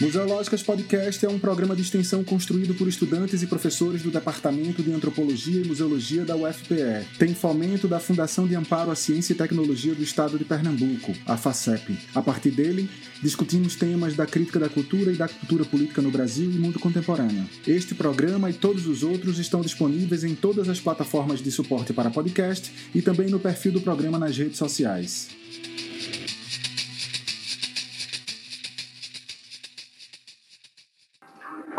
Museológicas Podcast é um programa de extensão construído por estudantes e professores do Departamento de Antropologia e Museologia da UFPE. Tem fomento da Fundação de Amparo à Ciência e Tecnologia do Estado de Pernambuco, a FACEP. A partir dele, discutimos temas da crítica da cultura e da cultura política no Brasil e mundo contemporâneo. Este programa e todos os outros estão disponíveis em todas as plataformas de suporte para podcast e também no perfil do programa nas redes sociais.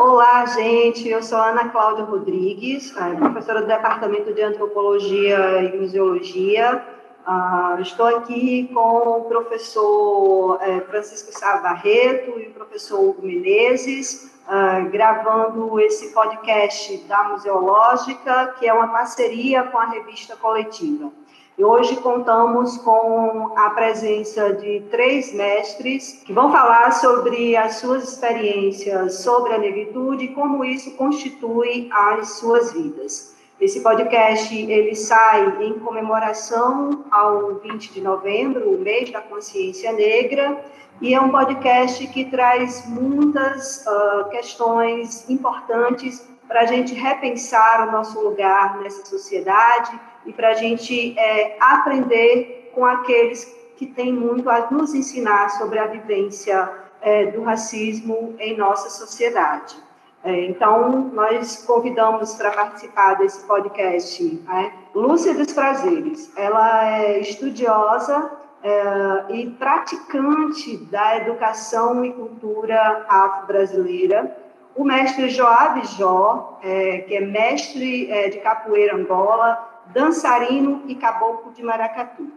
Olá, gente. Eu sou Ana Cláudia Rodrigues, é, professora do Departamento de Antropologia e Museologia. Ah, estou aqui com o professor é, Francisco Sá Barreto e o professor Hugo Menezes, ah, gravando esse podcast da Museológica, que é uma parceria com a revista Coletiva. E hoje contamos com a presença de três mestres que vão falar sobre as suas experiências sobre a negritude e como isso constitui as suas vidas. Esse podcast ele sai em comemoração ao 20 de novembro, o mês da consciência negra, e é um podcast que traz muitas uh, questões importantes para a gente repensar o nosso lugar nessa sociedade e para a gente é, aprender com aqueles que têm muito a nos ensinar sobre a vivência é, do racismo em nossa sociedade. É, então, nós convidamos para participar desse podcast né, Lúcia dos Prazeres. Ela é estudiosa é, e praticante da educação e cultura afro-brasileira. O mestre Joab Jó, é, que é mestre é, de capoeira Angola, dançarino e caboclo de maracatu.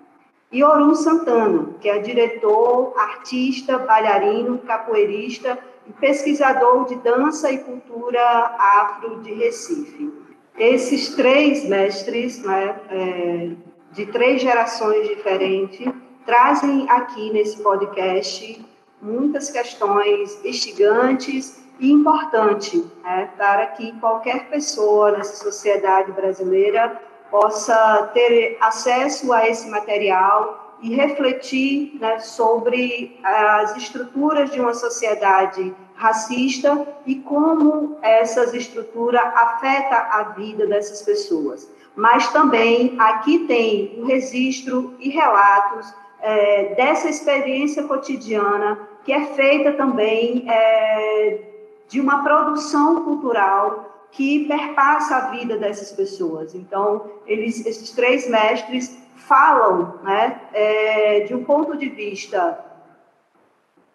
E Orum Santana, que é diretor, artista, bailarino, capoeirista e pesquisador de dança e cultura afro de Recife. Esses três mestres, né, é, de três gerações diferentes, trazem aqui nesse podcast muitas questões instigantes e importantes né, para que qualquer pessoa nessa sociedade brasileira possa ter acesso a esse material e refletir né, sobre as estruturas de uma sociedade racista e como essas estruturas afetam a vida dessas pessoas. Mas também aqui tem o um registro e relatos é, dessa experiência cotidiana que é feita também é, de uma produção cultural que perpassa a vida dessas pessoas. Então, eles, esses três mestres falam né, é, de um ponto de vista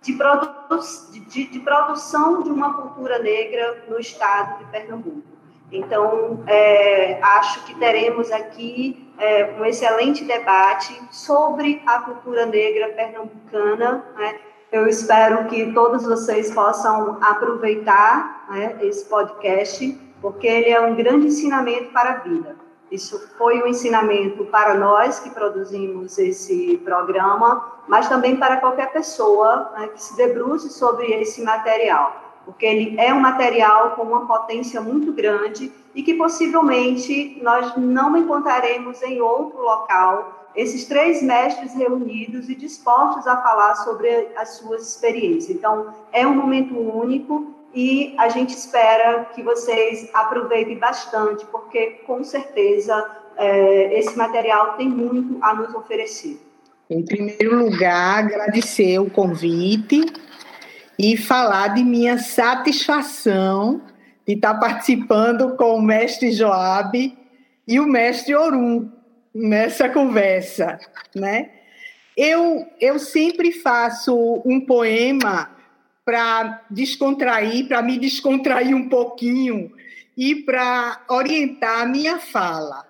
de, produ de, de, produção de uma cultura negra no estado de Pernambuco. Então, é, acho que teremos aqui é, um excelente debate sobre a cultura negra pernambucana. Né? Eu espero que todos vocês possam aproveitar né, esse podcast porque ele é um grande ensinamento para a vida. Isso foi um ensinamento para nós que produzimos esse programa, mas também para qualquer pessoa né, que se debruce sobre esse material, porque ele é um material com uma potência muito grande e que possivelmente nós não encontraremos em outro local esses três mestres reunidos e dispostos a falar sobre as suas experiências. Então, é um momento único e a gente espera que vocês aproveitem bastante, porque com certeza é, esse material tem muito a nos oferecer. Em primeiro lugar, agradecer o convite e falar de minha satisfação de estar participando com o mestre Joab e o mestre Orum nessa conversa, né? Eu, eu sempre faço um poema para descontrair, para me descontrair um pouquinho e para orientar a minha fala.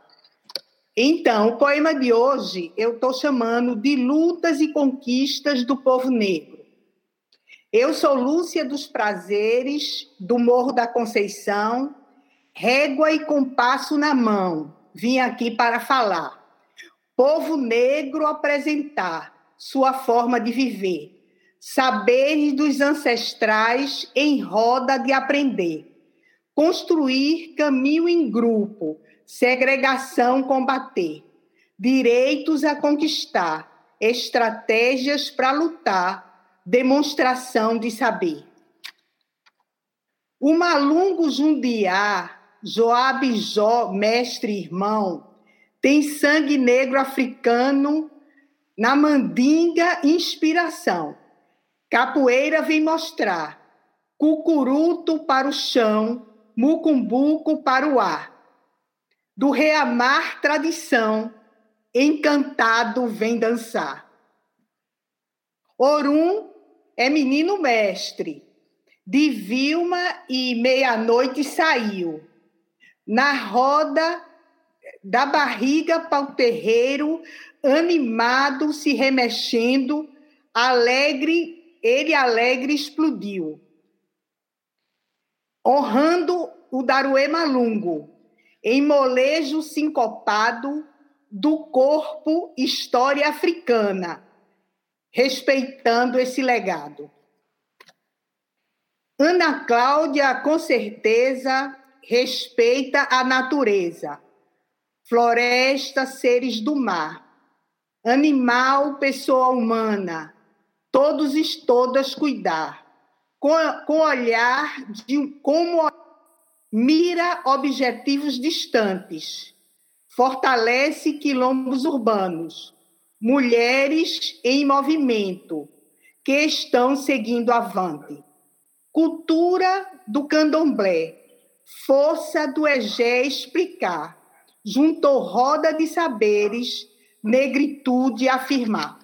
Então, o poema de hoje eu estou chamando de Lutas e Conquistas do Povo Negro. Eu sou Lúcia dos Prazeres, do Morro da Conceição, régua e compasso na mão, vim aqui para falar. Povo negro apresentar sua forma de viver saberes dos ancestrais em roda de aprender, construir caminho em grupo, segregação combater, direitos a conquistar, estratégias para lutar, demonstração de saber. O Malungo Jundiá, Joab Jó, mestre irmão, tem sangue negro africano na mandinga inspiração. Capoeira vem mostrar cucuruto para o chão, mucumbuco para o ar. Do reamar tradição, encantado vem dançar. Orum é menino mestre, de Vilma e meia-noite saiu. Na roda da barriga para o terreiro, animado, se remexendo, alegre, ele alegre explodiu. Honrando o Daruê Malungo, em molejo sincopado do corpo história africana, respeitando esse legado. Ana Cláudia, com certeza, respeita a natureza, floresta, seres do mar, animal, pessoa humana, todos e todas cuidar, com, com olhar de como mira objetivos distantes, fortalece quilombos urbanos, mulheres em movimento que estão seguindo avante. Cultura do candomblé, força do Egé explicar, juntou roda de saberes, negritude afirmar.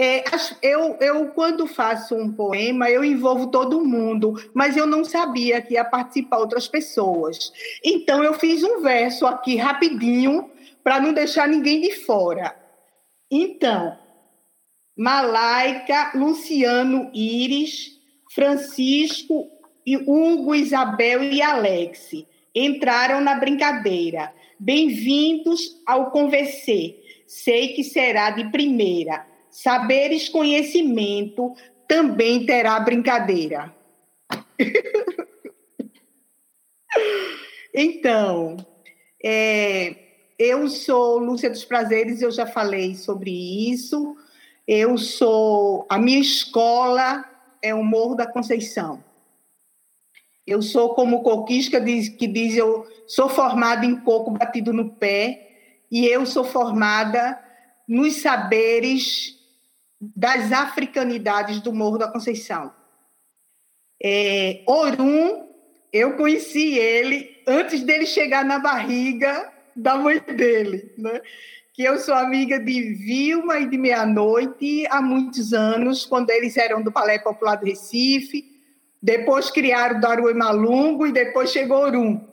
É, eu, eu, quando faço um poema, eu envolvo todo mundo, mas eu não sabia que ia participar outras pessoas. Então, eu fiz um verso aqui rapidinho, para não deixar ninguém de fora. Então, Malaica, Luciano Iris, Francisco, Hugo, Isabel e Alex entraram na brincadeira. Bem-vindos ao Conversê. Sei que será de primeira. Saberes conhecimento também terá brincadeira. então, é, eu sou Lúcia dos Prazeres, eu já falei sobre isso. Eu sou. A minha escola é o Morro da Conceição. Eu sou como Coquisca diz, que diz: eu sou formada em coco batido no pé, e eu sou formada nos saberes das africanidades do Morro da Conceição. É, Orum, eu conheci ele antes dele chegar na barriga da mãe dele, né? que eu sou amiga de Vilma e de Meia-Noite há muitos anos, quando eles eram do Palais Popular do Recife, depois criaram Daruê Malungo e depois chegou Orum.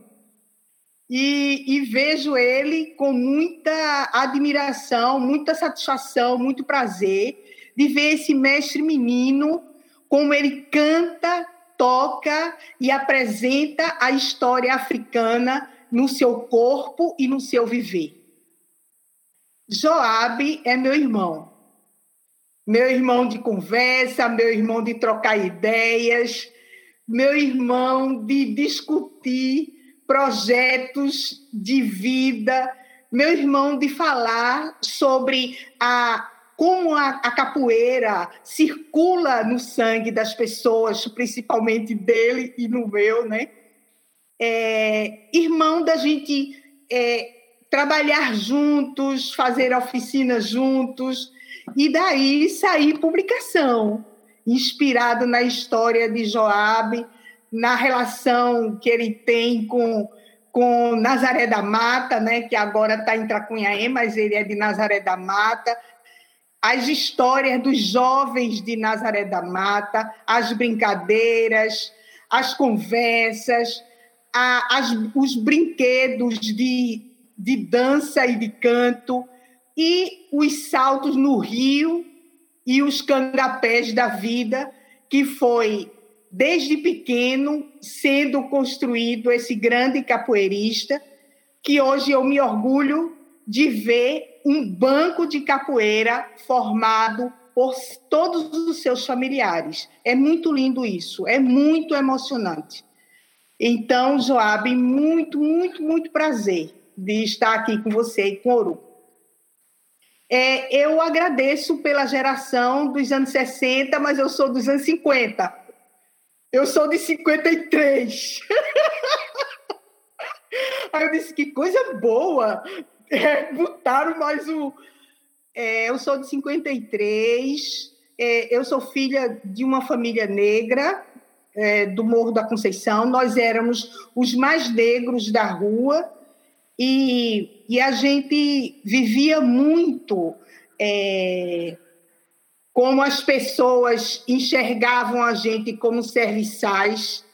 E, e, vejo ele com muita admiração, muita satisfação, muito prazer de ver esse mestre menino, como ele canta, toca e apresenta a história africana no seu corpo e no seu viver. Joabe é meu irmão. Meu irmão de conversa, meu irmão de trocar ideias, meu irmão de discutir projetos de vida, meu irmão de falar sobre a como a, a, capoeira circula no sangue das pessoas, principalmente dele e no meu, né? é, irmão da gente é, trabalhar juntos, fazer oficinas juntos, e daí sair publicação, inspirado na história de Joabe, na relação que ele tem com, com Nazaré da Mata, né, que agora está em Tracunhaém, mas ele é de Nazaré da Mata, as histórias dos jovens de Nazaré da Mata, as brincadeiras, as conversas, a, as, os brinquedos de, de dança e de canto, e os saltos no rio e os canapés da vida, que foi, desde pequeno, sendo construído esse grande capoeirista, que hoje eu me orgulho de ver um banco de capoeira formado por todos os seus familiares. É muito lindo isso, é muito emocionante. Então, Joab, muito, muito, muito prazer de estar aqui com você e com Oru. É, eu agradeço pela geração dos anos 60, mas eu sou dos anos 50. Eu sou de 53. Aí eu disse, que coisa boa! É, botaram mais um. É, eu sou de 53, é, eu sou filha de uma família negra é, do Morro da Conceição. Nós éramos os mais negros da rua e, e a gente vivia muito é, como as pessoas enxergavam a gente como serviçais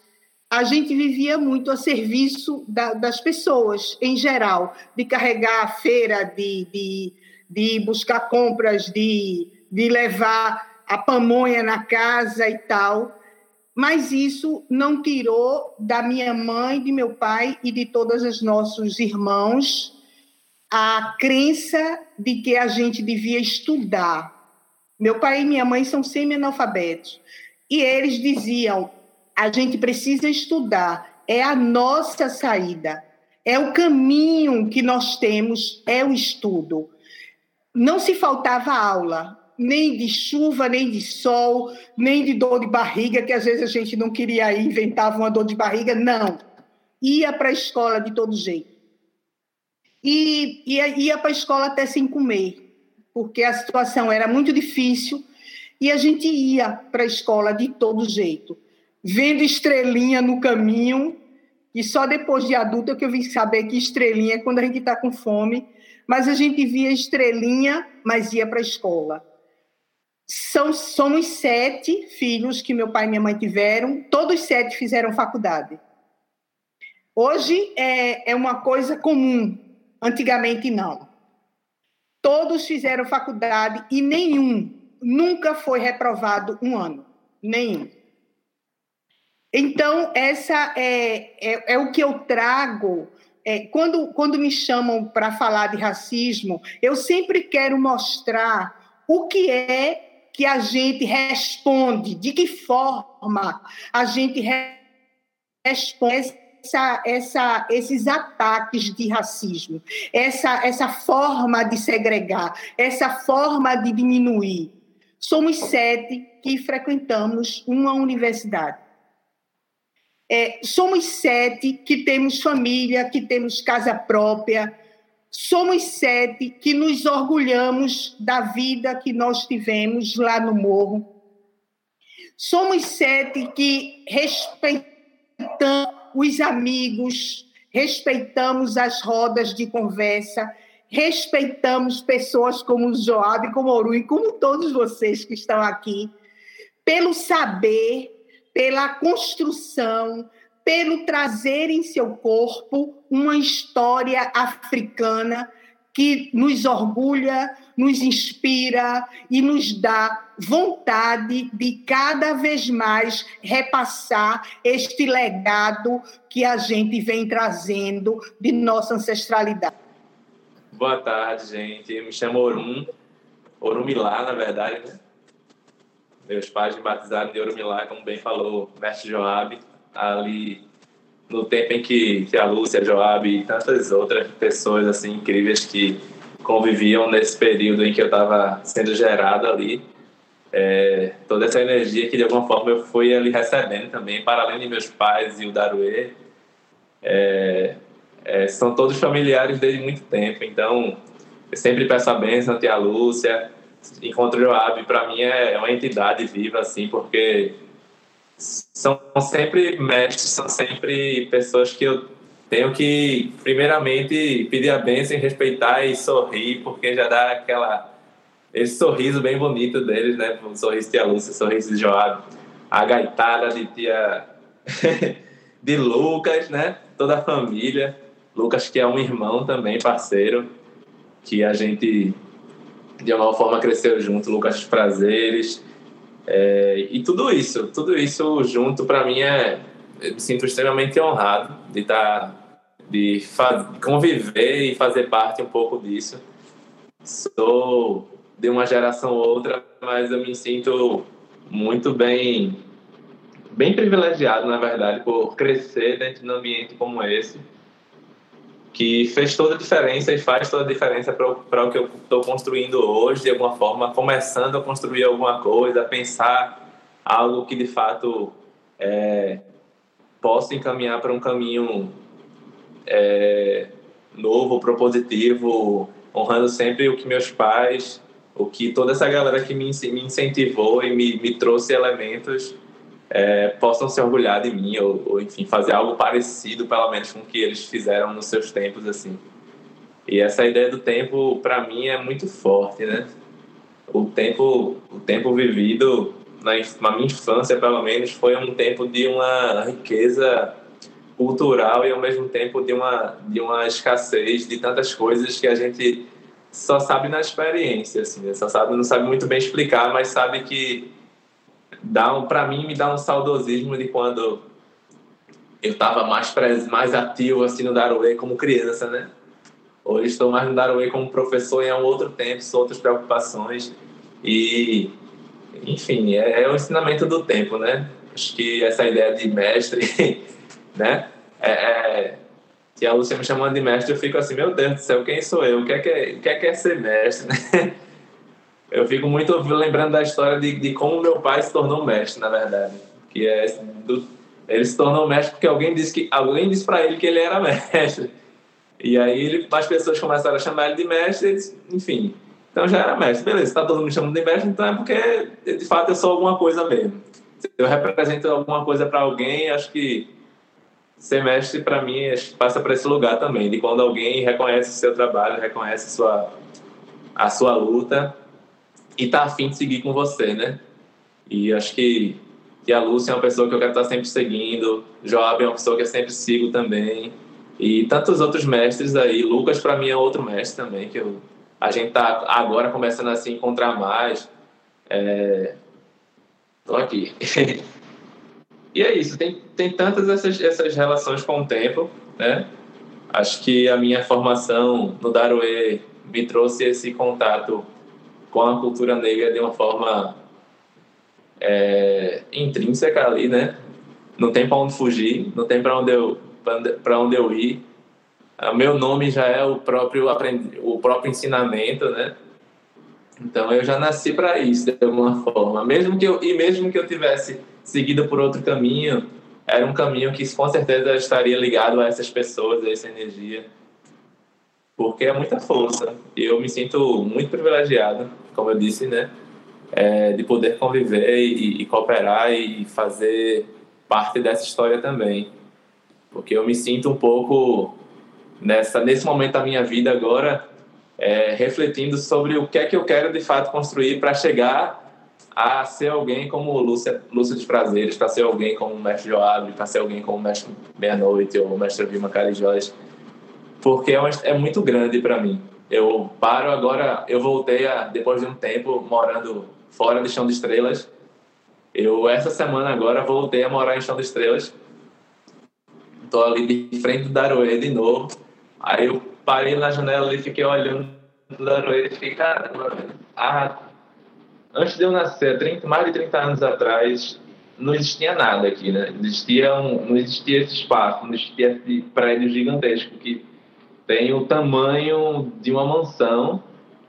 a gente vivia muito a serviço da, das pessoas, em geral, de carregar a feira, de, de, de buscar compras, de, de levar a pamonha na casa e tal. Mas isso não tirou da minha mãe, de meu pai e de todos os nossos irmãos a crença de que a gente devia estudar. Meu pai e minha mãe são semi-analfabetos. E eles diziam: a gente precisa estudar, é a nossa saída, é o caminho que nós temos, é o estudo. Não se faltava aula, nem de chuva, nem de sol, nem de dor de barriga, que às vezes a gente não queria ir, inventava uma dor de barriga, não. Ia para a escola de todo jeito. E ia, ia para a escola até sem comer, porque a situação era muito difícil e a gente ia para a escola de todo jeito vendo estrelinha no caminho, e só depois de adulta que eu vim saber que estrelinha é quando a gente está com fome, mas a gente via estrelinha, mas ia para a escola. São, somos sete filhos que meu pai e minha mãe tiveram, todos sete fizeram faculdade. Hoje é, é uma coisa comum, antigamente não. Todos fizeram faculdade e nenhum nunca foi reprovado um ano. Nenhum. Então, essa é, é, é o que eu trago. É, quando, quando me chamam para falar de racismo, eu sempre quero mostrar o que é que a gente responde, de que forma a gente responde essa, essa, esses ataques de racismo, essa, essa forma de segregar, essa forma de diminuir. Somos sete que frequentamos uma universidade. É, somos sete que temos família, que temos casa própria. Somos sete que nos orgulhamos da vida que nós tivemos lá no morro. Somos sete que respeitamos os amigos, respeitamos as rodas de conversa, respeitamos pessoas como o Joab, como o Oru e como todos vocês que estão aqui, pelo saber pela construção, pelo trazer em seu corpo uma história africana que nos orgulha, nos inspira e nos dá vontade de cada vez mais repassar este legado que a gente vem trazendo de nossa ancestralidade. Boa tarde, gente. Eu me chamo Orum, Orumilá, na verdade, né? Meus pais me batizaram de Orumilá, como bem falou o mestre Joab, ali no tempo em que a Lúcia, Joab e tantas outras pessoas assim incríveis que conviviam nesse período em que eu estava sendo gerado ali, é, toda essa energia que de alguma forma eu fui ali recebendo também, para além de meus pais e o Daruê, é, é, são todos familiares desde muito tempo, então eu sempre peço a bênção a tia Lúcia, Encontro Joab, para mim, é uma entidade viva, assim, porque são sempre mestres, são sempre pessoas que eu tenho que, primeiramente, pedir a bênção e respeitar e sorrir, porque já dá aquela esse sorriso bem bonito deles, né? O sorriso de tia Lúcia, o sorriso de Joab, a gaitada de tia de Lucas, né? Toda a família. Lucas, que é um irmão também, parceiro, que a gente de alguma forma cresceu junto, Lucas Prazeres. É, e tudo isso, tudo isso junto, para mim, é, eu me sinto extremamente honrado de estar, tá, de faz, conviver e fazer parte um pouco disso. Sou de uma geração ou outra, mas eu me sinto muito bem, bem privilegiado, na verdade, por crescer dentro de um ambiente como esse que fez toda a diferença e faz toda a diferença para o que eu estou construindo hoje, de alguma forma, começando a construir alguma coisa, a pensar algo que de fato é, possa encaminhar para um caminho é, novo, propositivo, honrando sempre o que meus pais, o que toda essa galera que me, me incentivou e me, me trouxe elementos é, possam se orgulhar de mim ou, ou, enfim, fazer algo parecido, pelo menos, com o que eles fizeram nos seus tempos, assim. E essa ideia do tempo, para mim, é muito forte, né? O tempo, o tempo vivido na, na minha infância, pelo menos, foi um tempo de uma riqueza cultural e ao mesmo tempo de uma de uma escassez de tantas coisas que a gente só sabe na experiência assim né? só sabe não sabe muito bem explicar mas sabe que dá um, para mim me dá um saudosismo de quando eu estava mais mais ativo assim no Daruê como criança né hoje estou mais no Daruê como professor em um outro tempo são outras preocupações e enfim é, é o ensinamento do tempo né acho que essa ideia de mestre né? É, é, a Lúcia me chamando de mestre, eu fico assim, meu Deus do céu, quem sou eu? O que é que é, o que é, que é ser mestre, né? Eu fico muito lembrando da história de, de como meu pai se tornou mestre, na verdade. Que é do, ele se tornou mestre porque alguém disse que alguém disse para ele que ele era mestre. E aí ele, as pessoas começaram a chamar ele de mestre, enfim. Então já era mestre. Beleza, está todo mundo me chamando de mestre, então é porque de fato eu sou alguma coisa mesmo. Se eu represento alguma coisa para alguém, acho que semestre para mim passa para esse lugar também de quando alguém reconhece o seu trabalho reconhece a sua a sua luta e tá afim de seguir com você né? E acho que que a Lúcia é uma pessoa que eu quero estar sempre seguindo Joab é uma pessoa que eu sempre sigo também e tantos outros mestres aí. Lucas para mim é outro mestre também que eu a gente tá agora começando a se encontrar mais. É... tô aqui. E é isso, tem, tem tantas essas, essas relações com o tempo, né? Acho que a minha formação no Daruê me trouxe esse contato com a cultura negra de uma forma é, intrínseca ali, né? Não tem para onde fugir, não tem para onde eu para onde eu ir. O meu nome já é o próprio aprendi, o próprio ensinamento, né? Então eu já nasci para isso de alguma forma, mesmo que eu e mesmo que eu tivesse seguido por outro caminho, era um caminho que com certeza estaria ligado a essas pessoas, a essa energia, porque é muita força. E eu me sinto muito privilegiado, como eu disse, né, é, de poder conviver e, e cooperar e fazer parte dessa história também, porque eu me sinto um pouco nessa nesse momento da minha vida agora é, refletindo sobre o que é que eu quero de fato construir para chegar a ser alguém como Lúcia, Lúcia dos Prazeres, para ser alguém como o Mestre Joab, para ser alguém como o Mestre Meia-Noite ou o Mestre Vilma Carijós, porque é, uma, é muito grande para mim. Eu paro agora, eu voltei a, depois de um tempo morando fora de Chão de Estrelas. Eu, essa semana agora, voltei a morar em Chão de Estrelas. Estou ali de frente do Daroê de novo. Aí eu parei na janela e fiquei olhando o Daroê e fiquei, caramba, ah, antes de eu nascer, 30, mais de 30 anos atrás, não existia nada aqui, né? Existia um, não existia esse espaço, não existia esse prédio gigantesco que tem o tamanho de uma mansão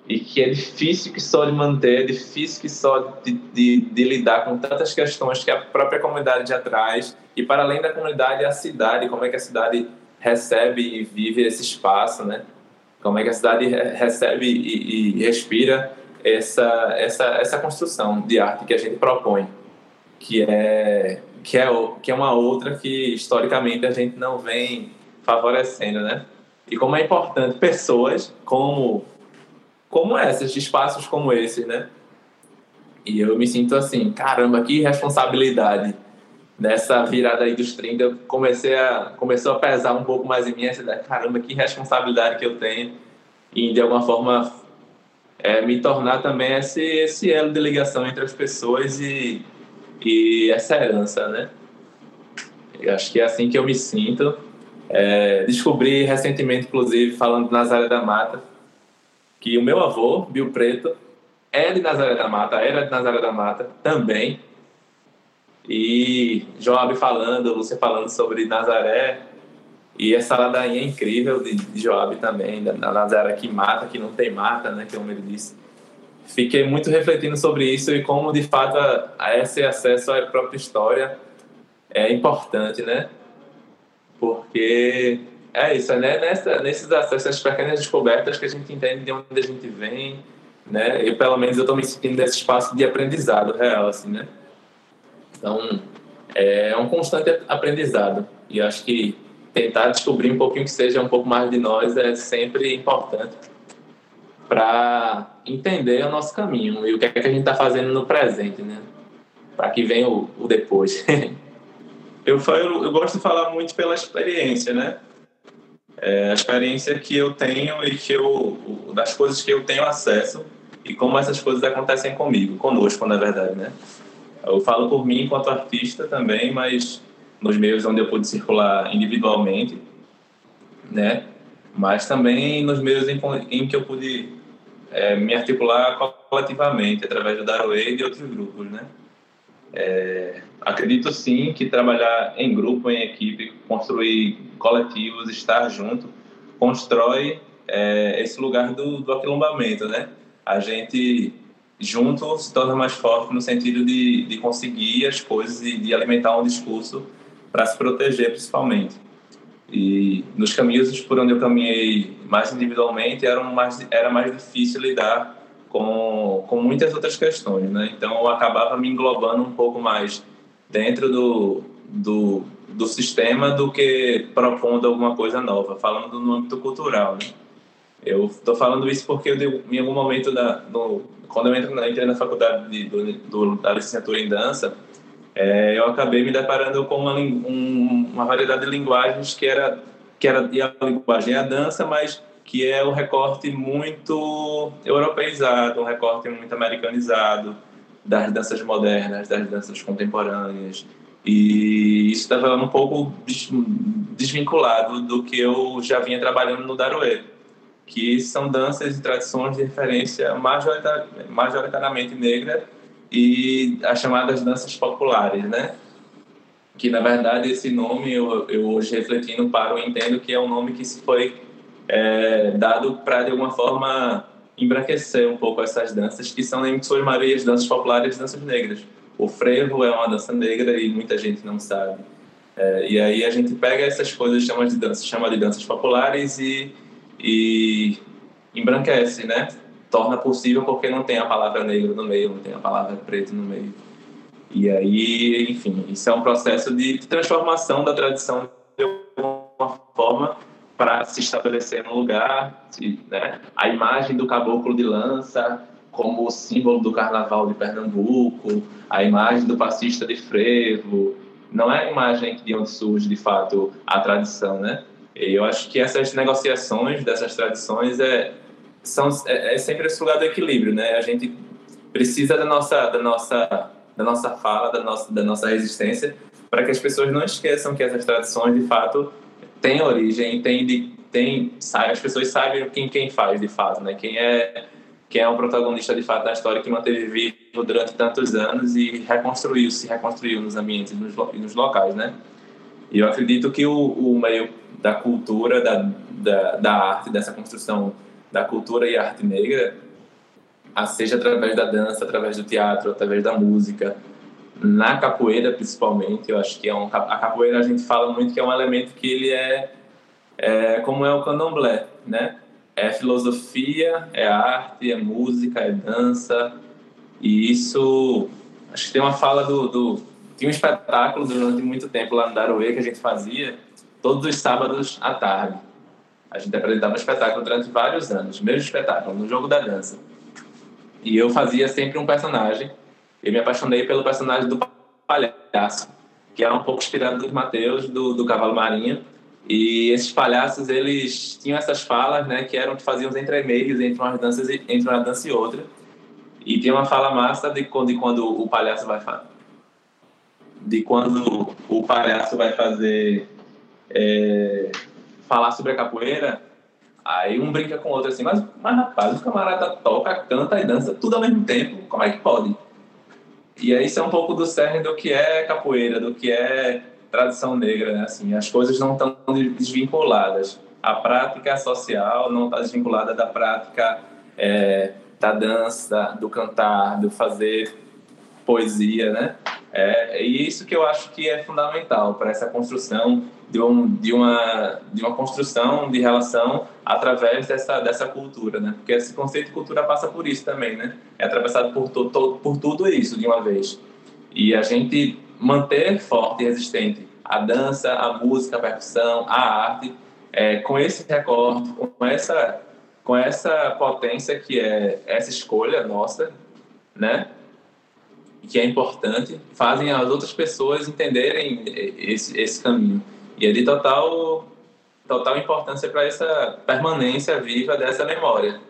e que é difícil que só de manter, é difícil que só de, de, de, lidar com tantas questões que a própria comunidade já traz e para além da comunidade a cidade, como é que a cidade recebe e vive esse espaço, né? Como é que a cidade recebe e, e respira essa, essa, essa construção de arte que a gente propõe, que é, que é, que é uma outra que historicamente a gente não vem favorecendo, né? E como é importante pessoas como, como essas, de espaços como esses, né? E eu me sinto assim, caramba, que responsabilidade nessa virada aí dos 30, eu comecei a, começou a pesar um pouco mais em mim essa caramba, que responsabilidade que eu tenho em, de alguma forma, é, me tornar também esse, esse elo de ligação entre as pessoas e, e essa herança, né? Eu acho que é assim que eu me sinto. É, descobri recentemente, inclusive, falando de Nazaré da Mata, que o meu avô, Bill Preto, é de Nazaré da Mata, era de Nazaré da Mata também. E Joab falando, Lúcia falando sobre Nazaré, e essa ladainha incrível de, Joab também, da Nazaré que mata, que não tem mata, né, que como ele disse. Fiquei muito refletindo sobre isso e como, de fato, a esse acesso à própria história é importante, né? Porque é isso, né? Nessa, nesses essas pequenas descobertas que a gente entende de onde a gente vem, né? E pelo menos eu estou me sentindo nesse espaço de aprendizado real, assim, né? Então, é um constante aprendizado. E acho que tentar descobrir um pouquinho que seja um pouco mais de nós é sempre importante para entender o nosso caminho e o que é que a gente está fazendo no presente, né? Para que venha o, o depois. eu, falo, eu gosto de falar muito pela experiência, né? É, a experiência que eu tenho e que eu das coisas que eu tenho acesso e como essas coisas acontecem comigo, conosco, na verdade, né? Eu falo por mim enquanto artista também, mas nos meios onde eu pude circular individualmente, né? Mas também nos meios em, em que eu pude é, me articular coletivamente através do Daroe e de outros grupos, né? É, acredito sim que trabalhar em grupo, em equipe, construir coletivos, estar junto, constrói é, esse lugar do, do aquilombamento, né? A gente junto se torna mais forte no sentido de, de conseguir as coisas e de alimentar um discurso para se proteger, principalmente. E nos caminhos por onde eu caminhei mais individualmente, era mais, era mais difícil lidar com, com muitas outras questões, né? Então eu acabava me englobando um pouco mais dentro do, do, do sistema do que propondo alguma coisa nova, falando no âmbito cultural, né? Eu estou falando isso porque eu, em algum momento da, no, quando eu entro na, entrei na faculdade de, do, do, da licenciatura em dança, é, eu acabei me deparando com uma, um, uma variedade de linguagens que era que era e a linguagem é a dança, mas que é um recorte muito europeizado, um recorte muito americanizado das danças modernas, das danças contemporâneas. E isso estava um pouco desvinculado do que eu já vinha trabalhando no Daroe, que são danças e tradições de referência majoritariamente negra e as chamadas danças populares, né? Que na verdade esse nome eu, eu hoje refletindo paro entendo que é um nome que se foi é, dado para de alguma forma embranquecer um pouco essas danças que são em suas marias danças populares, danças negras. O frevo é uma dança negra e muita gente não sabe. É, e aí a gente pega essas coisas chama de danças, chama de danças populares e, e embranquece, né? torna possível porque não tem a palavra negro no meio, não tem a palavra preto no meio. E aí, enfim, isso é um processo de transformação da tradição de alguma forma para se estabelecer no lugar, né? A imagem do caboclo de lança como símbolo do carnaval de Pernambuco, a imagem do passista de frevo, não é a imagem de onde surge de fato a tradição, né? E eu acho que essas negociações dessas tradições é são, é, é, sempre esse lugar do equilíbrio, né? A gente precisa da nossa, da nossa, da nossa fala, da nossa, da nossa resistência, para que as pessoas não esqueçam que essas tradições, de fato, têm origem, têm, de, têm as pessoas sabem quem, quem faz, de fato, né? Quem é, quem é o protagonista, de fato, da história que manteve vivo durante tantos anos e reconstruiu, se reconstruiu nos ambientes, nos, nos locais, né? E eu acredito que o, o meio da cultura, da, da, da arte, dessa construção da cultura e arte negra, seja através da dança, através do teatro, através da música, na capoeira principalmente, eu acho que é um a capoeira a gente fala muito que é um elemento que ele é, é como é o candomblé, né? É filosofia, é arte, é música, é dança e isso acho que tem uma fala do, do tinha um espetáculo durante muito tempo lá no Daroê que a gente fazia todos os sábados à tarde a gente apresentava um espetáculo durante vários anos, mesmo espetáculo, no jogo da dança. E eu fazia sempre um personagem. Eu me apaixonei pelo personagem do palhaço, que era um pouco inspirado dos Mateus, do, do Cavalo Marinho. E esses palhaços, eles tinham essas falas, né, que eram que faziam os entremeios entre umas danças entre uma dança e outra. E tem uma fala massa de quando, de quando o palhaço vai fazer de quando o palhaço vai fazer é, falar sobre a capoeira, aí um brinca com o outro assim, mas, mas rapaz, o camarada toca, canta e dança tudo ao mesmo tempo, como é que pode? E aí isso é um pouco do cerne do que é capoeira, do que é tradição negra, né? Assim, as coisas não estão desvinculadas. A prática social não está desvinculada da prática é, da dança, do cantar, do fazer poesia, né? É, e isso que eu acho que é fundamental para essa construção de, um, de, uma, de uma construção de relação através dessa, dessa cultura, né? Porque esse conceito de cultura passa por isso também, né? É atravessado por, to, to, por tudo isso de uma vez. E a gente manter forte e resistente a dança, a música, a percussão, a arte, é, com esse recorte, com essa, com essa potência que é essa escolha nossa, né? Que é importante, fazem as outras pessoas entenderem esse, esse caminho. E é de total, total importância para essa permanência viva dessa memória,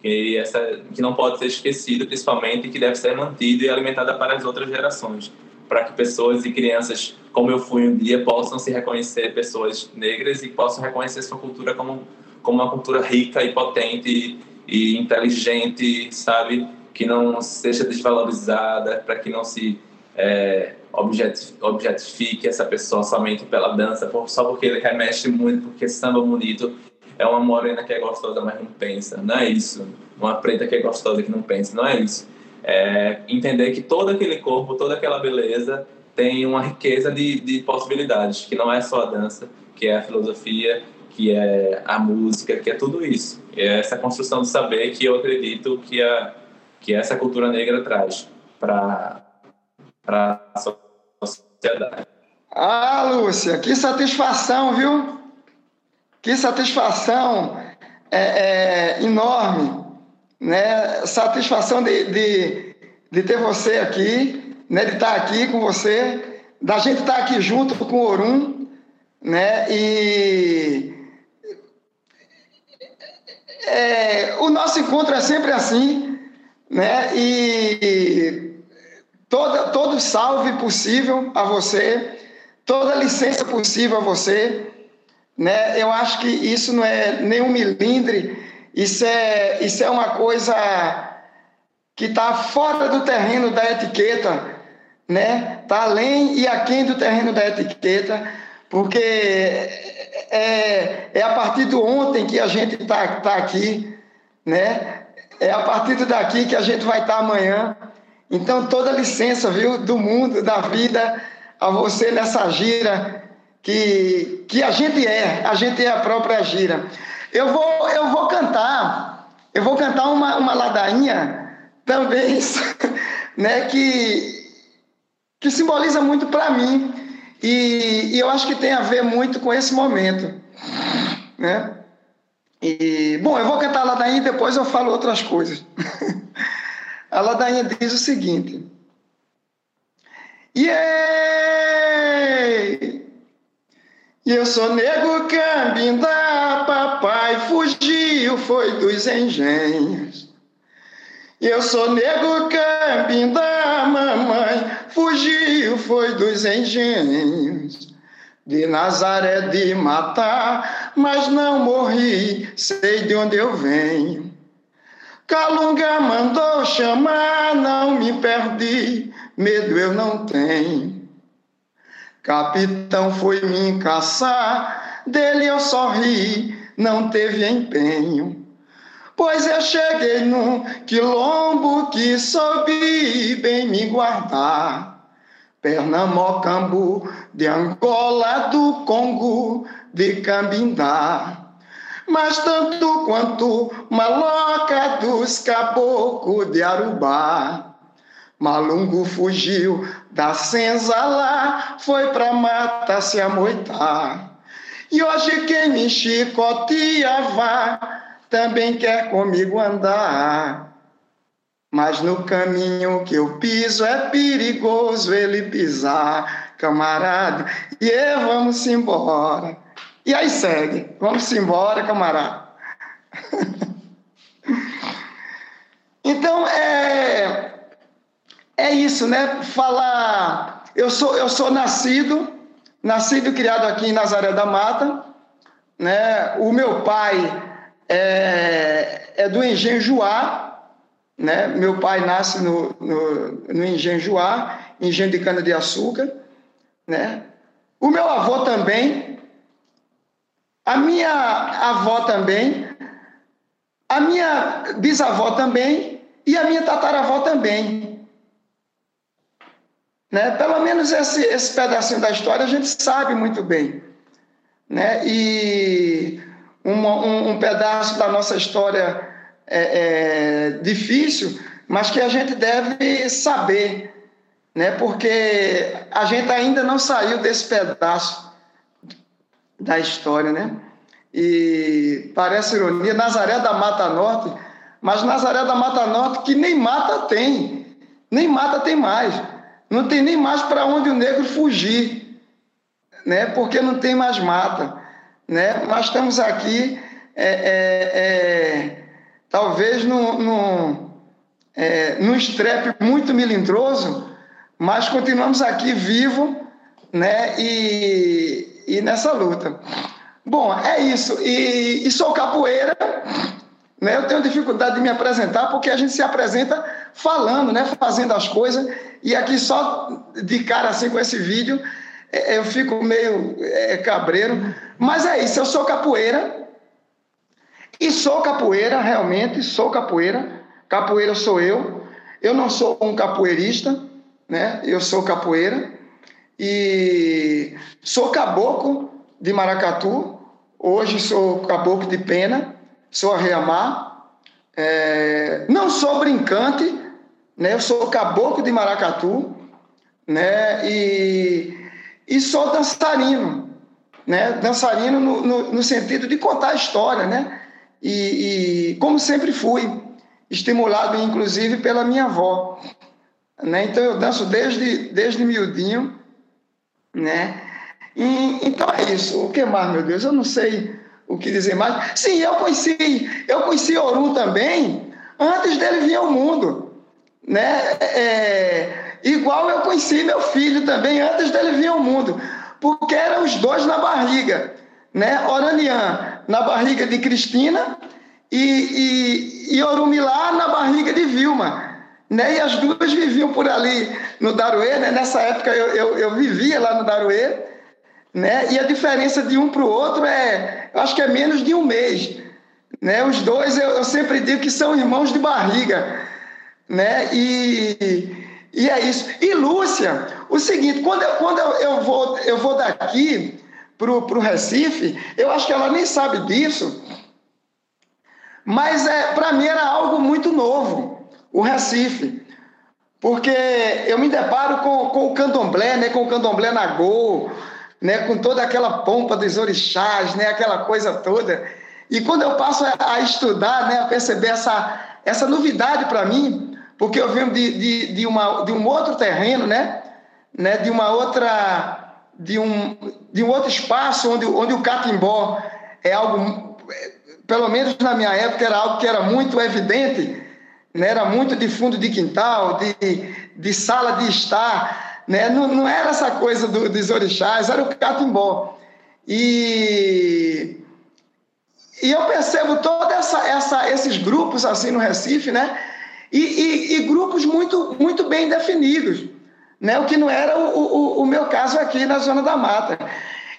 que, essa, que não pode ser esquecida, principalmente, e que deve ser mantida e alimentada para as outras gerações, para que pessoas e crianças, como eu fui um dia, possam se reconhecer pessoas negras e possam reconhecer sua cultura como, como uma cultura rica e potente e inteligente, sabe? Que não seja desvalorizada, para que não se é, objetifique essa pessoa somente pela dança, só porque ele remexe muito, porque samba bonito é uma morena que é gostosa, mas não pensa. Não é isso. Uma preta que é gostosa que não pensa. Não é isso. É entender que todo aquele corpo, toda aquela beleza tem uma riqueza de, de possibilidades, que não é só a dança, que é a filosofia, que é a música, que é tudo isso. É essa construção de saber que eu acredito que a que essa cultura negra traz para a sociedade. Ah, Lúcia, que satisfação, viu? Que satisfação é, é enorme, né? Satisfação de, de, de, ter você aqui, né? De estar aqui com você, da gente estar aqui junto com o Orum, né? E é, o nosso encontro é sempre assim, né? E toda, todo salve possível a você, toda licença possível a você, né? Eu acho que isso não é nenhum milindre, isso é, isso é uma coisa que está fora do terreno da etiqueta, né? Está além e aquém do terreno da etiqueta, porque é, é a partir do ontem que a gente está tá aqui, né? É a partir daqui que a gente vai estar amanhã. Então, toda licença, viu, do mundo, da vida, a você nessa gira que, que a gente é, a gente é a própria gira. Eu vou, eu vou cantar, eu vou cantar uma, uma ladainha também, né, que, que simboliza muito para mim e, e eu acho que tem a ver muito com esse momento, né? E, bom, eu vou cantar a ladainha e depois eu falo outras coisas. a ladainha diz o seguinte. Yeah! Eu sou nego cambinda, papai fugiu, foi dos engenhos. Eu sou nego cambinda, mamãe fugiu, foi dos engenhos de Nazaré de matar, mas não morri, sei de onde eu venho. Calunga mandou chamar, não me perdi, medo eu não tenho. Capitão foi me caçar, dele eu sorri, não teve empenho. Pois eu cheguei num quilombo que soube bem me guardar. Pernamocambu, de Angola, do Congo, de Cambindá. Mas tanto quanto maloca dos caboclos de Arubá. Malungo fugiu da cinza lá, foi pra mata se amoitar. E hoje quem me chicoteava também quer comigo andar. Mas no caminho que eu piso é perigoso ele pisar, camarada. E eu, vamos embora. E aí segue, vamos embora, camarada. então é é isso, né? Falar, eu sou eu sou nascido, nascido e criado aqui em Nazaré da Mata, né? O meu pai é, é do Engenho Juá, né? Meu pai nasce no, no, no engenho Juá, engenho de cana-de-açúcar. Né? O meu avô também. A minha avó também. A minha bisavó também. E a minha tataravó também. Né? Pelo menos esse, esse pedacinho da história a gente sabe muito bem. Né? E um, um pedaço da nossa história é, é, difícil, mas que a gente deve saber, né? porque a gente ainda não saiu desse pedaço da história. Né? E parece ironia, Nazaré da Mata Norte, mas Nazaré da Mata Norte que nem mata tem, nem mata tem mais. Não tem nem mais para onde o negro fugir, né? porque não tem mais mata. Né? Mas estamos aqui, é, é, é, talvez num, num, é, num estrepe muito melindroso, mas continuamos aqui vivo né? e, e nessa luta. Bom, é isso. E, e sou capoeira. Né? Eu tenho dificuldade de me apresentar porque a gente se apresenta falando, né? fazendo as coisas. E aqui só de cara assim com esse vídeo, é, eu fico meio é, cabreiro. Mas é isso, eu sou capoeira. E sou capoeira, realmente, sou capoeira. Capoeira sou eu. Eu não sou um capoeirista, né? Eu sou capoeira. E sou caboclo de Maracatu. Hoje sou caboclo de pena. Sou arreamar. É... Não sou brincante, né? Eu sou caboclo de maracatu, né? E, e sou dançarino, né? Dançarino no, no, no sentido de contar a história, né? E, e, como sempre fui, estimulado inclusive pela minha avó, né? Então eu danço desde desde miudinho, né? E, então é isso. O que mais, meu Deus? Eu não sei o que dizer mais. Sim, eu conheci, eu conheci Orum também antes dele vir ao mundo né? É, igual eu conheci meu filho também antes dele vir ao mundo, porque eram os dois na barriga, né? Oranian na barriga de Cristina e, e, e Orumilá na barriga de Vilma. Né? E as duas viviam por ali no Daruê, né? nessa época eu, eu, eu vivia lá no Daruê, né? e a diferença de um para o outro é, eu acho que é menos de um mês. Né? Os dois eu, eu sempre digo que são irmãos de barriga né? E, e é isso. E Lúcia, o seguinte, quando eu, quando eu, eu vou, eu vou daqui para o Recife, eu acho que ela nem sabe disso, mas é, para mim era algo muito novo, o Recife. Porque eu me deparo com, com o candomblé, né, com o candomblé na Gol, né, com toda aquela pompa dos orixás, né, aquela coisa toda. E quando eu passo a, estudar, né, a perceber essa, essa novidade para mim, porque eu venho de, de, de, uma, de um outro terreno, né? né? De uma outra, de um, de um outro espaço onde, onde o catimbó é algo, pelo menos na minha época, era algo que era muito evidente, né? Era muito de fundo de quintal, de, de sala de estar, né? Não, não era essa coisa do, dos orixás, era o catimbó. E e eu percebo todos essa, essa, esses grupos assim no Recife, né? e, e, e grupos muito, muito bem definidos, né? o que não era o, o, o meu caso aqui na Zona da Mata.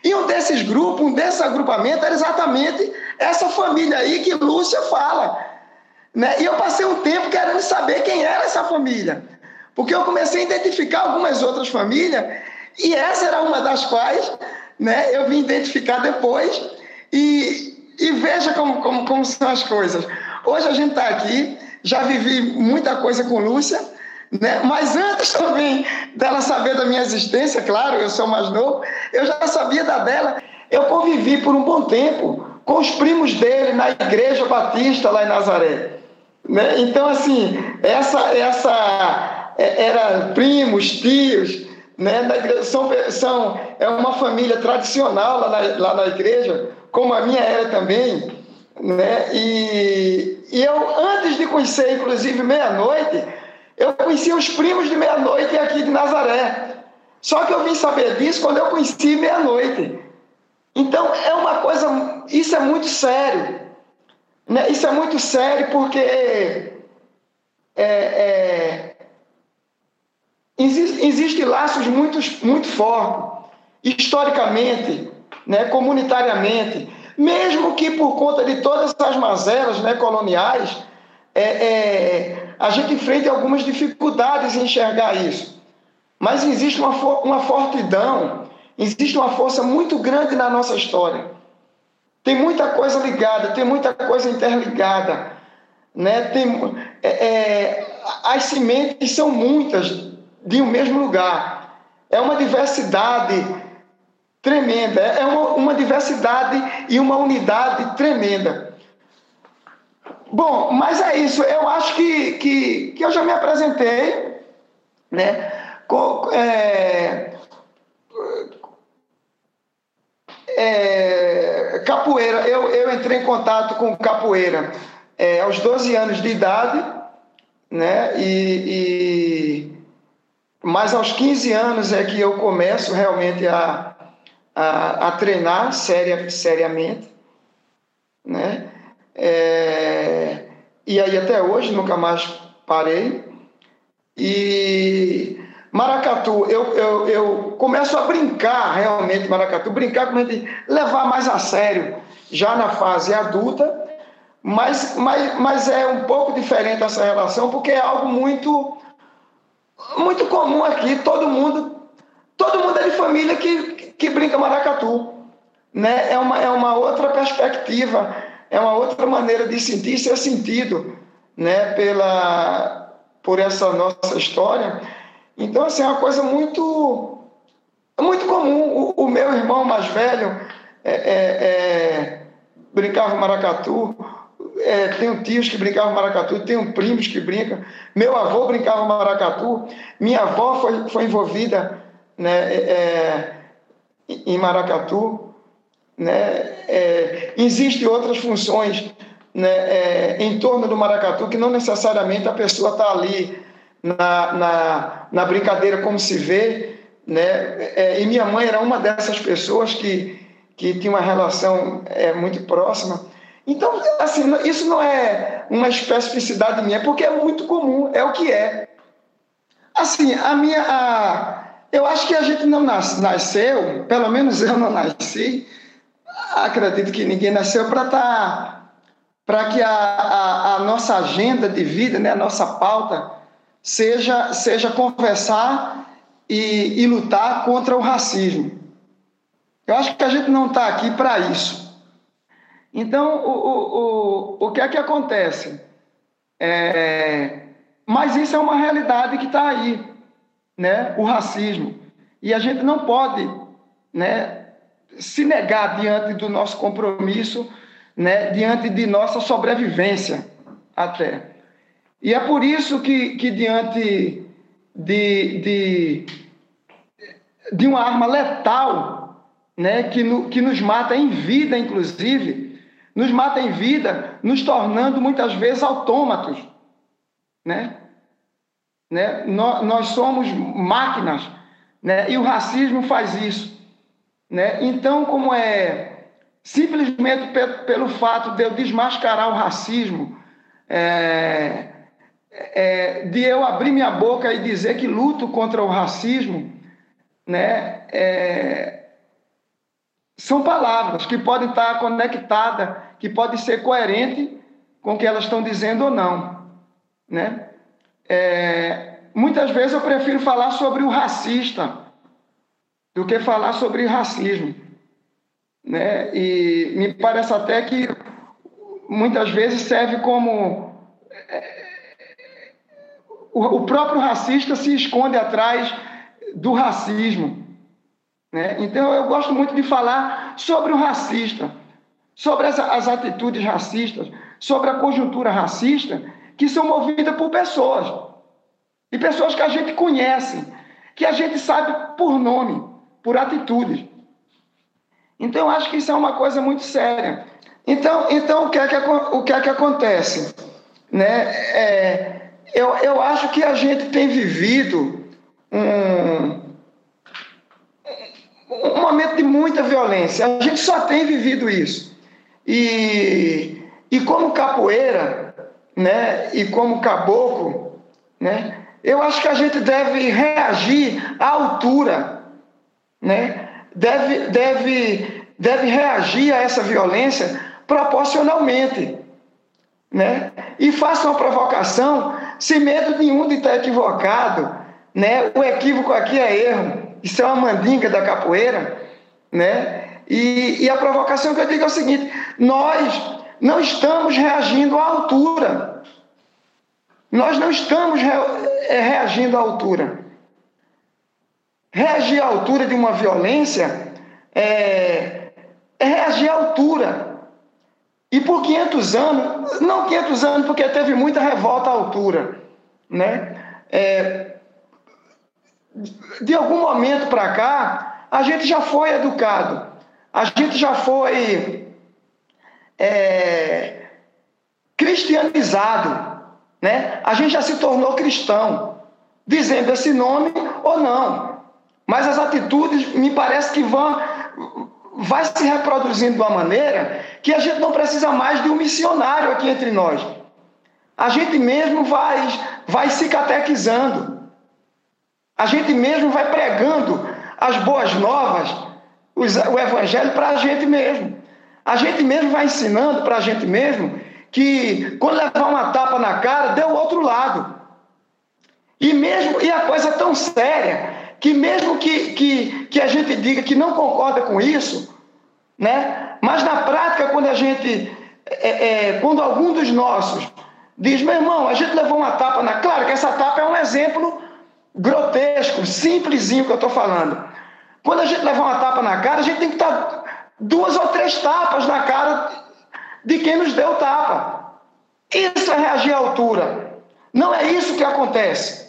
E um desses grupos, um desse agrupamento, era exatamente essa família aí que Lúcia fala. Né? E eu passei um tempo querendo saber quem era essa família, porque eu comecei a identificar algumas outras famílias, e essa era uma das quais né, eu vim identificar depois, e, e veja como, como, como são as coisas. Hoje a gente está aqui já vivi muita coisa com Lúcia, né? mas antes também dela saber da minha existência, claro, eu sou mais novo, eu já sabia da dela. Eu convivi por um bom tempo com os primos dele na igreja batista lá em Nazaré. Né? Então, assim, essa, essa é, era primos, tios, né? são, são, é uma família tradicional lá na, lá na igreja, como a minha era também. Né? E, e eu, antes de conhecer, inclusive, meia-noite, eu conhecia os primos de meia-noite aqui de Nazaré. Só que eu vim saber disso quando eu conheci meia-noite. Então, é uma coisa, isso é muito sério. Né? Isso é muito sério porque é, é, existe, existe laços muito, muito fortes, historicamente, né? comunitariamente mesmo que por conta de todas essas mazelas né, coloniais, é, é, a gente enfrente algumas dificuldades em enxergar isso. mas existe uma, uma fortidão, existe uma força muito grande na nossa história. Tem muita coisa ligada, tem muita coisa interligada. Né? Tem, é, é, as sementes são muitas de um mesmo lugar. É uma diversidade tremenda, é uma, uma diversidade e uma unidade tremenda. Bom, mas é isso. Eu acho que, que, que eu já me apresentei, né? Com, é, é, capoeira. Eu, eu entrei em contato com capoeira é, aos 12 anos de idade, né? E, e, mas aos 15 anos é que eu começo realmente a, a, a treinar seria, seriamente, né? É, e aí até hoje nunca mais parei. E maracatu, eu, eu, eu começo a brincar realmente maracatu, brincar com levar mais a sério já na fase adulta, mas, mas, mas é um pouco diferente essa relação porque é algo muito muito comum aqui, todo mundo todo mundo é de família que, que brinca maracatu, né? É uma, é uma outra perspectiva é uma outra maneira de sentir ser sentido, né, pela por essa nossa história. Então, assim, é uma coisa muito muito comum. O, o meu irmão mais velho é, é, é, brincava maracatu, é, tenho tios que brincavam maracatu, tenho primos que brincam. Meu avô brincava maracatu, minha avó foi, foi envolvida né, é, em maracatu né? É, Existem outras funções né, é, em torno do maracatu que não necessariamente a pessoa está ali na, na, na, brincadeira como se vê. Né? É, e minha mãe era uma dessas pessoas que, que tinha uma relação é, muito próxima. Então, assim, isso não é uma especificidade minha, porque é muito comum, é o que é. Assim, a minha. A, eu acho que a gente não nasceu, pelo menos eu não nasci, acredito que ninguém nasceu para estar. Tá, para que a, a, a, nossa agenda de vida, né, a nossa pauta, seja, seja conversar e, e lutar contra o racismo. Eu acho que a gente não está aqui para isso. Então, o, o, o, o que é que acontece? É, mas isso é uma realidade que está aí, né? o racismo. E a gente não pode né, se negar diante do nosso compromisso, né, diante de nossa sobrevivência até. E é por isso que, que diante de, de, de uma arma letal, né, que, no, que nos mata em vida, inclusive, nos mata em vida, nos tornando muitas vezes autômatos. Né? Né? Nós, nós somos máquinas, né? e o racismo faz isso. Né? Então, como é simplesmente pelo fato de eu desmascarar o racismo, é, é, de eu abrir minha boca e dizer que luto contra o racismo, né? É, são palavras que podem estar conectadas, que podem ser coerentes com o que elas estão dizendo ou não, né? É, muitas vezes eu prefiro falar sobre o racista, do que falar sobre racismo. Né? E me parece até que muitas vezes serve como. É, o próprio racista se esconde atrás do racismo. Né? Então, eu gosto muito de falar sobre o racista, sobre as, as atitudes racistas, sobre a conjuntura racista, que são movidas por pessoas. E pessoas que a gente conhece, que a gente sabe por nome por atitudes. Então, eu acho que isso é uma coisa muito séria. Então, então o, que é que, o que é que acontece? Né? É, eu, eu acho que a gente tem vivido um, um momento de muita violência. A gente só tem vivido isso. E, e como capoeira, né, e como caboclo, né, eu acho que a gente deve reagir à altura né, deve, deve, deve reagir a essa violência proporcionalmente. Né? E faça uma provocação sem medo nenhum de estar equivocado, né? O equívoco aqui é erro. Isso é uma mandinga da capoeira, né? E, e a provocação que eu digo é o seguinte: nós não estamos reagindo à altura. Nós não estamos re, é, reagindo à altura. Reagir à altura de uma violência é, é reagir à altura. E por 500 anos, não 500 anos, porque teve muita revolta à altura, né? É, de algum momento para cá, a gente já foi educado, a gente já foi é, cristianizado, né? A gente já se tornou cristão, dizendo esse nome ou não. Mas as atitudes me parece que vão vai se reproduzindo de uma maneira que a gente não precisa mais de um missionário aqui entre nós. A gente mesmo vai vai se catequizando. A gente mesmo vai pregando as boas novas, o evangelho para a gente mesmo. A gente mesmo vai ensinando para a gente mesmo que quando levar uma tapa na cara, dê o outro lado. E mesmo e a coisa é tão séria que mesmo que, que, que a gente diga que não concorda com isso, né? Mas na prática, quando a gente, é, é, quando algum dos nossos diz, meu irmão, a gente levou uma tapa na, claro que essa tapa é um exemplo grotesco, simplesinho que eu estou falando. Quando a gente levar uma tapa na cara, a gente tem que estar duas ou três tapas na cara de quem nos deu tapa. Isso é reagir à altura. Não é isso que acontece.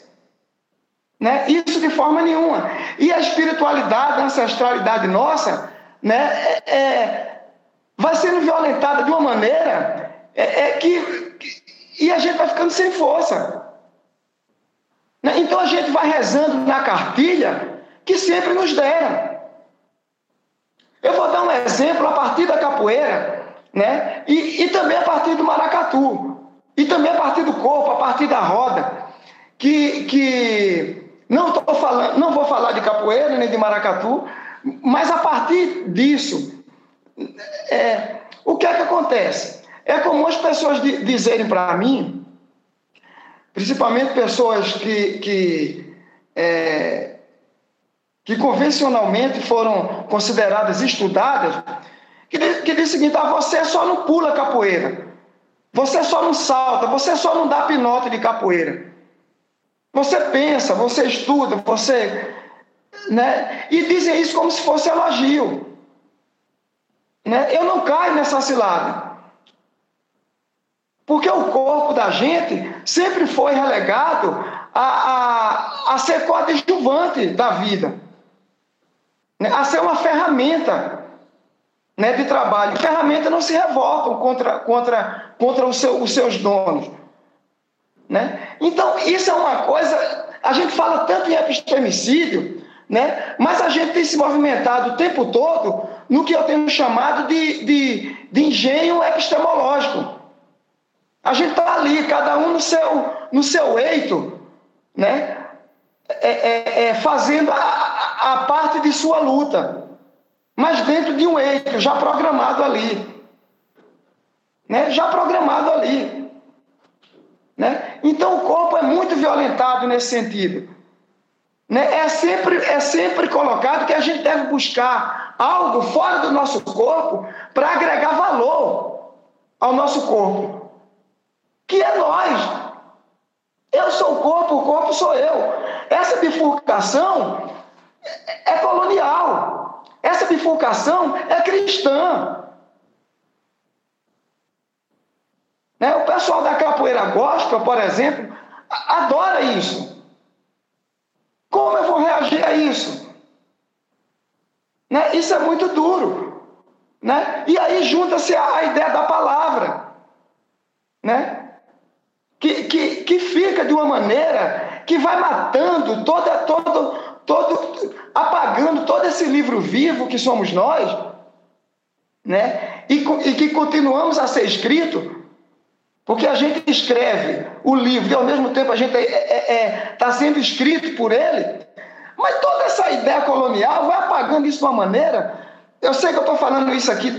Né? Isso de forma nenhuma. E a espiritualidade, a ancestralidade nossa, né, é, é vai sendo violentada de uma maneira é, é que, que, e a gente vai ficando sem força. Né? Então a gente vai rezando na cartilha que sempre nos deram. Eu vou dar um exemplo a partir da capoeira, né? E, e também a partir do maracatu, e também a partir do corpo, a partir da roda, que, que não tô falando, não vou falar de capoeira nem de maracatu, mas a partir disso, é, o que é que acontece? É comum as pessoas dizerem para mim, principalmente pessoas que, que é, que convencionalmente foram consideradas estudadas, que que diz o seguinte: ah, você só não pula capoeira, você só não salta, você só não dá pinote de capoeira. Você pensa, você estuda, você. Né? E dizem isso como se fosse elogio. Né? Eu não caio nessa cilada. Porque o corpo da gente sempre foi relegado a, a, a ser coadjuvante da vida né, a ser uma ferramenta né, de trabalho. Ferramentas não se revoltam contra, contra, contra seu, os seus donos. Né? Então, isso é uma coisa. A gente fala tanto em epistemicídio, né, mas a gente tem se movimentado o tempo todo no que eu tenho chamado de, de, de engenho epistemológico. A gente está ali, cada um no seu, no seu eito, né? É, é, é, fazendo a, a parte de sua luta, mas dentro de um eixo já programado ali. Né? Já programado ali. Né? Então o corpo é muito violentado nesse sentido. Né? É, sempre, é sempre colocado que a gente deve buscar algo fora do nosso corpo para agregar valor ao nosso corpo, que é nós. Eu sou o corpo, o corpo sou eu. Essa bifurcação é colonial. Essa bifurcação é cristã. Né? O pessoal da capoeira gospel, por exemplo, adora isso. Como eu vou reagir a isso? Né? Isso é muito duro. Né? E aí junta-se a, ideia da palavra. Né? Que, que, que fica de uma maneira que vai matando toda, todo, todo, apagando todo esse livro vivo que somos nós, né? E, e que continuamos a ser escrito, porque a gente escreve o livro e ao mesmo tempo a gente está é, é, é tá sendo escrito por ele, mas toda essa ideia colonial vai apagando isso de uma maneira. Eu sei que eu estou falando isso aqui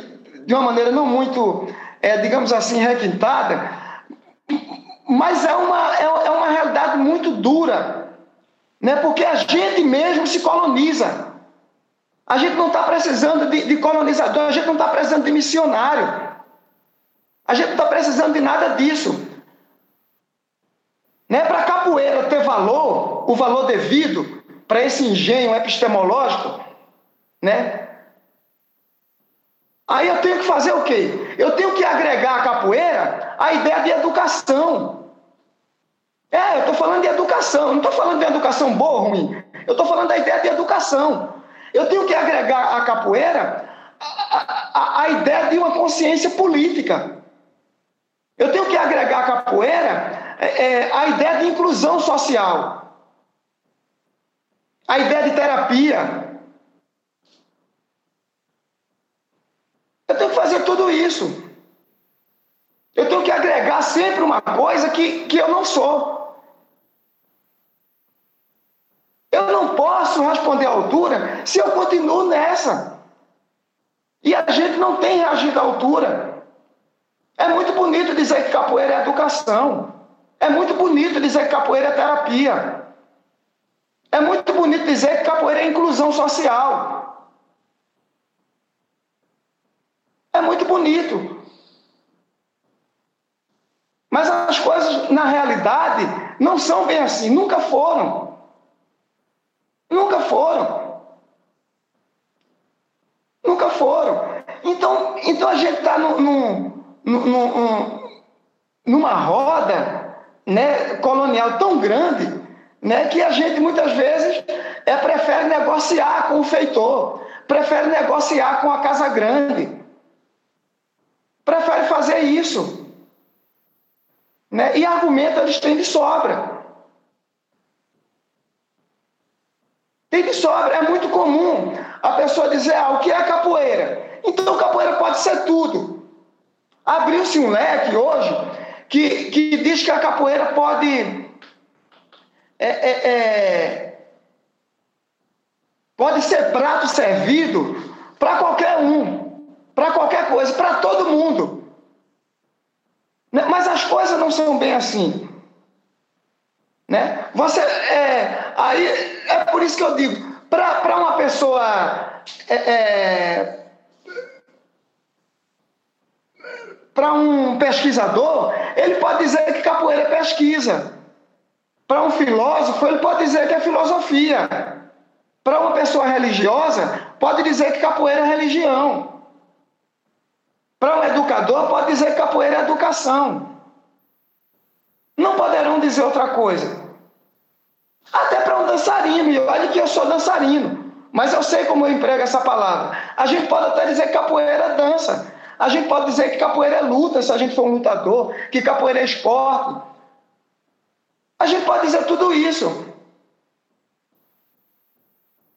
de uma maneira não muito, é, digamos assim, requintada, mas é uma, é, é uma realidade muito dura Né? Porque a gente mesmo se coloniza. A gente não está precisando de, de colonizador, a gente não está precisando de missionário. A gente não está precisando de nada disso. Né? Para a capoeira ter valor, o valor devido para esse engenho epistemológico, né? Aí eu tenho que fazer o quê? Eu tenho que agregar à capoeira a ideia de educação. É, eu estou falando de educação, não estou falando de educação boa ou ruim. Eu estou falando da ideia de educação. Eu tenho que agregar à capoeira a, a, a ideia de uma consciência política. Eu tenho que agregar à capoeira é, é, a ideia de inclusão social, a ideia de terapia. Eu tenho que fazer tudo isso. Eu tenho que agregar sempre uma coisa que, que eu não sou. Eu não posso responder à altura se eu continuo nessa. E a gente não tem reagido à altura. É muito bonito dizer que capoeira é educação. É muito bonito dizer que capoeira é terapia. É muito bonito dizer que capoeira é inclusão social. É muito bonito. Mas as coisas, na realidade, não são bem assim, nunca foram. Nunca foram. Nunca foram. Então, então a gente está num, numa roda né, colonial tão grande né, que a gente muitas vezes é, prefere negociar com o feitor, prefere negociar com a casa grande, prefere fazer isso. Né, e argumento eles têm de sobra. Tem de sobra. É muito comum a pessoa dizer, ah, o que é capoeira? Então, capoeira pode ser tudo. Abriu-se um leque hoje que, que diz que a capoeira pode. É, é, é, pode ser prato servido para qualquer um, para qualquer coisa, para todo mundo. Né? Mas as coisas não são bem assim. Né? Você, é, aí, é por isso que eu digo, para uma pessoa. É, é, para um pesquisador, ele pode dizer que capoeira é pesquisa. Para um filósofo, ele pode dizer que é filosofia. Para uma pessoa religiosa, pode dizer que capoeira é religião. Para um educador, pode dizer que capoeira é educação. Não poderão dizer outra coisa. Até para um dançarino, e olha que eu sou dançarino, mas eu sei como eu emprego essa palavra. A gente pode até dizer que capoeira é dança, a gente pode dizer que capoeira é luta, se a gente for um lutador, que capoeira é esporte. A gente pode dizer tudo isso.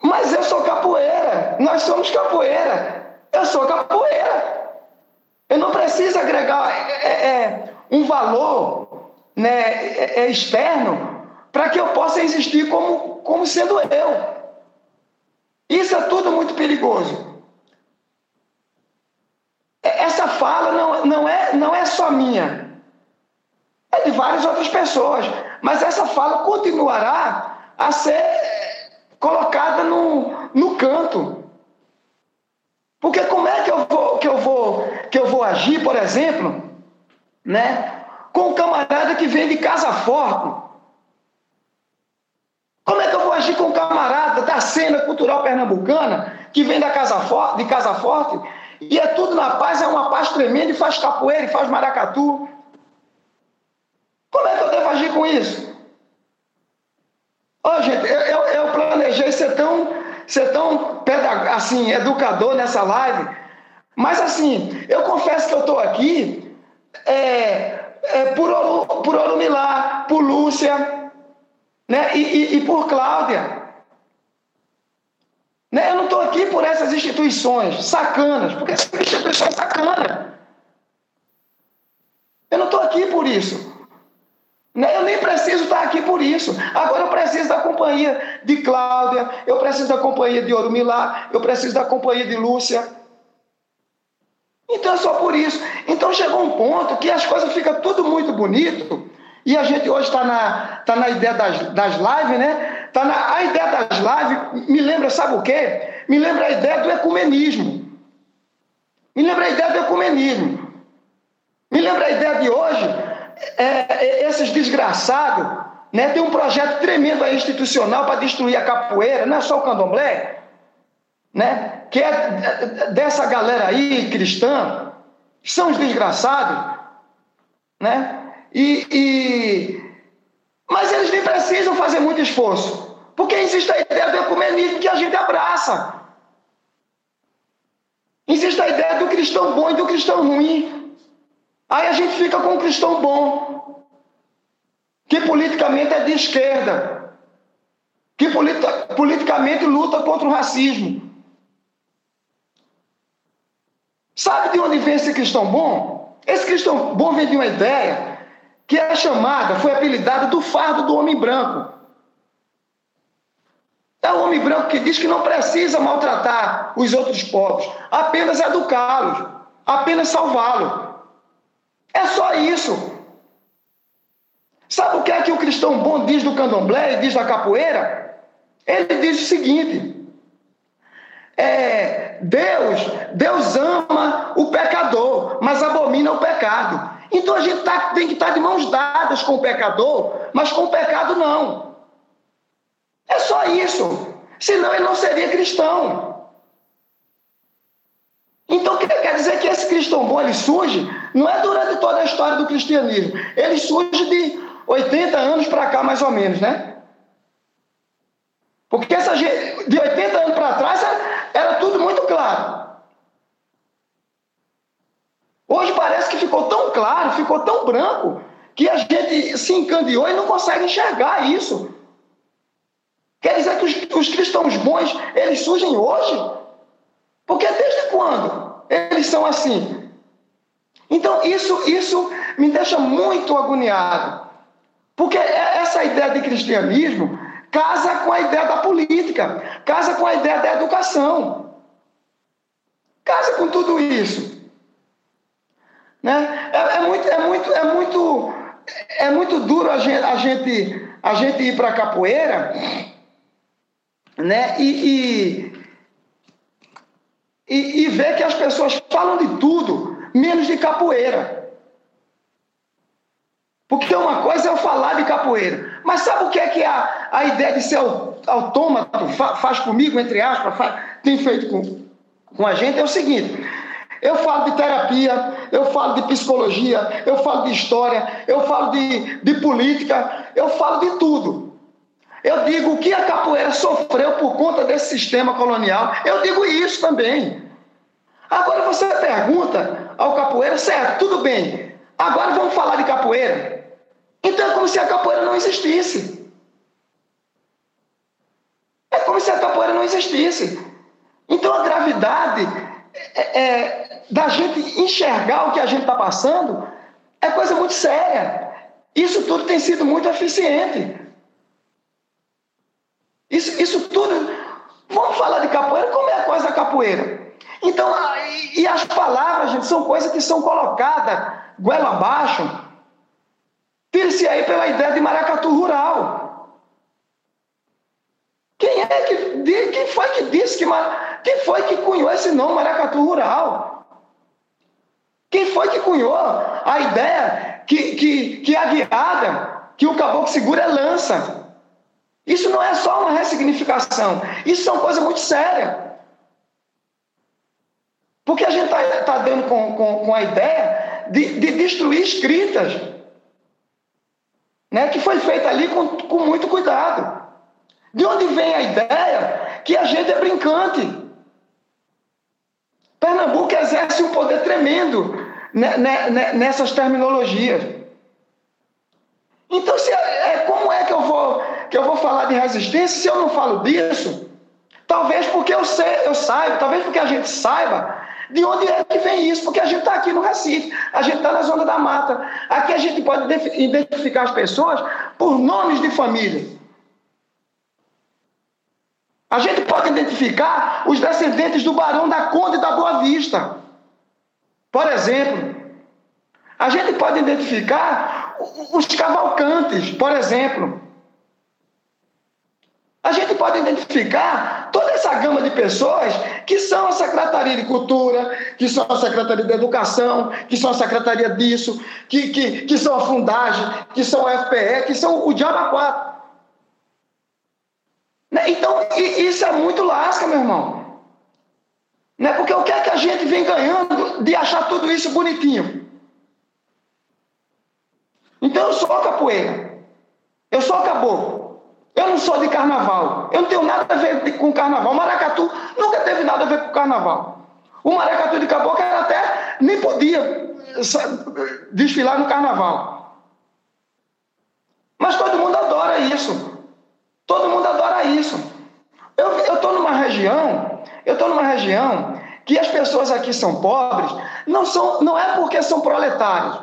Mas eu sou capoeira, nós somos capoeira, eu sou capoeira. Eu não preciso agregar é, é, um valor né, é, é externo para que eu possa existir como, como sendo eu. Isso é tudo muito perigoso. Essa fala não, não, é, não é só minha, é de várias outras pessoas, mas essa fala continuará a ser colocada no, no canto. Porque como é que eu vou, que eu vou, que eu vou agir, por exemplo, né, com um camarada que vem de casa forte, como é que eu vou agir com um camarada da cena cultural pernambucana, que vem da casa forte, de Casa Forte, e é tudo na paz, é uma paz tremenda, e faz capoeira, e faz maracatu? Como é que eu devo agir com isso? Ô, oh, gente, eu, eu, eu, planejei ser tão, ser tão assim, educador nessa live, mas assim, eu confesso que eu estou aqui é, é, por, por Orumilá, por Lúcia, né? E, e, e por Cláudia. Né? Eu não estou aqui por essas instituições sacanas, porque essas instituições sacanas. Eu não estou aqui por isso. Né? Eu nem preciso estar aqui por isso. Agora eu preciso da companhia de Cláudia, eu preciso da companhia de Orumilá, eu preciso da companhia de Lúcia. Então é só por isso. Então chegou um ponto que as coisas ficam tudo muito bonito e a gente hoje está na, tá na ideia das, das lives, né? Tá na, a ideia das lives me lembra, sabe o quê? Me lembra a ideia do ecumenismo. Me lembra a ideia do ecumenismo. Me lembra a ideia de hoje, é, é, esses desgraçados, né, tem um projeto tremendo aí institucional para destruir a capoeira, não é só o candomblé, né, que é dessa galera aí cristã, são os desgraçados, né, e, e, mas eles nem precisam fazer muito esforço, porque existe a ideia do ecumenismo que a gente abraça. Existe a ideia do cristão bom e do cristão ruim. Aí a gente fica com o cristão bom, que politicamente é de esquerda, que politicamente luta contra o racismo. Sabe de onde vem esse cristão bom? Esse cristão bom vem de uma ideia que é chamada, foi apelidada do fardo do homem branco. É o homem branco que diz que não precisa maltratar os outros povos, apenas educá-los, apenas salvá-los. É só isso. Sabe o que é que o cristão bom diz do candomblé e diz da capoeira? Ele diz o seguinte: é, Deus, Deus ama o pecador, mas abomina o pecado. Então a gente tá, tem que estar tá de mãos dadas com o pecador, mas com o pecado não. É só isso. Senão ele não seria cristão. Então quer dizer que esse cristão bom ele surge, não é durante toda a história do cristianismo. Ele surge de 80 anos para cá, mais ou menos, né? Porque essa de 80 anos para trás era tudo muito claro. Hoje parece que ficou tão claro, ficou tão branco, que a gente se encandeou e não consegue enxergar isso. Quer dizer que os, os cristãos bons, eles surgem hoje? Porque desde quando eles são assim? Então isso, isso me deixa muito agoniado. Porque é, essa ideia de cristianismo casa com a ideia da política, casa com a ideia da educação, casa com tudo isso. Né? É, é, muito, é, muito, é, muito, é muito duro a gente, a gente, a gente ir para a capoeira né? E, e, e, e ver que as pessoas falam de tudo, menos de capoeira. Porque uma coisa é eu falar de capoeira. Mas sabe o que é que a, a ideia de ser autômato faz comigo, entre aspas, faz, tem feito com, com a gente? É o seguinte: eu falo de terapia, eu falo de psicologia, eu falo de história, eu falo de, de política, eu falo de tudo. Eu digo o que a capoeira sofreu por conta desse sistema colonial, eu digo isso também. Agora você pergunta ao capoeira, certo, tudo bem, agora vamos falar de capoeira. Então é como se a capoeira não existisse. É como se a capoeira não existisse. Então a gravidade é, é, da gente enxergar o que a gente está passando é coisa muito séria. Isso tudo tem sido muito eficiente. Isso, isso tudo. Vamos falar de capoeira? Como é a coisa da capoeira? Então, e as palavras, gente, são coisas que são colocadas goela abaixo. Tire-se aí pela ideia de maracatu rural. Quem é que. Quem foi que disse que. Quem foi que cunhou esse nome maracatu rural? Quem foi que cunhou a ideia que, que, que a guiada, que o caboclo segura é lança? Isso não é só uma ressignificação, isso são coisas muito sérias. Porque a gente está tá dando com, com, com, a ideia de, de destruir escritas, né, que foi feita ali com, com muito cuidado. De onde vem a ideia que a gente é brincante? Pernambuco exerce um poder tremendo nessas terminologias. Então, se, é, é, como é que eu, vou, que eu vou falar de resistência se eu não falo disso? Talvez porque eu, sei, eu saiba, talvez porque a gente saiba de onde é que vem isso, porque a gente está aqui no Recife, a gente está na zona da mata. Aqui a gente pode identificar as pessoas por nomes de família. A gente pode identificar os descendentes do Barão da Conde da Boa Vista. Por exemplo, a gente pode identificar os cavalcantes, por exemplo. a gente pode identificar toda essa gama de pessoas que são a Secretaria de Cultura, que são a Secretaria de Educação, que são a Secretaria disso, que, que, que são a Fundagem, que são a FPE, que são o Diaba 4. Né? Então, isso é muito lasca, meu irmão. Né? Porque o que é que a gente vem ganhando de achar tudo isso bonitinho? Então, eu sou capoeira. Eu sou caboclo. Eu não sou de carnaval. Eu não tenho nada a ver com carnaval. Maracatu nunca teve nada a ver com carnaval. O maracatu de caboclo era até nem podia desfilar no carnaval. Mas todo mundo adora isso. Todo mundo adora isso. Eu estou numa região, eu estou numa região que as pessoas aqui são pobres, não, são, não é porque são proletários.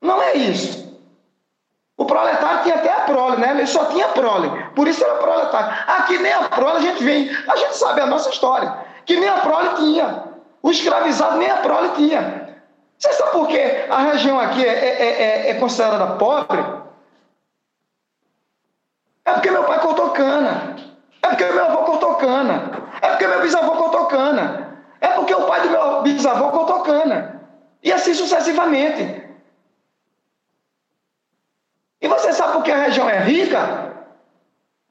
Não é isso. O proletário tinha até a prole, né? Ele só tinha prole. Por isso era proletário. Aqui nem a prole a gente vem. A gente sabe a nossa história. Que nem a prole tinha. O escravizado nem a prole tinha. Você sabe por que a região aqui é, é, é, é considerada pobre? É porque meu pai cortou cana. É porque meu avô cortou cana. Porque meu bisavô cortou cana. É porque o pai do meu bisavô cortou cana. E assim sucessivamente. E você sabe por que a região é rica?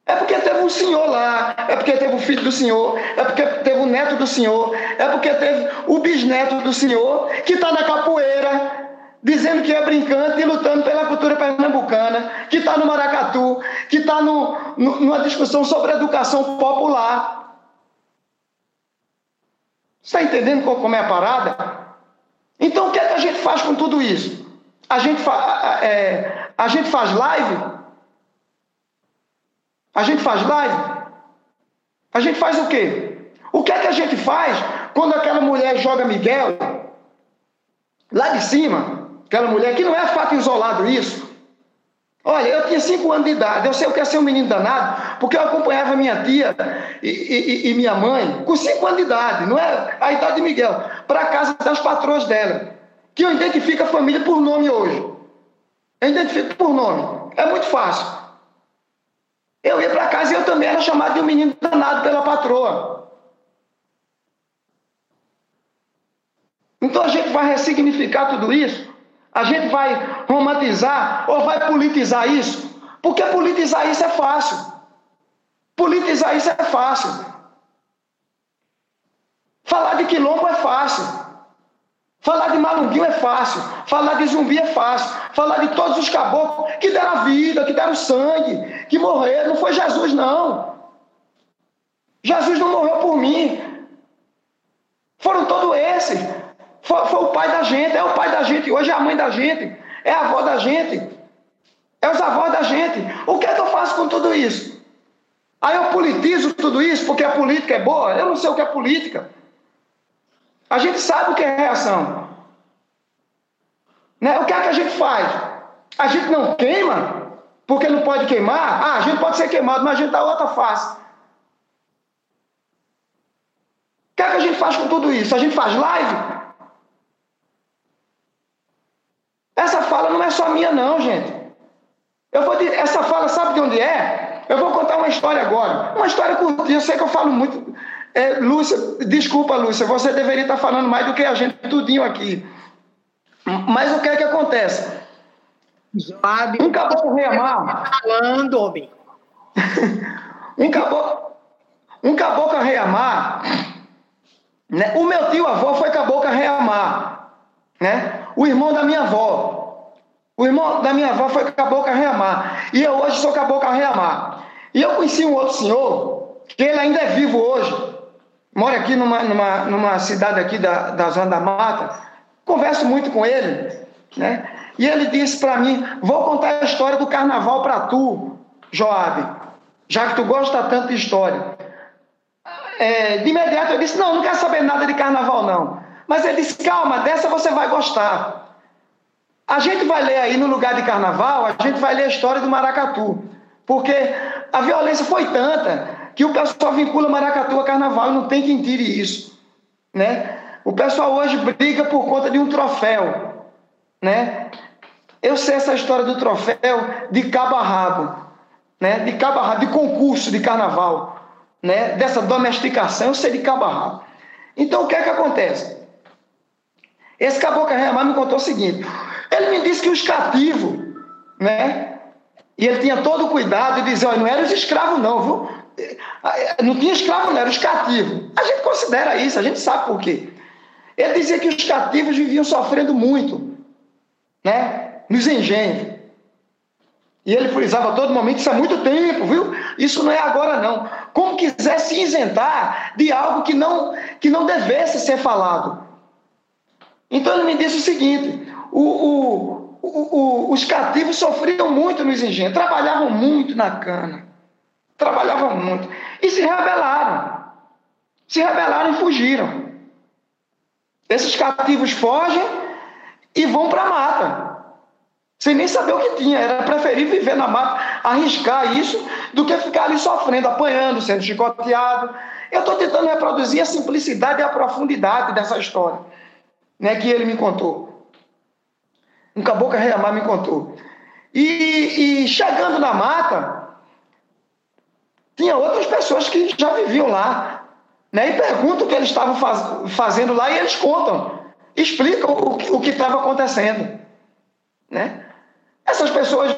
É porque teve um senhor lá, é porque teve o filho do senhor, é porque teve o neto do senhor, é porque teve o bisneto do senhor que está na capoeira, dizendo que é brincante e lutando pela cultura pernambucana, que está no maracatu, que está numa discussão sobre educação popular. Está entendendo como é a parada? Então o que é que a gente faz com tudo isso? A gente, fa é, a gente faz live? A gente faz live? A gente faz o quê? O que é que a gente faz quando aquela mulher joga Miguel lá de cima? Aquela mulher que não é fato isolado isso. Olha, eu tinha cinco anos de idade, eu sei o que é ser um menino danado, porque eu acompanhava minha tia e, e, e minha mãe com cinco anos de idade, não é a idade de Miguel, para a casa das patroas dela que eu identifico a família por nome hoje. Eu identifico por nome. É muito fácil. Eu ia para casa e eu também era chamado de um menino danado pela patroa. Então a gente vai ressignificar tudo isso? A gente vai romantizar ou vai politizar isso? Porque politizar isso é fácil. Politizar isso é fácil. Falar de quilombo é fácil. Falar de Malunguinho é fácil, falar de zumbi é fácil, falar de todos os caboclos que deram a vida, que deram sangue, que morreram. Não foi Jesus, não. Jesus não morreu por mim. Foram todos esses. Foi, foi, o pai da gente, é o pai da gente, hoje é a mãe da gente, é a avó da gente, é os avós da gente. O que é que eu faço com tudo isso? Aí eu politizo tudo isso porque a política é boa? Eu não sei o que é política. A gente sabe o que é reação. Né? O que é que a gente faz? A gente não queima, porque não pode queimar. Ah, a gente pode ser queimado, mas a gente dá outra face. O que é que a gente faz com tudo isso? A gente faz live? Essa fala não é só minha, não, gente. Eu vou dizer, essa fala, sabe de onde é? Eu vou contar uma história agora. Uma história curtinha, eu sei que eu falo muito. É, Lúcia, desculpa, Lúcia, você deveria estar falando mais do que a gente tudinho aqui. Mas o que é que acontece? Joab, um caboclo reamar. Falando, homem. um caboclo, um caboclo reamar. Né? O meu tio avô foi caboclo reamar, né? O irmão da minha avó. O irmão da minha avó foi caboclo reamar. E eu hoje sou caboclo reamar. E eu conheci um outro senhor, que ele ainda é vivo hoje, moro aqui numa, numa, numa cidade aqui da, da Zona da Mata, converso muito com ele, né? E ele disse para mim, vou contar a história do carnaval para tu, Joab, já que tu gosta tanto de história. É, de imediato eu disse, não, não quero saber nada de carnaval não. Mas ele disse, calma, dessa você vai gostar. A gente vai ler aí no lugar de carnaval, a gente vai ler a história do Maracatu. Porque a violência foi tanta que o pessoal vincula maracatu a carnaval e não tem quem tire isso, né? O pessoal hoje briga por conta de um troféu, né? Eu sei essa história do troféu de cabo a rabo, né, de cabo a rabo, de concurso de carnaval, né, dessa domesticação, eu sei de cabo a rabo. Então, o que é que acontece? Esse caboclo Reamar me contou o seguinte, ele me disse que os cativos, né, e ele tinha todo o cuidado de dizer, olha, não eram os escravos não, viu? Não tinha escravo não, eram os cativos. A gente considera isso, a gente sabe por quê. Ele dizia que os cativos viviam sofrendo muito, né, nos engenhos. E ele frisava a todo momento, isso há muito tempo, viu? Isso não é agora não. Como quiser se isentar de algo que não, que não devesse ser falado. Então ele me disse o seguinte, o, o, o, os cativos sofriam muito nos engenhos, trabalhavam muito na cana. Trabalhavam muito. E se rebelaram. Se rebelaram e fugiram. Esses cativos fogem e vão para a mata sem nem saber o que tinha. Era preferível viver na mata, arriscar isso, do que ficar ali sofrendo, apanhando, sendo chicoteado. Eu estou tentando reproduzir a simplicidade e a profundidade dessa história né, que ele me contou. Um caboclo reamar me contou. E, e chegando na mata, tinha outras pessoas que já viviam lá. Né, e perguntam o que eles estavam faz, fazendo lá e eles contam, explicam o, o que estava acontecendo. Né? Essas pessoas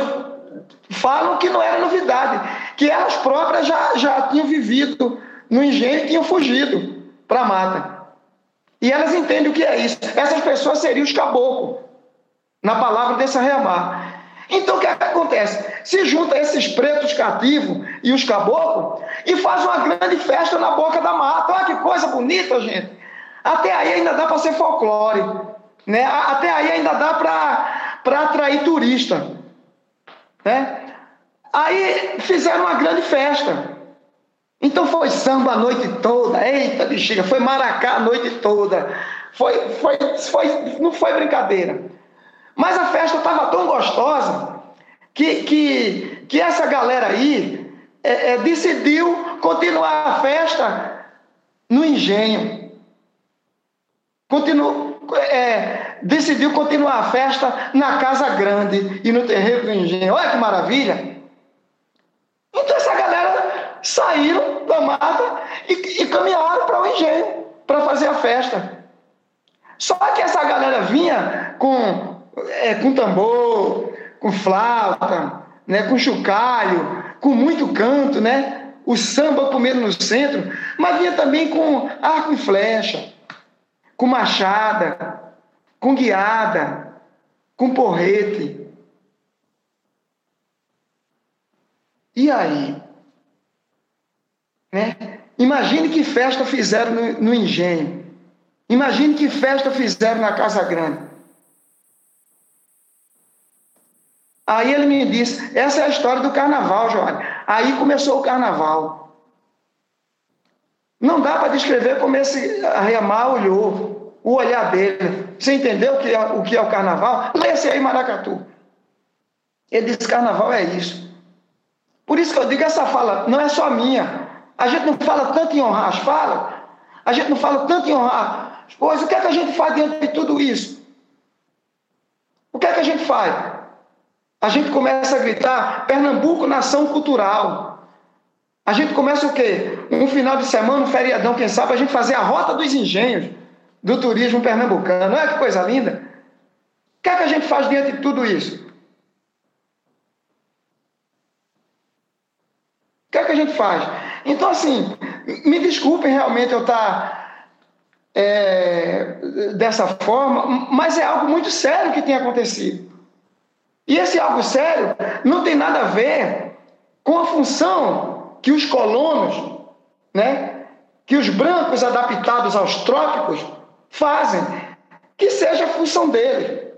falam que não era novidade, que elas próprias já, já tinham vivido no engenho e tinham fugido para a mata. E elas entendem o que é isso. Essas pessoas seriam os caboclos, na palavra desse Reamar. Então o que acontece? Se junta esses pretos cativos e os caboclos e faz uma grande festa na boca da mata. Olha que coisa bonita, gente. Até aí ainda dá para ser folclore. Né? Até aí ainda dá para para atrair turista. Né? Aí fizeram uma grande festa. Então foi samba a noite toda, eita bexiga, foi maracá a noite toda. Foi, foi, foi, não foi brincadeira. Mas a festa estava tão gostosa que, que, que essa galera aí é, é, decidiu continuar a festa no engenho. Continuou, é, decidiu continuar a festa na Casa Grande e no terreiro do engenho. Olha que maravilha! Então essa galera saíram da mata e, e caminharam para o engenho para fazer a festa. Só que essa galera vinha com, é, com tambor, com flauta, né, com chocalho, com muito canto, né? O samba comendo no centro, mas vinha também com arco e flecha, com machada, com guiada, com porrete. E aí? Né? Imagine que festa fizeram no, no engenho. Imagine que festa fizeram na Casa Grande. Aí ele me disse: essa é a história do carnaval, João. Aí começou o carnaval. Não dá para descrever como esse Arremar olhou o olhar dele. Você entendeu o que é o, que é o carnaval? Leia-se aí Maracatu. Ele diz: carnaval é isso. Por isso que eu digo: essa fala não é só minha. A gente não fala tanto em honrar as falas, a gente não fala tanto em honrar as coisas. O que é que a gente faz diante de tudo isso? O que é que a gente faz? A gente começa a gritar: Pernambuco, nação cultural. A gente começa o quê? Um final de semana, um feriadão, quem sabe, a gente fazer a rota dos engenhos do turismo pernambucano. Olha que coisa linda. O que é que a gente faz diante de tudo isso? O que é que a gente faz? Então, assim, me desculpem realmente eu estar é, dessa forma, mas é algo muito sério que tem acontecido. E esse algo sério não tem nada a ver com a função que os colonos, né, que os brancos adaptados aos trópicos fazem, que seja a função dele.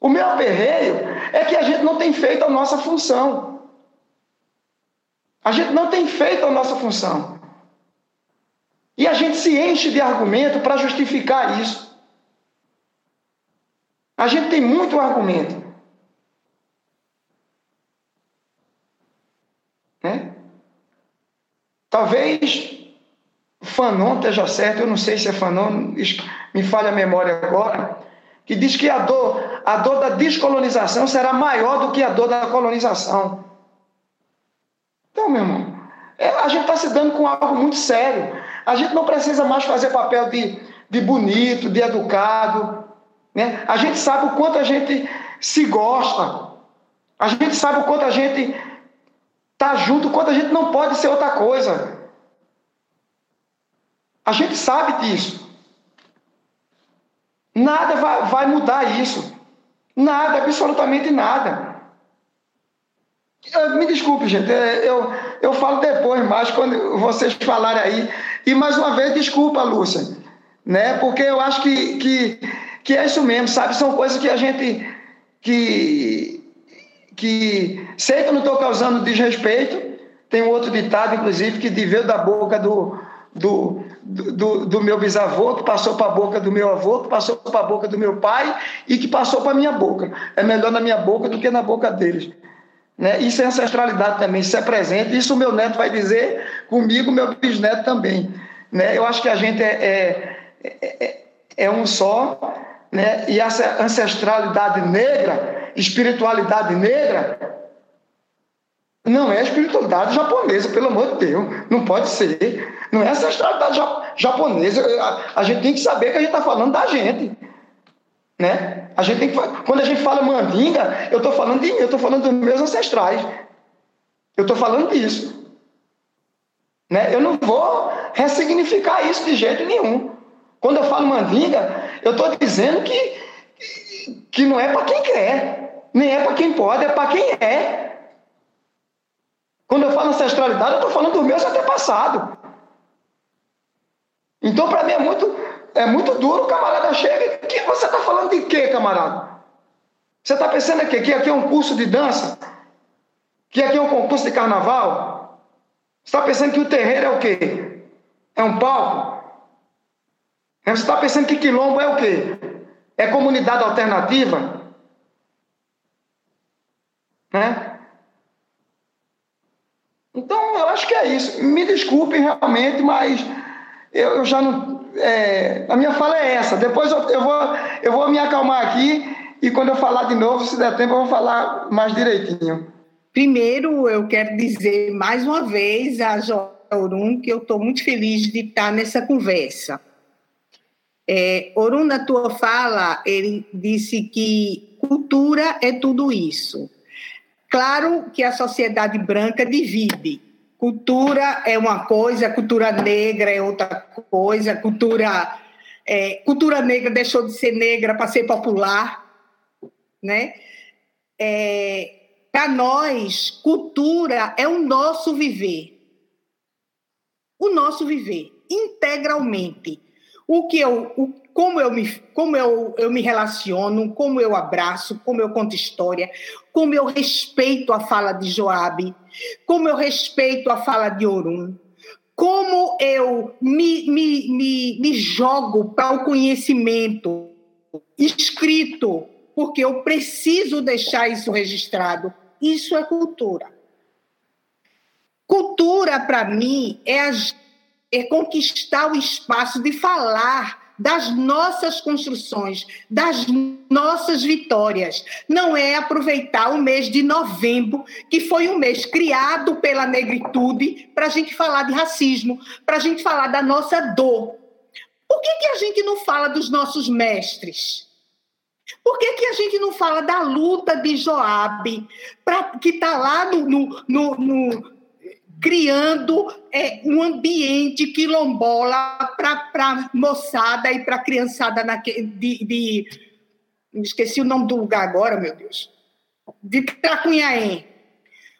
O meu aperreio é que a gente não tem feito a nossa função. A gente não tem feito a nossa função. E a gente se enche de argumento para justificar isso. A gente tem muito argumento. Né? Talvez Fanon esteja certo, eu não sei se é Fanon, me falha a memória agora, que diz que a dor, a dor da descolonização será maior do que a dor da colonização. Então, meu irmão, é, a gente está se dando com algo muito sério. A gente não precisa mais fazer papel de, de bonito, de educado. Né? A gente sabe o quanto a gente se gosta. A gente sabe o quanto a gente está junto, o quanto a gente não pode ser outra coisa. A gente sabe disso. Nada vai, vai mudar isso. Nada, absolutamente nada. Me desculpe, gente, é, eu, eu falo depois mais quando vocês falarem aí. E mais uma vez, desculpa, Lúcia, né? Porque eu acho que, que, que é isso mesmo, sabe? São coisas que a gente. que. que sei que eu não estou causando desrespeito. Tem um outro ditado, inclusive, que veio da boca do, do, do, do, meu bisavô, que passou para a boca do meu avô, que passou para a boca do meu pai e que passou para a minha boca. É melhor na minha boca do que na boca deles. Né? Isso é ancestralidade também, isso é presente. Isso o meu neto vai dizer comigo, meu bisneto também. Né? Eu acho que a gente é, é, é, é um só, né? e essa ancestralidade negra, espiritualidade negra, não é espiritualidade japonesa, pelo amor de Deus. Não pode ser. Não é ancestralidade japonesa. A, a gente tem que saber que a gente está falando da gente. Né? A gente tem que, quando a gente fala mandinga, eu estou falando de mim, eu estou falando dos meus ancestrais. Eu estou falando disso. Né? Eu não vou ressignificar isso de jeito nenhum. Quando eu falo mandinga, eu estou dizendo que, que não é para quem quer, nem é para quem pode, é para quem é. Quando eu falo ancestralidade, eu estou falando dos meus antepassados. Então, para mim, é muito, é muito duro o camarada chega. Que você está falando de quê, camarada? Você está pensando que aqui, aqui é um curso de dança? Que aqui é um concurso de carnaval? Você está pensando que o terreiro é o quê? É um palco? Você está pensando que quilombo é o quê? É comunidade alternativa? Né? Então, eu acho que é isso. Me desculpem realmente, mas eu, eu já não. É, a minha fala é essa. Depois eu, eu, vou, eu vou me acalmar aqui e quando eu falar de novo, se der tempo, eu vou falar mais direitinho. Primeiro, eu quero dizer mais uma vez a Orum que eu estou muito feliz de estar nessa conversa. É, na tua fala, ele disse que cultura é tudo isso. Claro que a sociedade branca divide. Cultura é uma coisa, cultura negra é outra coisa, cultura, é, cultura negra deixou de ser negra para ser popular, né? É, para nós, cultura é o nosso viver. O nosso viver, integralmente. O que eu, o, como eu me, como eu, eu me relaciono, como eu abraço, como eu conto história, como eu respeito a fala de Joabe, como eu respeito a fala de Orum, como eu me, me, me, me jogo para o conhecimento escrito, porque eu preciso deixar isso registrado. Isso é cultura. Cultura, para mim, é, a, é conquistar o espaço de falar das nossas construções, das nossas vitórias. Não é aproveitar o mês de novembro, que foi um mês criado pela negritude, para a gente falar de racismo, para a gente falar da nossa dor. Por que, que a gente não fala dos nossos mestres? Por que, que a gente não fala da luta de Joabe, pra, que está lá no, no, no, no criando é, um ambiente quilombola para a moçada e para a criançada naque, de, de, Esqueci o nome do lugar agora, meu Deus. De Tracunhaém.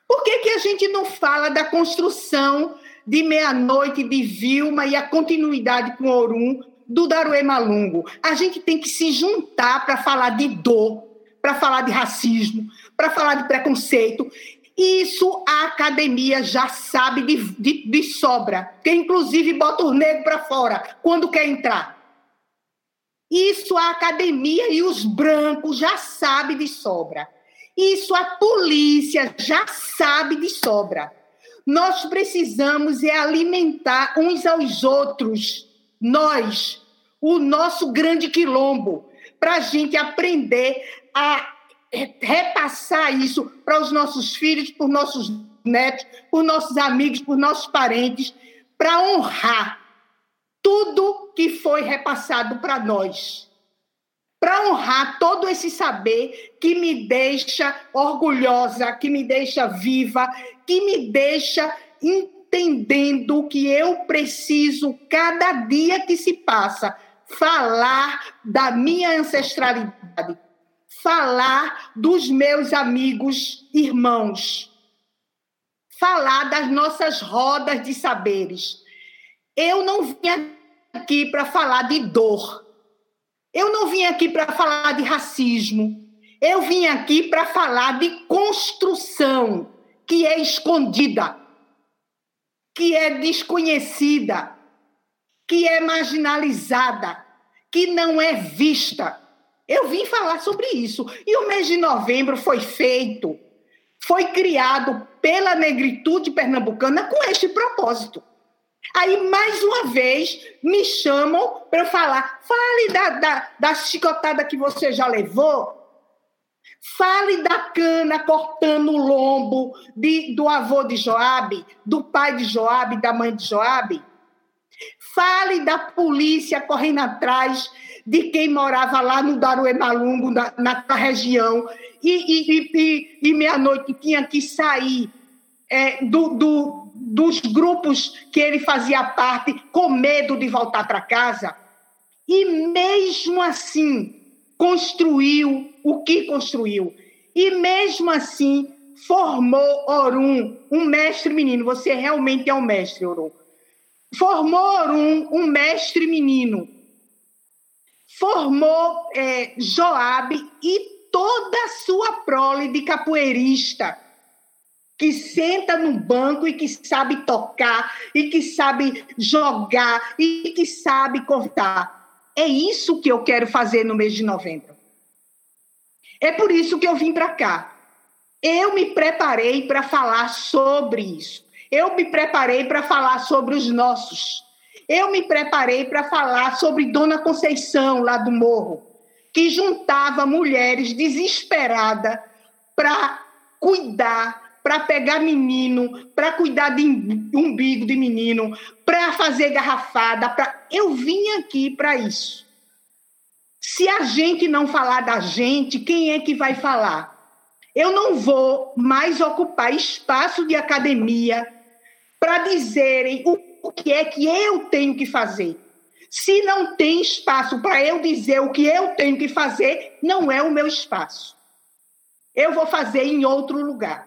Por que, que a gente não fala da construção de meia-noite de Vilma e a continuidade com Orum do Daruê Malungo? A gente tem que se juntar para falar de dor, para falar de racismo, para falar de preconceito isso a academia já sabe de, de, de sobra, que inclusive bota o negro para fora quando quer entrar. Isso a academia e os brancos já sabem de sobra. Isso a polícia já sabe de sobra. Nós precisamos é alimentar uns aos outros, nós, o nosso grande quilombo, para a gente aprender a repassar isso para os nossos filhos, para os nossos netos, por nossos amigos, por nossos parentes, para honrar tudo que foi repassado para nós. Para honrar todo esse saber que me deixa orgulhosa, que me deixa viva, que me deixa entendendo que eu preciso, cada dia que se passa, falar da minha ancestralidade, falar dos meus amigos, irmãos, falar das nossas rodas de saberes. Eu não vim aqui para falar de dor. Eu não vim aqui para falar de racismo. Eu vim aqui para falar de construção que é escondida, que é desconhecida, que é marginalizada, que não é vista. Eu vim falar sobre isso. E o mês de novembro foi feito, foi criado pela negritude pernambucana com este propósito. Aí, mais uma vez, me chamam para falar. Fale da, da, da chicotada que você já levou. Fale da cana cortando o lombo de, do avô de Joabe, do pai de Joabe, da mãe de Joabe. Fale da polícia correndo atrás de quem morava lá no Daruemalungo, na, naquela região, e, e, e, e meia-noite tinha que sair é, do, do, dos grupos que ele fazia parte com medo de voltar para casa. E mesmo assim, construiu o que construiu. E mesmo assim, formou Orum, um mestre menino. Você realmente é um mestre, Orum formou um, um mestre menino, formou é, Joabe e toda a sua prole de capoeirista, que senta no banco e que sabe tocar, e que sabe jogar, e que sabe cortar. É isso que eu quero fazer no mês de novembro. É por isso que eu vim para cá. Eu me preparei para falar sobre isso. Eu me preparei para falar sobre os nossos. Eu me preparei para falar sobre Dona Conceição, lá do morro, que juntava mulheres desesperadas para cuidar, para pegar menino, para cuidar de umbigo de menino, para fazer garrafada. Pra... Eu vim aqui para isso. Se a gente não falar da gente, quem é que vai falar? Eu não vou mais ocupar espaço de academia, para dizerem o que é que eu tenho que fazer. Se não tem espaço para eu dizer o que eu tenho que fazer, não é o meu espaço. Eu vou fazer em outro lugar.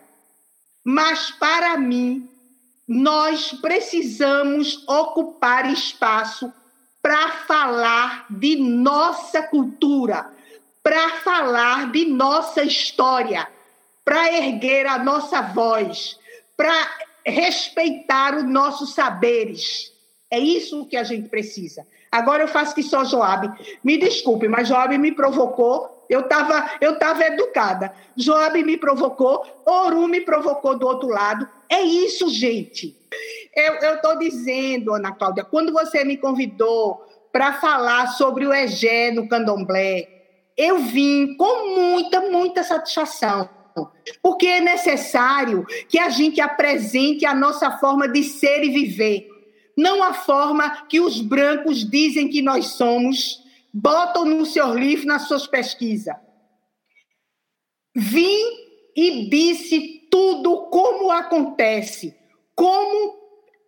Mas para mim, nós precisamos ocupar espaço para falar de nossa cultura, para falar de nossa história, para erguer a nossa voz, para respeitar os nossos saberes. É isso que a gente precisa. Agora eu faço que só Joabe. Me desculpe, mas Joabe me provocou. Eu estava eu tava educada. Joabe me provocou, Oru me provocou do outro lado. É isso, gente. Eu estou dizendo, Ana Cláudia, quando você me convidou para falar sobre o Egé no candomblé, eu vim com muita, muita satisfação porque é necessário que a gente apresente a nossa forma de ser e viver, não a forma que os brancos dizem que nós somos, botam no seu livro, nas suas pesquisas. Vim e disse tudo como acontece, como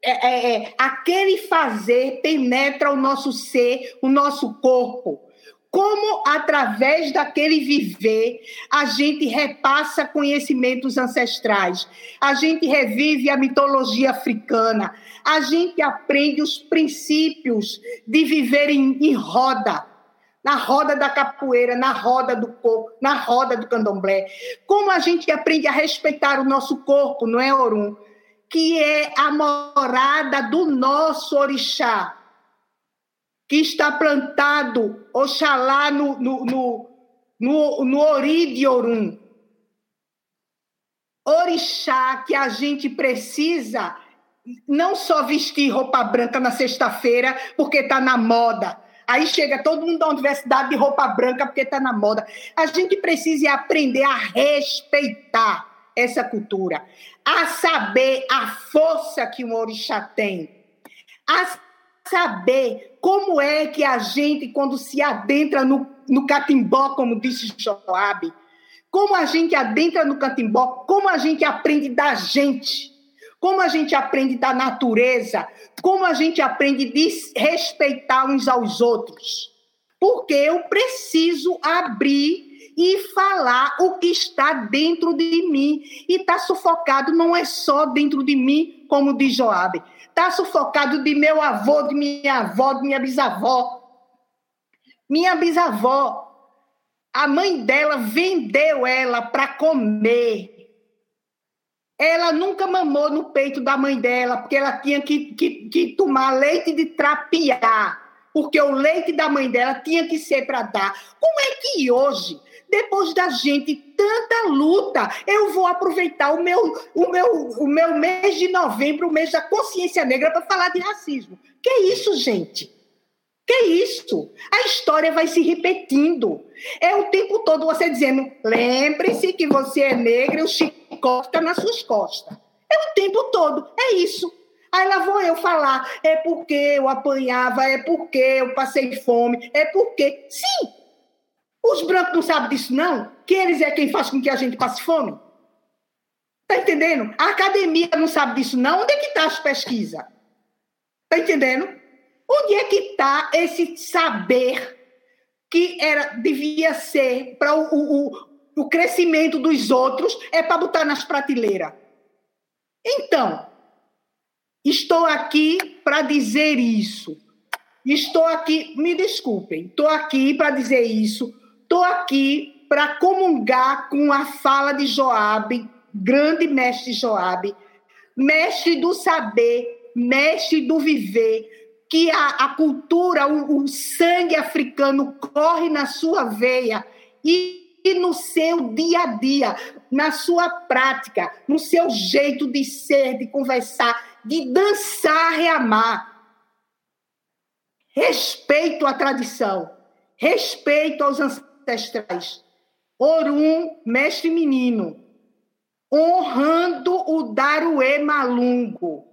é, é, é aquele fazer penetra o nosso ser, o nosso corpo como através daquele viver a gente repassa conhecimentos ancestrais, a gente revive a mitologia africana, a gente aprende os princípios de viver em, em roda, na roda da capoeira, na roda do corpo, na roda do candomblé. Como a gente aprende a respeitar o nosso corpo, não é, Orum? Que é a morada do nosso orixá que está plantado, Oxalá, no, no, no, no, no Ori de Orum. Orixá que a gente precisa não só vestir roupa branca na sexta-feira, porque está na moda. Aí chega todo mundo da universidade de roupa branca porque está na moda. A gente precisa aprender a respeitar essa cultura, a saber a força que o orixá tem, a saber como é que a gente, quando se adentra no, no catimbó, como disse Joab, como a gente adentra no catimbó, como a gente aprende da gente, como a gente aprende da natureza, como a gente aprende de respeitar uns aos outros. Porque eu preciso abrir e falar o que está dentro de mim. E está sufocado não é só dentro de mim, como diz Joabe. Está sufocado de meu avô, de minha avó, de minha bisavó. Minha bisavó a mãe dela vendeu ela para comer. Ela nunca mamou no peito da mãe dela, porque ela tinha que, que, que tomar leite de trapiar, porque o leite da mãe dela tinha que ser para dar. Como é que hoje, depois da gente tanta luta, eu vou aproveitar o meu, o meu, o meu mês de novembro, o mês da consciência negra, para falar de racismo? Que isso, gente? Que isso? A história vai se repetindo. É o tempo todo você dizendo: lembre-se que você é negra e o chicote está nas suas costas. É o tempo todo. É isso. Aí lá vou eu falar: é porque eu apanhava, é porque eu passei fome, é porque. Sim! Os brancos não sabem disso, não? Que eles é quem faz com que a gente passe fome? Tá entendendo? A academia não sabe disso, não? Onde é que está as pesquisas? Tá entendendo? Onde é que está esse saber que era devia ser para o, o, o crescimento dos outros é para botar nas prateleiras? Então, estou aqui para dizer isso. Estou aqui, me desculpem, estou aqui para dizer isso. Estou aqui para comungar com a fala de Joabe, grande mestre Joabe, mestre do saber, mestre do viver, que a, a cultura, o, o, sangue africano corre na sua veia e, e no seu dia a dia, na sua prática, no seu jeito de ser, de conversar, de dançar e amar. Respeito à tradição, respeito aos ancestrais. Orum, mestre menino, honrando o Daruê Malungo,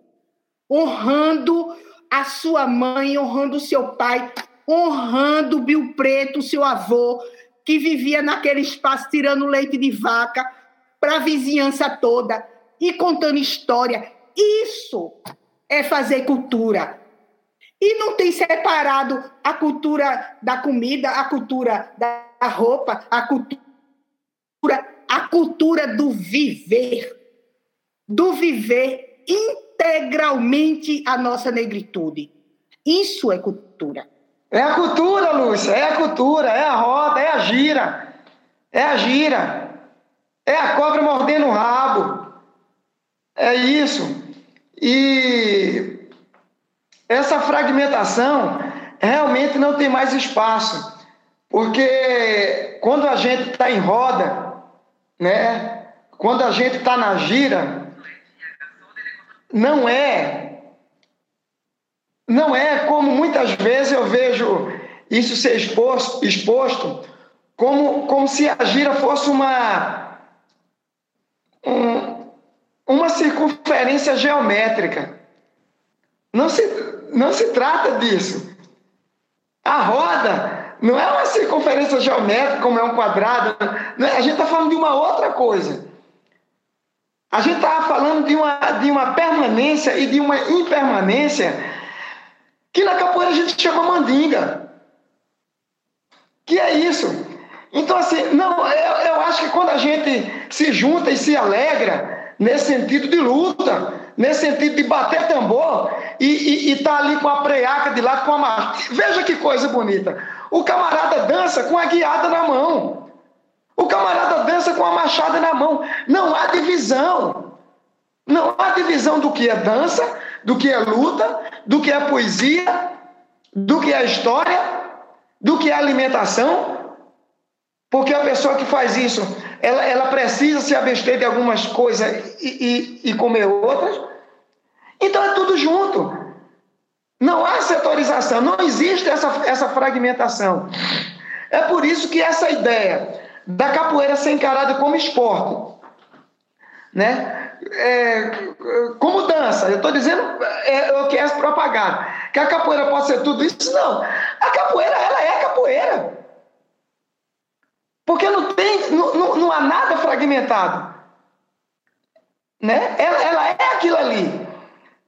honrando a sua mãe, honrando o seu pai, honrando o Bill Preto, seu avô, que vivia naquele espaço tirando leite de vaca para a vizinhança toda e contando história. Isso é fazer cultura. E não tem separado a cultura da comida, a cultura da roupa, a cultura, a cultura do viver. Do viver integralmente a nossa negritude. Isso é cultura. É a cultura, Lúcia, é a cultura, é a roda, é a gira. É a gira. É a cobra mordendo o rabo. É isso. E essa fragmentação realmente não tem mais espaço. Porque quando a gente está em roda, né? Quando a gente está na gira, não é não é como muitas vezes eu vejo isso ser exposto, exposto como, como se a gira fosse uma um, uma circunferência geométrica. Não se, não se trata disso. A roda não é uma circunferência geométrica como é um quadrado. É? A gente está falando de uma outra coisa. A gente estava falando de uma, de uma permanência e de uma impermanência que na capoeira a gente chama mandinga. Que é isso. Então, assim, não, eu, eu acho que quando a gente se junta e se alegra, nesse sentido de luta, nesse sentido de bater tambor e estar tá ali com a preaca de lado, com a marcha. Veja que coisa bonita. O camarada dança com a guiada na mão. O camarada dança com a machada na mão. Não há divisão. Não há divisão do que é dança, do que é luta, do que é poesia, do que é história, do que é alimentação. Porque a pessoa que faz isso, ela, ela precisa se abster de algumas coisas e, e, e comer outras. Então é tudo junto. Não há setorização, não existe essa, essa fragmentação. É por isso que essa ideia da capoeira ser encarada como esporte, né? É, como dança, eu estou dizendo é, o que é propaganda, que a capoeira pode ser tudo isso, não. A capoeira, ela é capoeira. Porque não tem, não, não há nada fragmentado. Né? Ela, ela é aquilo ali.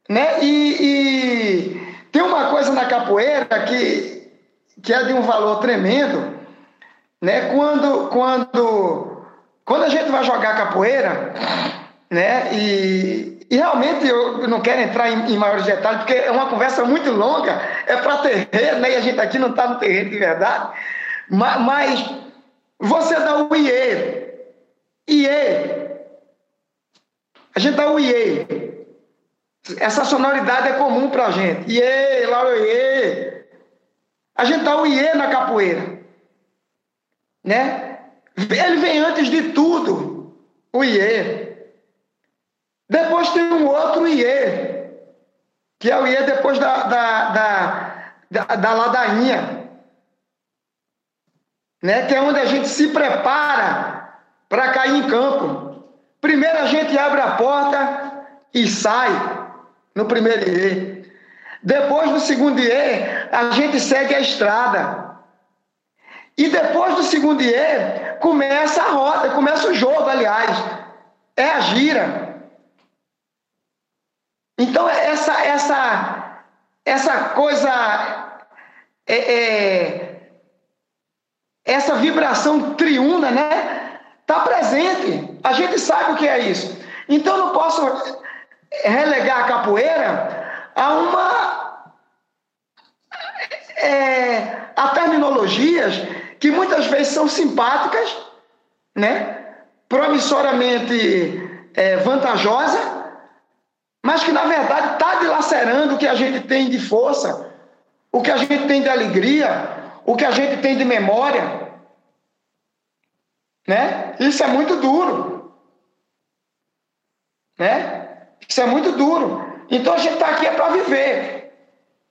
Né? E, e, tem uma coisa na capoeira que, que é de um valor tremendo, né? Quando, quando, quando a gente vai jogar capoeira, né? E, e realmente eu não quero entrar em, em maiores detalhes, porque é uma conversa muito longa, é para terreno, né? E a gente aqui não está no terreno de verdade. Mas, mas você dá o IE, IE. A gente dá o IE. Essa sonoridade é comum para a gente. Iê, o iê. A gente dá o iê na capoeira. Né? Ele vem antes de tudo, o iê. Depois tem um outro iê, que é o iê depois da, da, da, da, da ladainha. Né? Que é onde a gente se prepara para cair em campo. Primeiro a gente abre a porta e sai no primeiro IE. Depois do segundo IE, a gente segue a estrada. E depois do segundo IE, começa a roda, começa o jogo, aliás. É a gira. Então, essa, essa, essa coisa, é, é, essa vibração triuna, né? Está presente. A gente sabe o que é isso. Então, não posso relegar a capoeira a uma. É, a terminologias que muitas vezes são simpáticas, né? promissoramente é, vantajosa, mas que na verdade está dilacerando o que a gente tem de força, o que a gente tem de alegria, o que a gente tem de memória. Né? Isso é muito duro. Né? Isso é muito duro. Então a gente está aqui é para viver.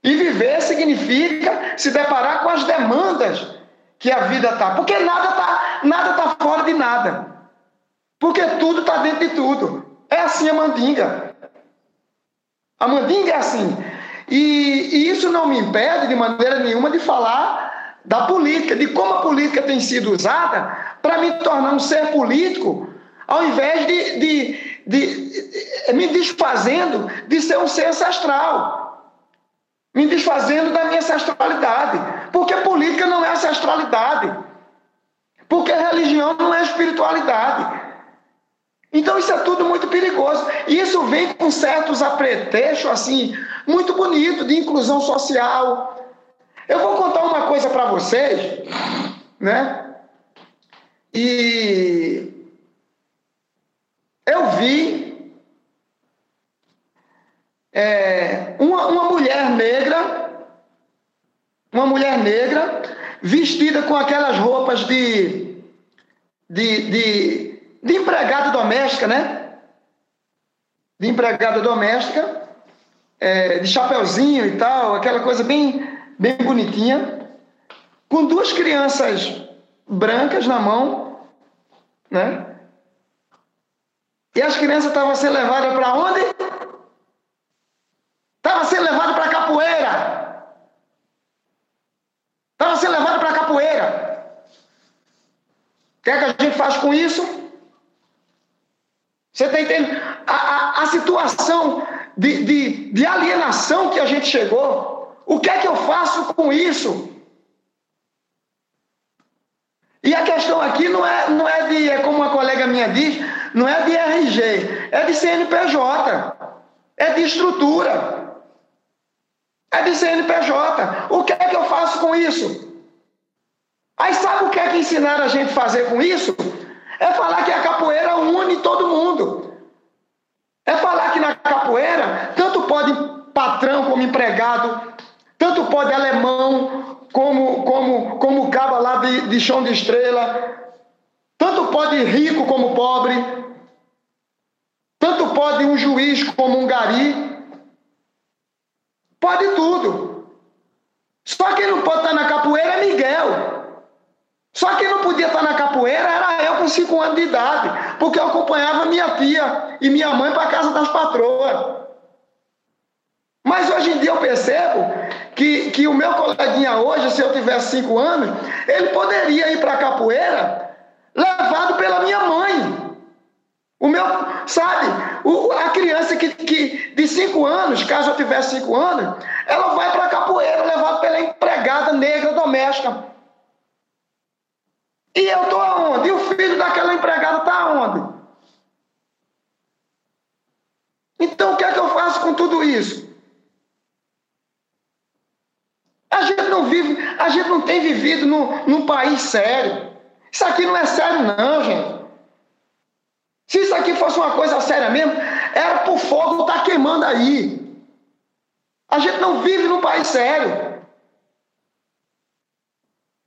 E viver significa se deparar com as demandas que a vida está. Porque nada está nada tá fora de nada. Porque tudo está dentro de tudo. É assim a mandinga. A mandinga é assim. E, e isso não me impede de maneira nenhuma de falar da política, de como a política tem sido usada para me tornar um ser político, ao invés de, de de, me desfazendo de ser um ser ancestral, me desfazendo da minha ancestralidade, porque política não é ancestralidade, porque religião não é espiritualidade. Então isso é tudo muito perigoso. E isso vem com certos apretextos assim, muito bonito de inclusão social. Eu vou contar uma coisa para vocês, né? E eu vi é, uma, uma mulher negra, uma mulher negra vestida com aquelas roupas de, de, de, de empregada doméstica, né? De empregada doméstica, é, de chapeuzinho e tal, aquela coisa bem, bem bonitinha, com duas crianças brancas na mão, né? E as crianças estavam sendo levadas para onde? Estavam sendo levadas para capoeira. Estavam sendo levadas para capoeira. O que é que a gente faz com isso? Você está entendendo? A, a, a situação de, de, de alienação que a gente chegou. O que é que eu faço com isso? E a questão aqui não é, não é de, é como uma colega minha diz, não é de RG, é de CNPJ, é de estrutura, é de CNPJ. O que é que eu faço com isso? Aí sabe o que é que ensinaram a gente fazer com isso? É falar que a capoeira une todo mundo. É falar que na capoeira, tanto pode patrão como empregado, tanto pode alemão como, como, como caba lá de, de chão de estrela, tanto pode rico como pobre, tanto pode um juiz como um gari. Pode tudo. Só quem não pode estar na capoeira é Miguel. Só quem não podia estar na capoeira era eu com 5 anos de idade, porque eu acompanhava minha tia e minha mãe para a casa das patroas. Mas hoje em dia eu percebo que, que o meu coleguinha hoje, se eu tivesse 5 anos, ele poderia ir para a capoeira levado pela minha mãe. O meu, sabe, o, a criança que, que de 5 anos, caso eu tivesse 5 anos, ela vai para a capoeira levada pela empregada negra doméstica. E eu estou aonde? E o filho daquela empregada está aonde? Então o que é que eu faço com tudo isso? A gente não vive, a gente não tem vivido num, num país sério. Isso aqui não é sério, não, gente. Se isso aqui fosse uma coisa séria mesmo, era por fogo estar tá queimando aí. A gente não vive num país sério.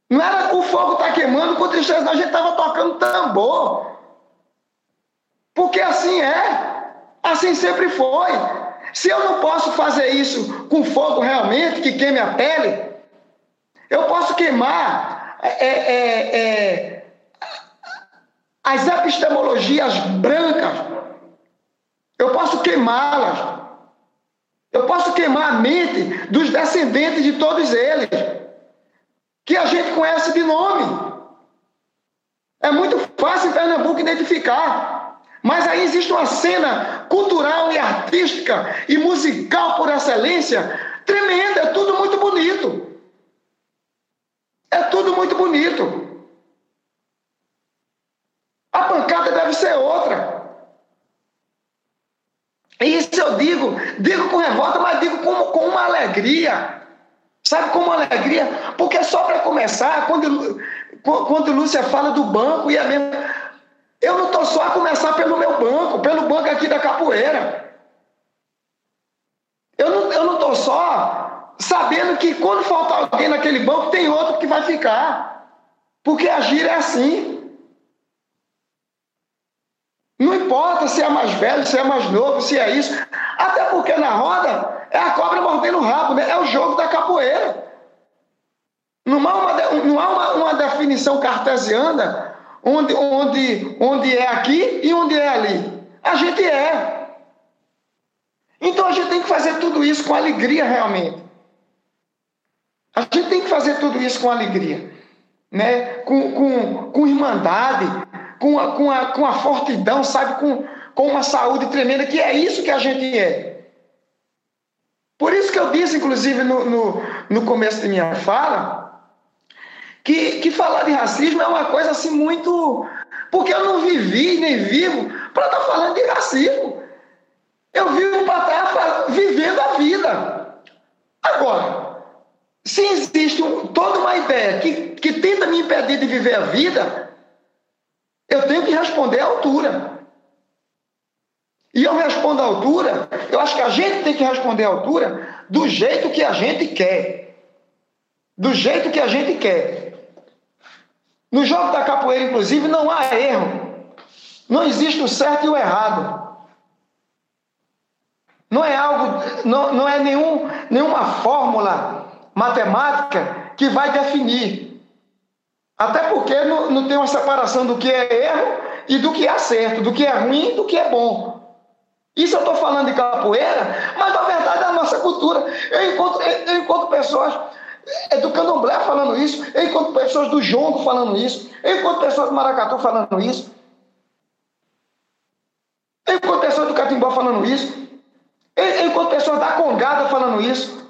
Não era o fogo tá queimando com tristeza, a gente estava tocando tambor. Porque assim é. Assim sempre foi. Se eu não posso fazer isso com fogo realmente, que queime a pele, eu posso queimar é, é, é, as epistemologias brancas. Eu posso queimá-las. Eu posso queimar a mente dos descendentes de todos eles que a gente conhece de nome. É muito fácil em Pernambuco identificar. Mas aí existe uma cena cultural e artística e musical por excelência tremenda, é tudo muito bonito. É tudo muito bonito. A pancada deve ser outra. Isso eu digo, digo com revolta, mas digo com, com uma alegria. Sabe como alegria? Porque só para começar, quando, quando Lúcia fala do banco, e é mesmo. Eu não estou só a começar pelo meu banco, pelo banco aqui da capoeira. Eu não estou só sabendo que quando faltar alguém naquele banco, tem outro que vai ficar. Porque agir é assim. Não importa se é mais velho, se é mais novo, se é isso. Até porque na roda é a cobra mordendo o rabo, né? é o jogo da capoeira. Não há uma, não há uma, uma definição cartesiana onde, onde, onde é aqui e onde é ali. A gente é. Então a gente tem que fazer tudo isso com alegria realmente. A gente tem que fazer tudo isso com alegria, né? com, com, com irmandade, com a, com, a, com a fortidão, sabe? Com, com uma saúde tremenda, que é isso que a gente é. Por isso que eu disse, inclusive, no, no, no começo da minha fala, que, que falar de racismo é uma coisa assim muito. Porque eu não vivi nem vivo para estar tá falando de racismo. Eu vivo para estar tá vivendo a vida. Agora, se existe um, toda uma ideia que, que tenta me impedir de viver a vida, eu tenho que responder à altura. E eu respondo à altura, eu acho que a gente tem que responder à altura do jeito que a gente quer. Do jeito que a gente quer. No jogo da capoeira, inclusive, não há erro. Não existe o certo e o errado. Não é algo, não, não é nenhum, nenhuma fórmula matemática que vai definir. Até porque não, não tem uma separação do que é erro e do que é certo, do que é ruim e do que é bom. Isso eu estou falando de capoeira, mas na verdade é a nossa cultura. Eu encontro, eu encontro pessoas é, do candomblé falando isso, eu encontro pessoas do jongo falando isso, eu encontro pessoas do maracatu falando isso, eu encontro pessoas do catimbó falando isso, eu encontro pessoas da congada falando isso.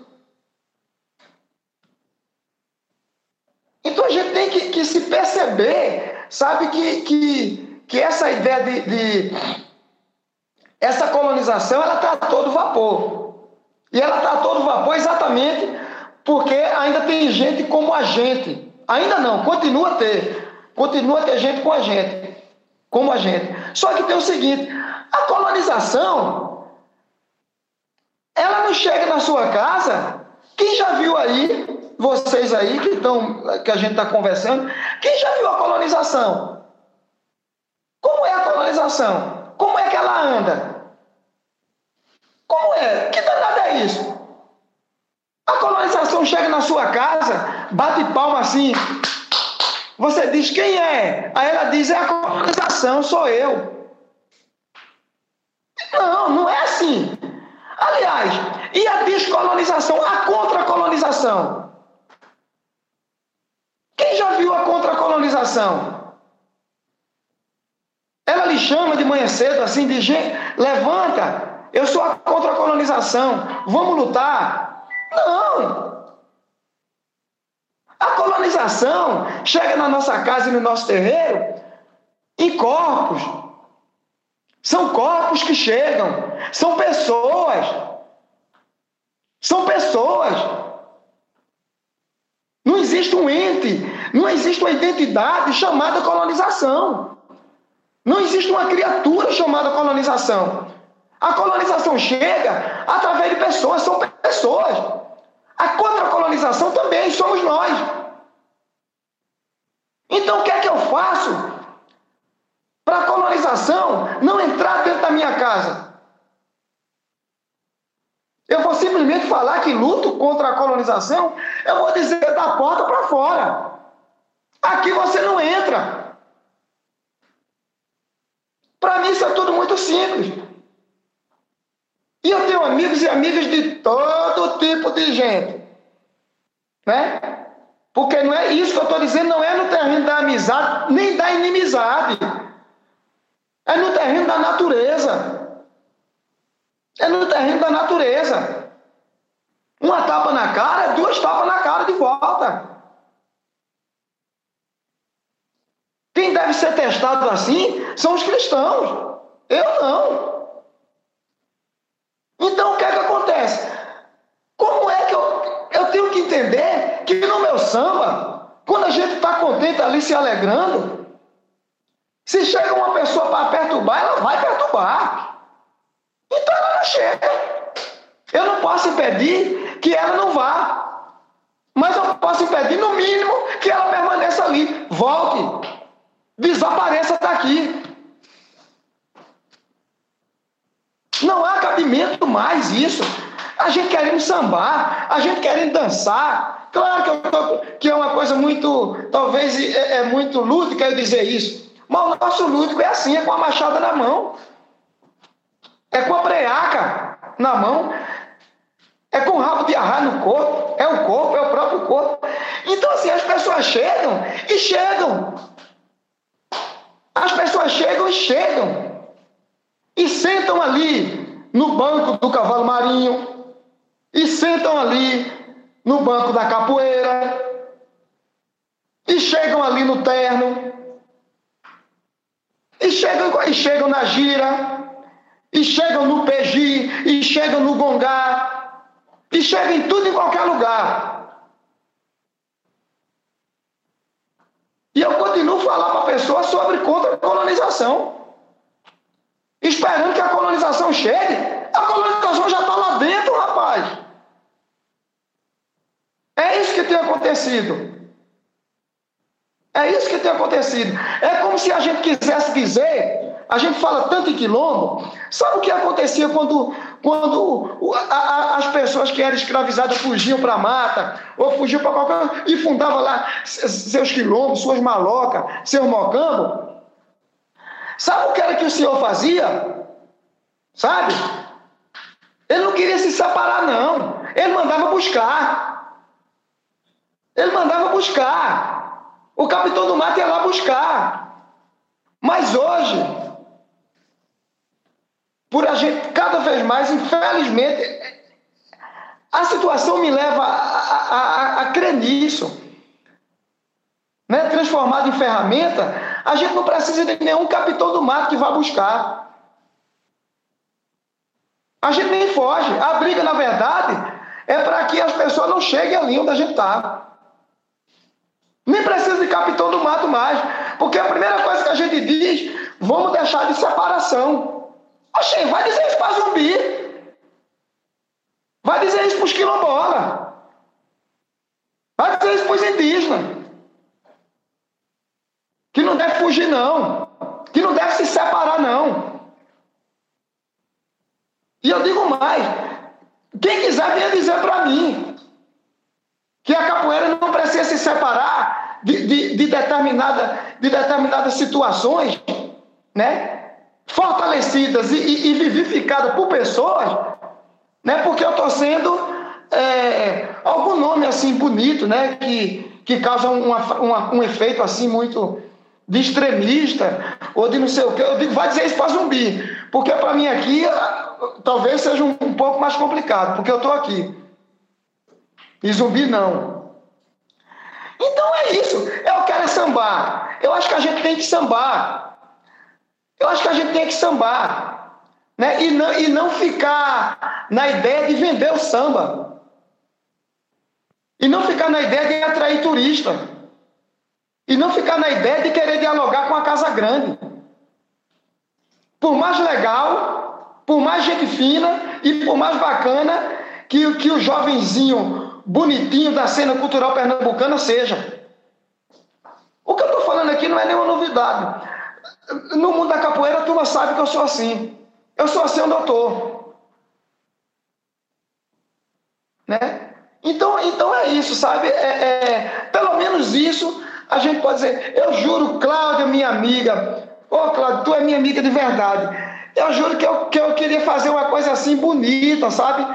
Então a gente tem que, que se perceber, sabe, que, que, que essa ideia de, de essa colonização ela está a todo vapor. E ela está a todo vapor exatamente porque ainda tem gente como a gente. Ainda não, continua a ter. Continua a ter gente com a gente. Como a gente. Só que tem o seguinte: a colonização ela não chega na sua casa. Quem já viu aí, vocês aí que, estão, que a gente está conversando, quem já viu a colonização? Como é a colonização? Como é que ela anda? Como é? Que danada é isso? colonização chega na sua casa, bate palma assim. Você diz quem é? Aí ela diz: é a colonização, sou eu. Não, não é assim. Aliás, e a descolonização, a contracolonização? Quem viu a contracolonização? Ela lhe chama de manhã cedo, assim, de gente, levanta, eu sou a contracolonização, vamos lutar. Não! A colonização chega na nossa casa e no nosso terreiro em corpos. São corpos que chegam, são pessoas. São pessoas. Não existe um ente, não existe uma identidade chamada colonização. Não existe uma criatura chamada colonização. A colonização chega através de pessoas, são pessoas. A contra-colonização também somos nós. Então o que é que eu faço para a colonização não entrar dentro da minha casa? Eu vou simplesmente falar que luto contra a colonização, eu vou dizer da porta para fora. Aqui você não entra. Para mim isso é tudo muito simples. E eu tenho amigos e amigas de todo tipo de gente. Né? Porque não é isso que eu estou dizendo, não é no terreno da amizade, nem da inimizade. É no terreno da natureza. É no terreno da natureza. Uma tapa na cara, duas tapas na cara de volta. Quem deve ser testado assim são os cristãos. Eu não. Então o que é que acontece? Como é que eu, eu tenho que entender que no meu samba, quando a gente está contente ali se alegrando, se chega uma pessoa para perturbar, ela vai perturbar. Então ela não chega. Eu não posso impedir que ela não vá. Mas eu posso impedir, no mínimo, que ela permaneça ali. Volte. Desapareça daqui. Não há cabimento mais isso. A gente querendo sambar, a gente querendo dançar. Claro que, tô, que é uma coisa muito, talvez é, é muito lúdica eu dizer isso. Mas o nosso lúdico é assim, é com a machada na mão. É com a breaca na mão. É com o rabo de arrar no corpo. É o corpo, é o próprio corpo. Então, assim, as pessoas chegam e chegam. As pessoas chegam e chegam. E sentam ali no banco do cavalo marinho. E sentam ali no banco da capoeira. E chegam ali no terno. E chegam, e chegam na gira e chegam no PG, e chegam no Gongá, e chegam em tudo em qualquer lugar. E eu continuo falar para a pessoa sobre contra-colonização. Esperando que a colonização chegue. A colonização já está lá dentro, rapaz. É isso que tem acontecido. É isso que tem acontecido. É como se a gente quisesse dizer a gente fala tanto em quilombo. Sabe o que acontecia quando, quando a, a, as pessoas que eram escravizadas fugiam para a mata, ou fugiam para qualquer. e fundavam lá seus quilombos, suas malocas, seus mocambos? Sabe o que era que o Senhor fazia? Sabe? Ele não queria se separar, não. Ele mandava buscar. Ele mandava buscar. O capitão do mato ia lá buscar. Mas hoje, por a gente cada vez mais, infelizmente, a situação me leva a, a, a, a crer nisso. Né? Transformado em ferramenta, a gente não precisa de nenhum capitão do mato que vá buscar. A gente nem foge. A briga, na verdade, é para que as pessoas não cheguem ali onde a gente está. Nem precisa de capitão do mato mais. Porque a primeira coisa que a gente diz, vamos deixar de separação. Oxê, vai dizer isso para zumbi. Vai dizer isso para os quilombolas. Vai dizer isso para os indígenas. Que não deve fugir, não. Que não deve se separar, não. E eu digo mais: quem quiser, venha dizer para mim. Que a capoeira não precisa se separar de, de, de, determinada, de determinadas situações, né? Fortalecidas e, e, e vivificadas por pessoas, né? Porque eu estou sendo é, algum nome assim bonito, né? Que, que causa uma, uma, um efeito assim muito de extremista ou de não sei o que. Eu digo, vai dizer isso para zumbi, porque para mim aqui talvez seja um, um pouco mais complicado, porque eu estou aqui. E zumbi não. Então é isso. Eu quero é sambar. Eu acho que a gente tem que sambar. Eu acho que a gente tem que sambar. Né? E, não, e não ficar na ideia de vender o samba. E não ficar na ideia de atrair turista. E não ficar na ideia de querer dialogar com a Casa Grande. Por mais legal, por mais gente fina e por mais bacana que, que o jovenzinho bonitinho da cena cultural pernambucana seja. O que eu estou falando aqui não é nenhuma novidade. No mundo da capoeira, a turma sabe que eu sou assim. Eu sou assim eu estou. Né? Então, então é isso, sabe? É, é, pelo menos isso a gente pode dizer. Eu juro, Cláudia, minha amiga. Ô, oh, Cláudia, tu é minha amiga de verdade. Eu juro que eu, que eu queria fazer uma coisa assim bonita, sabe?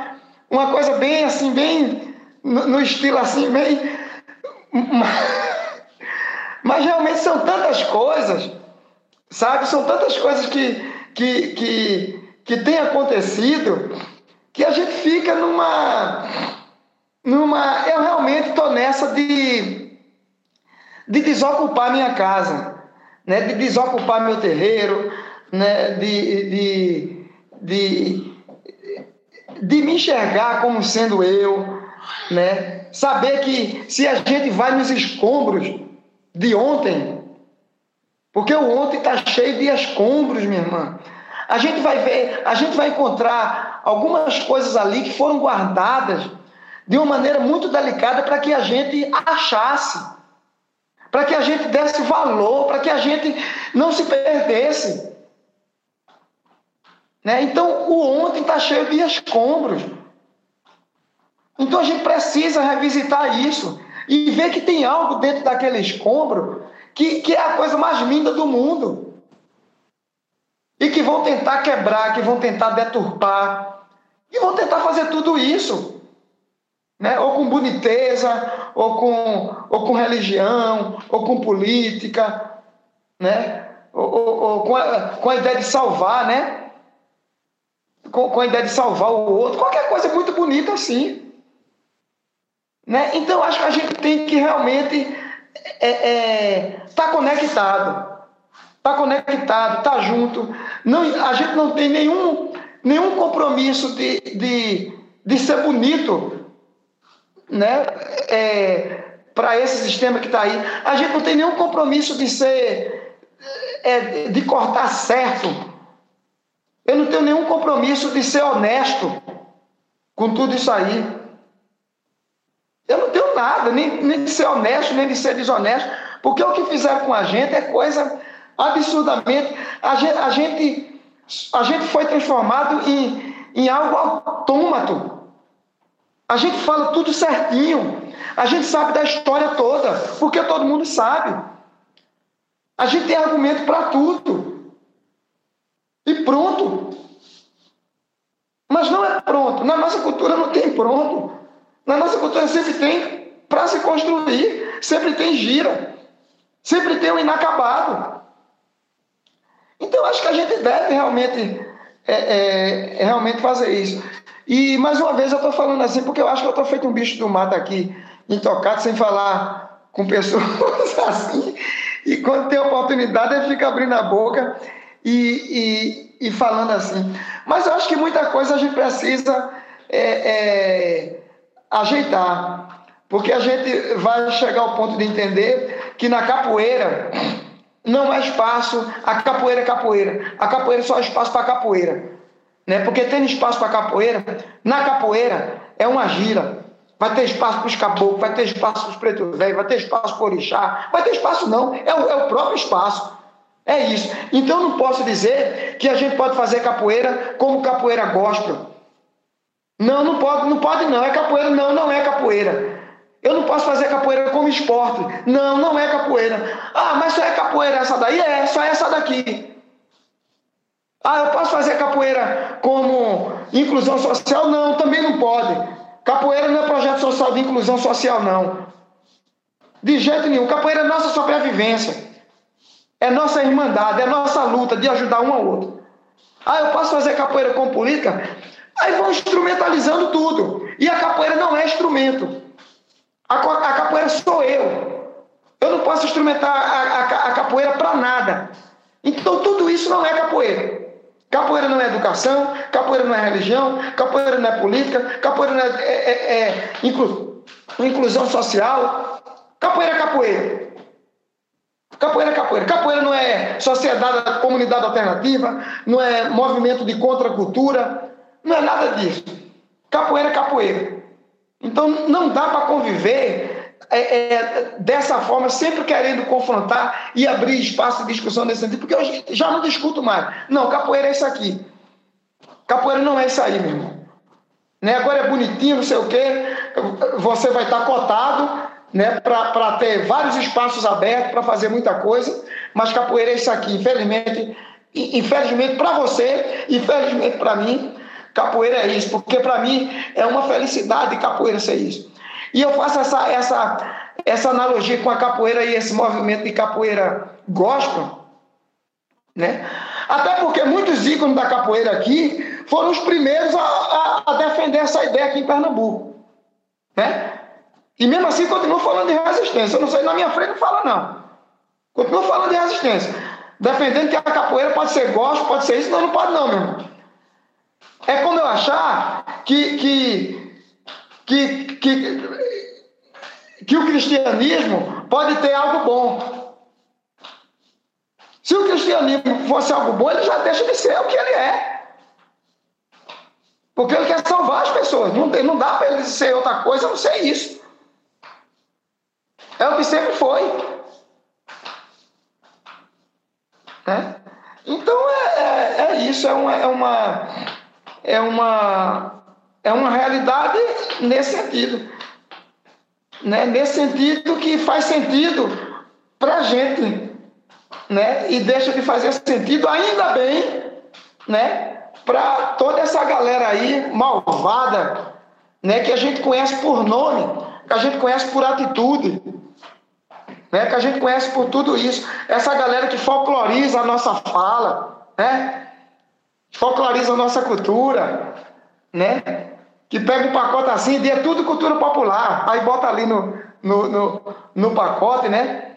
Uma coisa bem assim, bem no, no estilo assim, bem. Mas realmente são tantas coisas, sabe? São tantas coisas que, que, que, que têm acontecido que a gente fica numa numa. Eu realmente estou nessa de, de desocupar minha casa, né? de desocupar meu terreiro, né? de, de, de, de me enxergar como sendo eu, né? saber que se a gente vai nos escombros de ontem, porque o ontem está cheio de escombros, minha irmã. A gente vai ver, a gente vai encontrar algumas coisas ali que foram guardadas de uma maneira muito delicada para que a gente achasse, para que a gente desse valor, para que a gente não se perdesse. Né? Então, o ontem está cheio de escombros. Então, a gente precisa revisitar isso e ver que tem algo dentro daquele escombro que, que é a coisa mais linda do mundo. E que vão tentar quebrar, que vão tentar deturpar, e vão tentar fazer tudo isso né? ou com boniteza, ou com, ou com religião, ou com política, né? ou, ou, ou com, a, com a ideia de salvar, né? Com, com, a ideia de salvar o outro, qualquer coisa muito bonita assim. Né? Então, acho que a gente tem que realmente é, é, tá conectado. Tá conectado, tá junto. Não, a gente não tem nenhum, nenhum compromisso de, de, de ser bonito né, é, para esse sistema que está aí. A gente não tem nenhum compromisso de ser, é, de cortar certo. Eu não tenho nenhum compromisso de ser honesto com tudo isso aí. Eu não tenho nada, nem, nem de ser honesto, nem de ser desonesto, porque o que fizeram com a gente é coisa absurdamente. A gente, a gente, a gente foi transformado em, em algo autômato. A gente fala tudo certinho. A gente sabe da história toda, porque todo mundo sabe. A gente tem argumento para tudo. E pronto. Mas não é pronto. Na nossa cultura não tem pronto. Na nossa cultura sempre tem para se construir, sempre tem gira, sempre tem o inacabado. Então acho que a gente deve realmente, é, é, realmente fazer isso. E mais uma vez eu estou falando assim porque eu acho que eu estou feito um bicho do mato aqui, intocado, sem falar com pessoas assim. E quando tem oportunidade, ele fica abrindo a boca e, e, e falando assim. Mas eu acho que muita coisa a gente precisa é, é, ajeitar. Porque a gente vai chegar ao ponto de entender que na capoeira não há espaço. A capoeira é capoeira. A capoeira só há espaço para capoeira. Né? Porque tem espaço para capoeira, na capoeira é uma gira. Vai ter espaço para os caboclos, vai ter espaço para os pretos velhos, vai ter espaço para o orixá. Vai ter espaço não, é o, é o próprio espaço. É isso. Então não posso dizer que a gente pode fazer capoeira como capoeira gospel. Não, não pode, não pode não. É capoeira, não, não é capoeira. Eu não posso fazer capoeira como esporte. Não, não é capoeira. Ah, mas só é capoeira essa daí? É, só é essa daqui. Ah, eu posso fazer capoeira como inclusão social? Não, também não pode. Capoeira não é projeto social de inclusão social, não. De jeito nenhum. Capoeira é nossa sobrevivência. É nossa irmandade, é nossa luta de ajudar um ao outro. Ah, eu posso fazer capoeira com política? Aí vão instrumentalizando tudo. E a capoeira não é instrumento. A, a capoeira sou eu. Eu não posso instrumentar a, a, a capoeira para nada. Então tudo isso não é capoeira. Capoeira não é educação, capoeira não é religião, capoeira não é política, capoeira não é, é, é, é inclu, inclusão social. Capoeira é capoeira. Capoeira é capoeira. Capoeira não é sociedade, comunidade alternativa, não é movimento de contracultura, não é nada disso. Capoeira é capoeira. Então não dá para conviver é, é, dessa forma, sempre querendo confrontar e abrir espaço de discussão nesse sentido, porque eu já não discuto mais. Não, capoeira é isso aqui. Capoeira não é isso aí, meu irmão. Né? Agora é bonitinho, não sei o quê. Você vai estar cotado né, para ter vários espaços abertos para fazer muita coisa, mas capoeira é isso aqui. Infelizmente, infelizmente para você, infelizmente para mim, capoeira é isso, porque para mim é uma felicidade capoeira ser isso. E eu faço essa, essa, essa analogia com a capoeira e esse movimento de capoeira gospel, né? Até porque muitos ícones da capoeira aqui foram os primeiros a, a, a defender essa ideia aqui em Pernambuco, né? E mesmo assim continua falando de resistência. Eu não sei, na minha frente não fala, não. Continua falando de resistência. Defendendo que a capoeira pode ser gosto, pode ser isso, não, não pode não, meu irmão. É quando eu achar que, que, que, que, que o cristianismo pode ter algo bom. Se o cristianismo fosse algo bom, ele já deixa de ser o que ele é. Porque ele quer salvar as pessoas. Não, não dá para ele ser outra coisa, não sei isso. É o que sempre foi. Né? Então é, é, é, isso, é uma, é uma, é uma, é uma realidade nesse sentido. Né? Nesse sentido que faz sentido para a gente. Né? E deixa de fazer sentido ainda bem né? para toda essa galera aí malvada né? que a gente conhece por nome, que a gente conhece por atitude né? que a gente conhece por tudo isso. Essa galera que folcloriza a nossa fala, né? Folcloriza a nossa cultura, né? que pega um pacote assim e é tudo cultura popular, aí bota ali no, no, no, no pacote, né?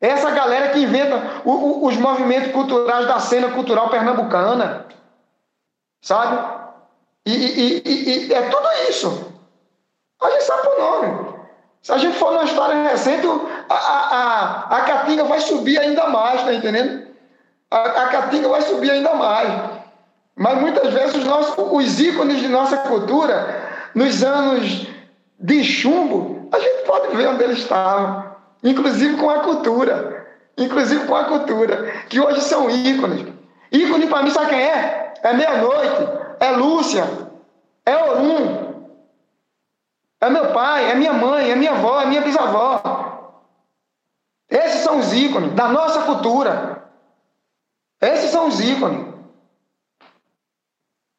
Essa galera que inventa o, o, os movimentos culturais da cena cultural pernambucana, sabe? E, e, e, e é tudo isso. A gente sabe o nome. Se a gente for numa história recente, a, a, a, Caatinga vai subir ainda mais, tá entendendo? A, a Caatinga vai subir ainda mais. Mas muitas vezes os, nossos, os ícones de nossa cultura, nos anos de chumbo, a gente pode ver onde eles estavam. Inclusive com a cultura. Inclusive com a cultura. Que hoje são ícones. Ícone para mim, sabe quem é? É meia-noite. É Lúcia. É Orum. É meu pai, é minha mãe, é minha avó, é minha bisavó. Esses são os ícones da nossa cultura. Esses são os ícones.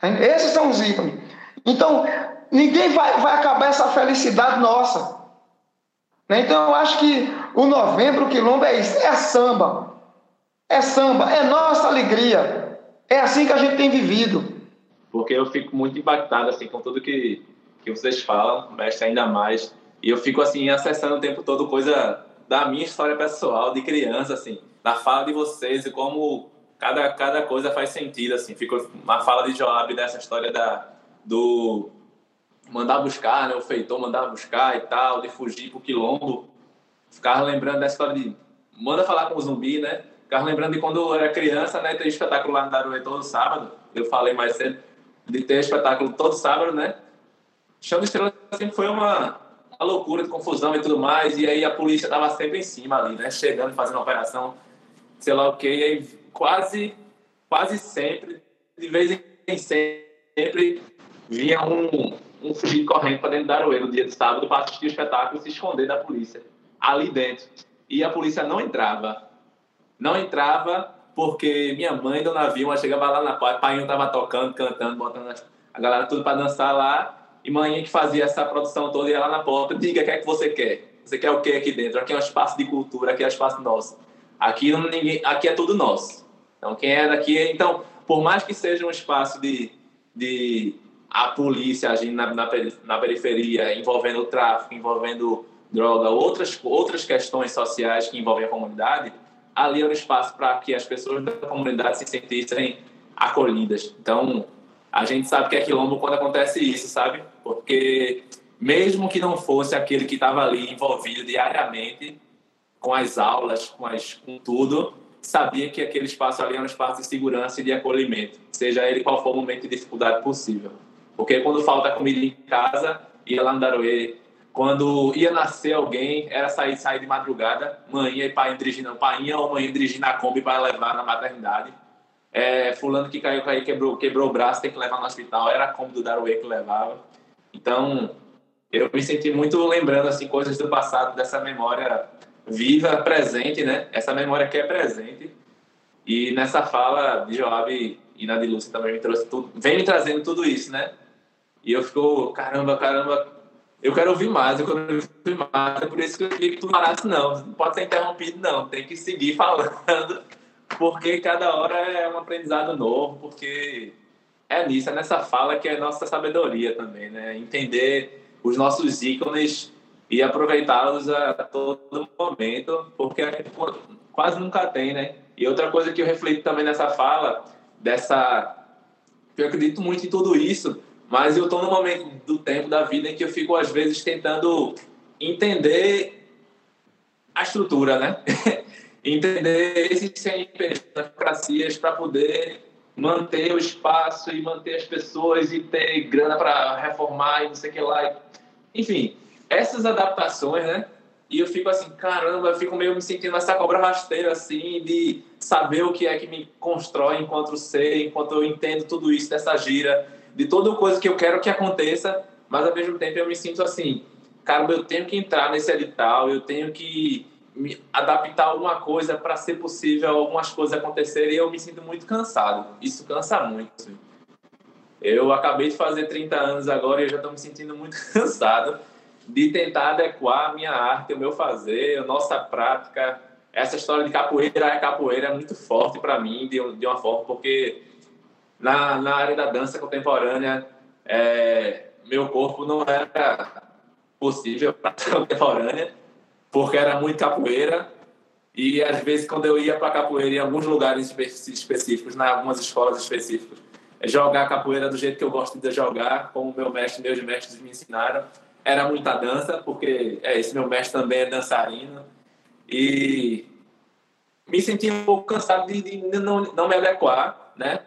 Esses são os ícones. Então, ninguém vai, vai acabar essa felicidade nossa. Né? Então, eu acho que o novembro, o quilombo é isso: é samba. É samba, é nossa alegria. É assim que a gente tem vivido. Porque eu fico muito impactado assim, com tudo que, que vocês falam, mexe ainda mais. E eu fico assim, acessando o tempo todo coisa da minha história pessoal de criança, assim, da fala de vocês e como cada, cada coisa faz sentido, assim. Ficou uma fala de Joab dessa história da, do mandar buscar, né? O feitor mandar buscar e tal, de fugir pro quilombo. Ficava lembrando dessa história de manda falar com o zumbi, né? Ficava lembrando de quando eu era criança, né? Tem espetáculo lá no Daruê todo sábado. Eu falei mais cedo de ter espetáculo todo sábado, né? De Estrela sempre foi uma, a loucura de confusão e tudo mais, e aí a polícia estava sempre em cima ali, né? Chegando, fazendo operação, sei lá o quê, e aí quase, quase sempre, de vez em sempre, vinha um, um fugido correndo para dentro da Aroeira no dia de sábado para assistir o espetáculo e se esconder da polícia, ali dentro. E a polícia não entrava. Não entrava porque minha mãe, Dona Vilma, chegava lá na porta, pai estava tocando, cantando, botando a galera tudo para dançar lá, e mãe que fazia essa produção toda ia lá na porta, diga o que é que você quer. Você quer o que aqui dentro? Aqui é um espaço de cultura, aqui é um espaço nosso. Aqui não ninguém, aqui é tudo nosso. Então quem é daqui, então por mais que seja um espaço de, de a polícia agindo na, na, na periferia, envolvendo o tráfico, envolvendo droga, outras outras questões sociais que envolvem a comunidade, ali é um espaço para que as pessoas da comunidade se sentissem acolhidas. Então a gente sabe que é quilombo quando acontece isso, sabe? Porque mesmo que não fosse aquele que estava ali envolvido diariamente com as aulas, com, as, com tudo, sabia que aquele espaço ali era um espaço de segurança e de acolhimento, seja ele qual for o momento de dificuldade possível. Porque quando falta comida em casa, ia lá no Daroê. Quando ia nascer alguém, era sair, sair de madrugada, mãe e pai dirigindo, pai ou mãe dirigindo a Kombi para levar na maternidade. É, fulano que caiu, caiu quebrou, quebrou o braço, tem que levar no hospital, era a Kombi do Daroê que levava. Então, eu me senti muito lembrando assim coisas do passado, dessa memória viva, presente, né? Essa memória que é presente. E nessa fala de Joab e na de Lúcia também me trouxe tudo, vem me trazendo tudo isso, né? E eu fico, caramba, caramba, eu quero ouvir mais, eu quero ouvir mais. É por isso que eu queria que tu parasse, não. Não pode ser interrompido, não. Tem que seguir falando, porque cada hora é um aprendizado novo, porque é nisso, é nessa fala que é nossa sabedoria também, né? Entender os nossos ícones e aproveitá-los a todo momento, porque quase nunca tem, né? E outra coisa que eu reflito também nessa fala, dessa. Eu acredito muito em tudo isso, mas eu estou no momento do tempo da vida em que eu fico, às vezes, tentando entender a estrutura, né? entender esses CNPs, para poder manter o espaço e manter as pessoas e ter grana para reformar e não sei o que lá. Enfim, essas adaptações, né? E eu fico assim, caramba, eu fico meio me sentindo essa cobra rasteira, assim, de saber o que é que me constrói enquanto sei, enquanto eu entendo tudo isso dessa gira, de toda coisa que eu quero que aconteça, mas ao mesmo tempo eu me sinto assim, caramba, eu tenho que entrar nesse edital, eu tenho que me adaptar alguma coisa para ser possível algumas coisas acontecerem e eu me sinto muito cansado. Isso cansa muito. Eu acabei de fazer 30 anos agora e eu já estou me sentindo muito cansado de tentar adequar a minha arte, o meu fazer, a nossa prática. Essa história de capoeira é capoeira é muito forte para mim, de, de uma forma, porque na, na área da dança contemporânea, é, meu corpo não era possível para contemporânea, porque era muito capoeira. E às vezes, quando eu ia para capoeira em alguns lugares específicos, em algumas escolas específicas, jogar capoeira do jeito que eu gosto de jogar, como meu mestre, meus mestres me ensinaram, era muita dança, porque é, esse meu mestre também é dançarino. E me senti um pouco cansado de, de não, não me adequar, né?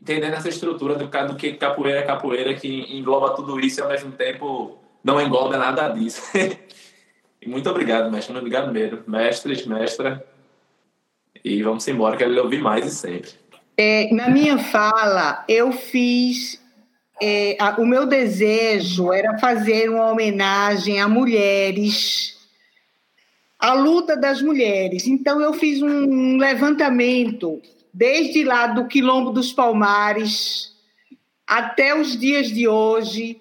Entendendo essa estrutura do, do que capoeira é capoeira, que engloba tudo isso e ao mesmo tempo não engloba nada disso. e muito obrigado, mestre. Muito obrigado mesmo. Mestres, mestra. E vamos embora, quero ouvir mais e sempre. É, na minha fala, eu fiz é, a, o meu desejo era fazer uma homenagem a mulheres, a luta das mulheres. Então, eu fiz um levantamento, desde lá do Quilombo dos Palmares até os dias de hoje,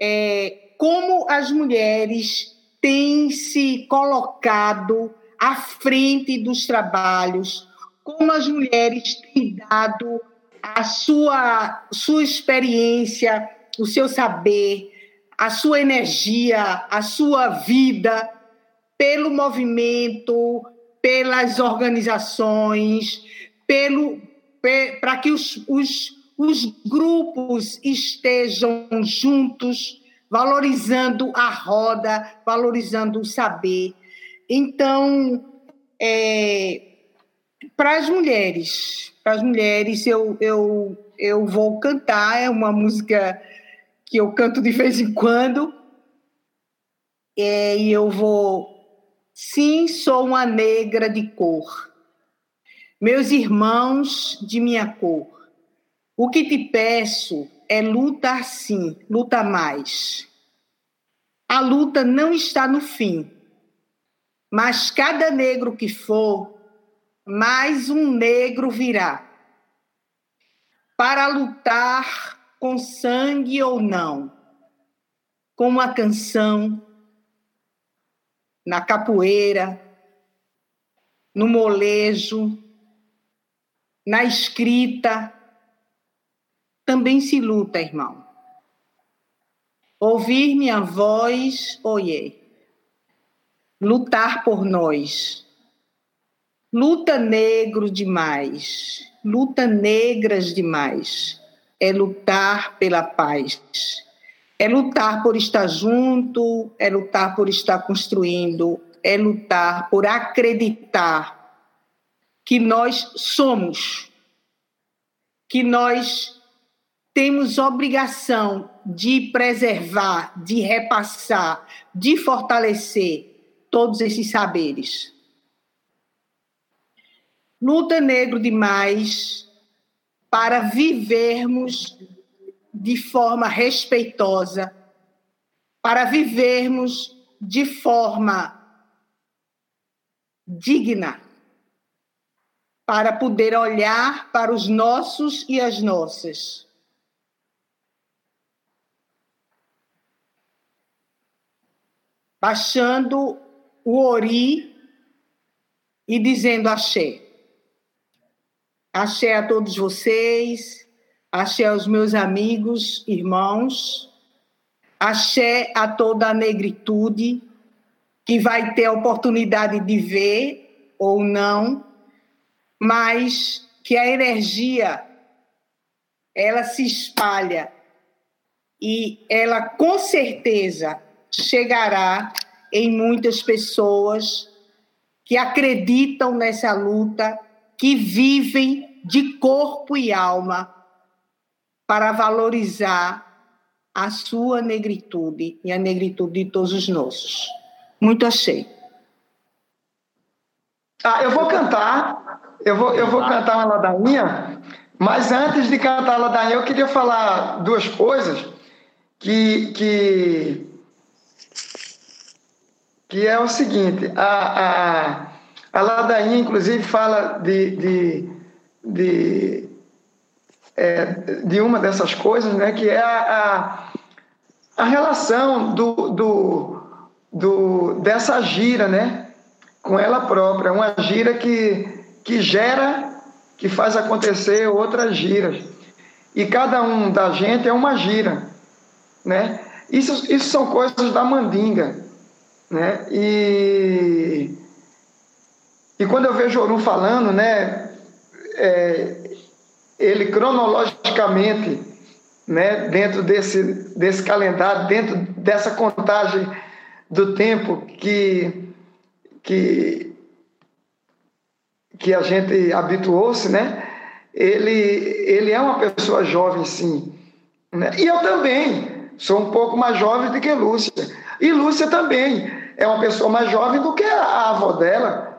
é, como as mulheres têm se colocado à frente dos trabalhos, como as mulheres têm dado a sua, sua experiência, o seu saber, a sua energia, a sua vida pelo movimento, pelas organizações, pelo para que os, os, os grupos estejam juntos, valorizando a roda, valorizando o saber. Então, é, para as mulheres, para as mulheres, eu, eu, eu vou cantar, é uma música que eu canto de vez em quando, é, e eu vou. Sim, sou uma negra de cor. Meus irmãos de minha cor, o que te peço é é luta sim, luta mais. A luta não está no fim, mas cada negro que for, mais um negro virá para lutar com sangue ou não, com uma canção, na capoeira, no molejo, na escrita, também se luta, irmão. Ouvir minha voz, oiê. Lutar por nós. Luta negro demais, luta negras demais. É lutar pela paz. É lutar por estar junto, é lutar por estar construindo, é lutar por acreditar que nós somos, que nós temos obrigação de preservar, de repassar, de fortalecer todos esses saberes. Luta negro demais para vivermos de forma respeitosa, para vivermos de forma digna, para poder olhar para os nossos e as nossas. Baixando o ori e dizendo axé. Axé a todos vocês, axé aos meus amigos, irmãos, axé a toda a negritude que vai ter a oportunidade de ver ou não, mas que a energia ela se espalha e ela com certeza chegará em muitas pessoas que acreditam nessa luta que vivem de corpo e alma para valorizar a sua negritude e a negritude de todos os nossos. Muito achei. Ah, eu vou cantar, eu vou, eu vou cantar uma ladainha, mas antes de cantar a ladainha, eu queria falar duas coisas que, que, que é o seguinte, a, a a ladainha, inclusive, fala de, de, de, é, de uma dessas coisas, né, que é a, a, a relação do, do, do, dessa gira né, com ela própria. Uma gira que, que gera, que faz acontecer outras giras. E cada um da gente é uma gira. Né? Isso, isso são coisas da mandinga. Né? E e quando eu vejo Orum falando, né, é, ele cronologicamente, né, dentro desse, desse calendário, dentro dessa contagem do tempo que, que, que a gente habituou-se, né, ele, ele é uma pessoa jovem, sim. Né? E eu também sou um pouco mais jovem do que Lúcia. E Lúcia também é uma pessoa mais jovem do que a avó dela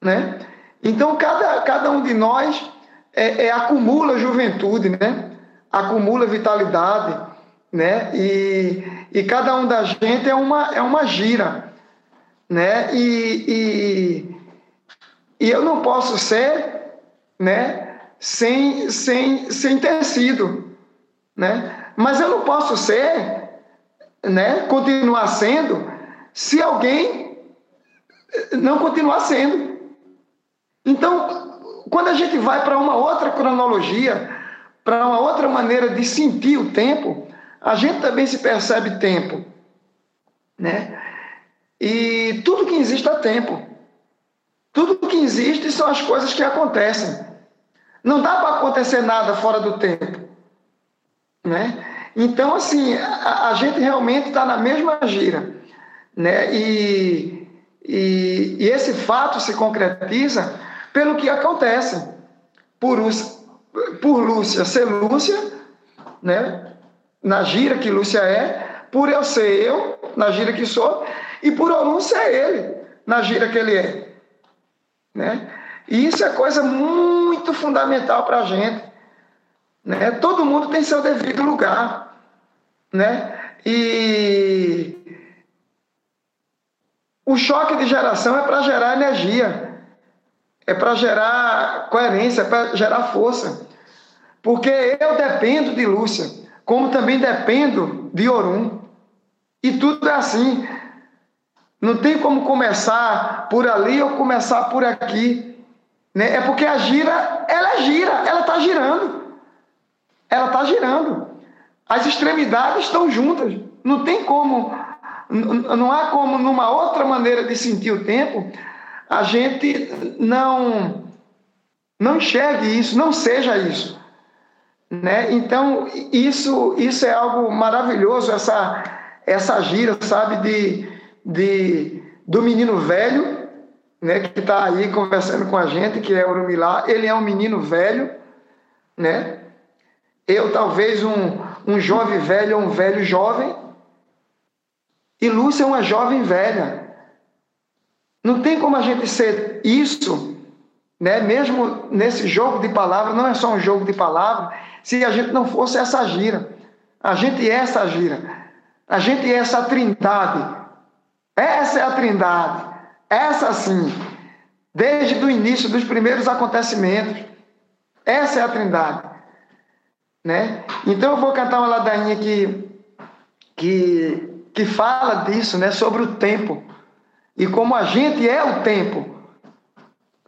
né? Então, cada, cada um de nós é, é, acumula juventude, né? acumula vitalidade, né? e, e cada um da gente é uma, é uma gira. Né? E, e, e eu não posso ser né? sem, sem, sem ter sido. Né? Mas eu não posso ser, né? continuar sendo, se alguém não continuar sendo. Então, quando a gente vai para uma outra cronologia, para uma outra maneira de sentir o tempo, a gente também se percebe tempo, né? E tudo que existe é tempo. Tudo que existe são as coisas que acontecem. Não dá para acontecer nada fora do tempo, né? Então, assim, a, a gente realmente está na mesma gira, né? E, e, e esse fato se concretiza pelo que acontece. Por, por Lúcia ser Lúcia, né? na gira que Lúcia é, por eu ser eu, na gira que sou, e por Olum ser ele, na gira que ele é. Né? E isso é coisa muito fundamental para a gente. Né? Todo mundo tem seu devido lugar. Né? E o choque de geração é para gerar energia, é para gerar coerência, é para gerar força. Porque eu dependo de Lúcia, como também dependo de Orum. E tudo é assim. Não tem como começar por ali ou começar por aqui. Né? É porque a gira, ela gira, ela está girando. Ela está girando. As extremidades estão juntas. Não tem como, não há como, numa outra maneira de sentir o tempo, a gente não, não enxergue isso, não seja isso. Né? Então, isso, isso é algo maravilhoso, essa, essa gira, sabe, de, de, do menino velho, né, que está aí conversando com a gente, que é o Urumilá. Ele é um menino velho, né? Eu, talvez, um, um jovem velho ou um velho jovem. E Lúcia é uma jovem velha. Não tem como a gente ser isso, né? mesmo nesse jogo de palavras, não é só um jogo de palavras, se a gente não fosse essa gira. A gente é essa gira. A gente é essa trindade. Essa é a trindade. Essa sim. Desde o início dos primeiros acontecimentos. Essa é a trindade. Né? Então eu vou cantar uma ladainha que, que, que fala disso, né? sobre o tempo. E como a gente é o tempo.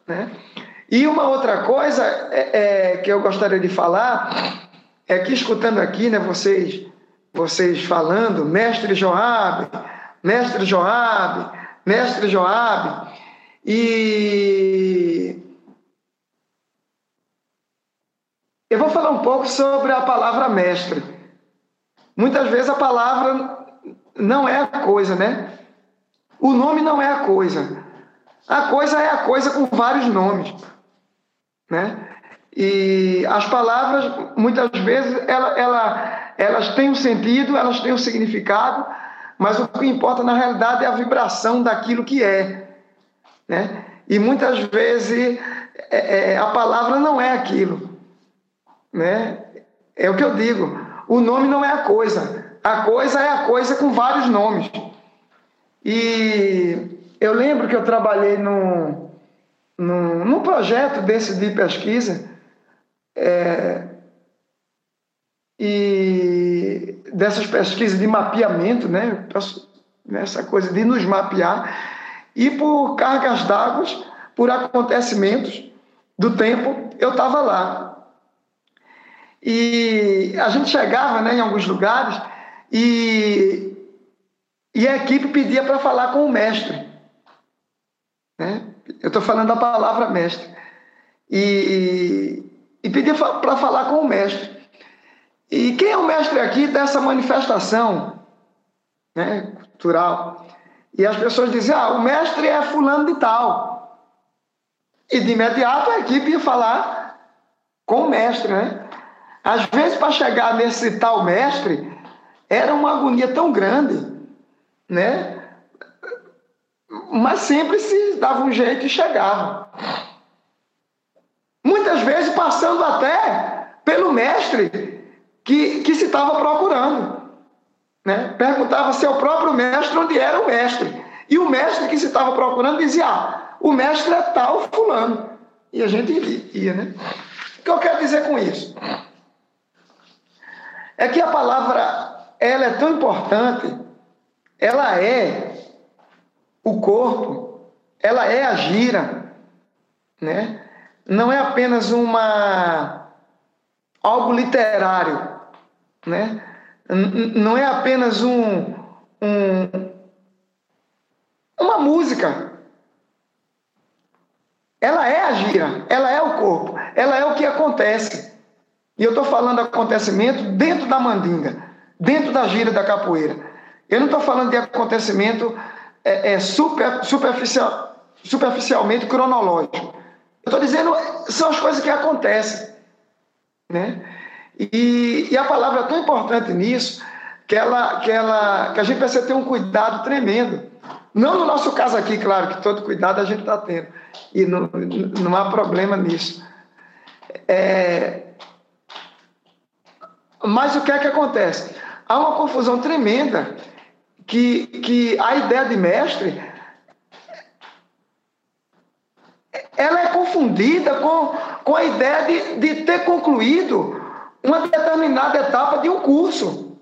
Né? E uma outra coisa é, é, que eu gostaria de falar é que escutando aqui, né, vocês, vocês falando, mestre Joabe, mestre Joabe, mestre Joabe, e eu vou falar um pouco sobre a palavra mestre. Muitas vezes a palavra não é a coisa, né? O nome não é a coisa. A coisa é a coisa com vários nomes. Né? E as palavras, muitas vezes, ela, ela, elas têm um sentido, elas têm um significado, mas o que importa na realidade é a vibração daquilo que é. Né? E muitas vezes é, é, a palavra não é aquilo. Né? É o que eu digo. O nome não é a coisa. A coisa é a coisa com vários nomes. E eu lembro que eu trabalhei no, num, num projeto desse de pesquisa é, e dessas pesquisas de mapeamento, né, essa coisa de nos mapear, e por cargas d'água, por acontecimentos do tempo, eu estava lá. E a gente chegava né, em alguns lugares e, e a equipe pedia para falar com o mestre. Né? Eu estou falando da palavra mestre. E, e, e pedi para falar com o mestre. E quem é o mestre aqui dessa manifestação né, cultural? E as pessoas dizem, ah, o mestre é fulano de tal. E de imediato a equipe ia falar com o mestre, né? Às vezes, para chegar nesse tal mestre, era uma agonia tão grande, né? mas sempre se dava um jeito e chegava. Muitas vezes passando até pelo mestre que, que se estava procurando. Né? Perguntava se é o próprio mestre onde era o mestre. E o mestre que se estava procurando dizia: ah, o mestre é tal fulano. E a gente ia, né? O que eu quero dizer com isso? É que a palavra ela é tão importante, ela é o corpo, ela é a gira, né? Não é apenas uma algo literário, né? Não é apenas um, um uma música. Ela é a gira, ela é o corpo, ela é o que acontece. E eu estou falando acontecimento dentro da mandinga, dentro da gira da capoeira. Eu não estou falando de acontecimento é, é super, superficial, superficialmente cronológico. Eu estou dizendo, são as coisas que acontecem. Né? E, e, a palavra é tão importante nisso que, ela, que, ela, que a gente precisa ter um cuidado tremendo. Não no nosso caso aqui, claro, que todo cuidado a gente está tendo. E não, não há problema nisso. É, Mas o que é que acontece? Há uma confusão tremenda que, que a ideia de mestre ela é confundida com, com a ideia de, de ter concluído uma determinada etapa de um curso.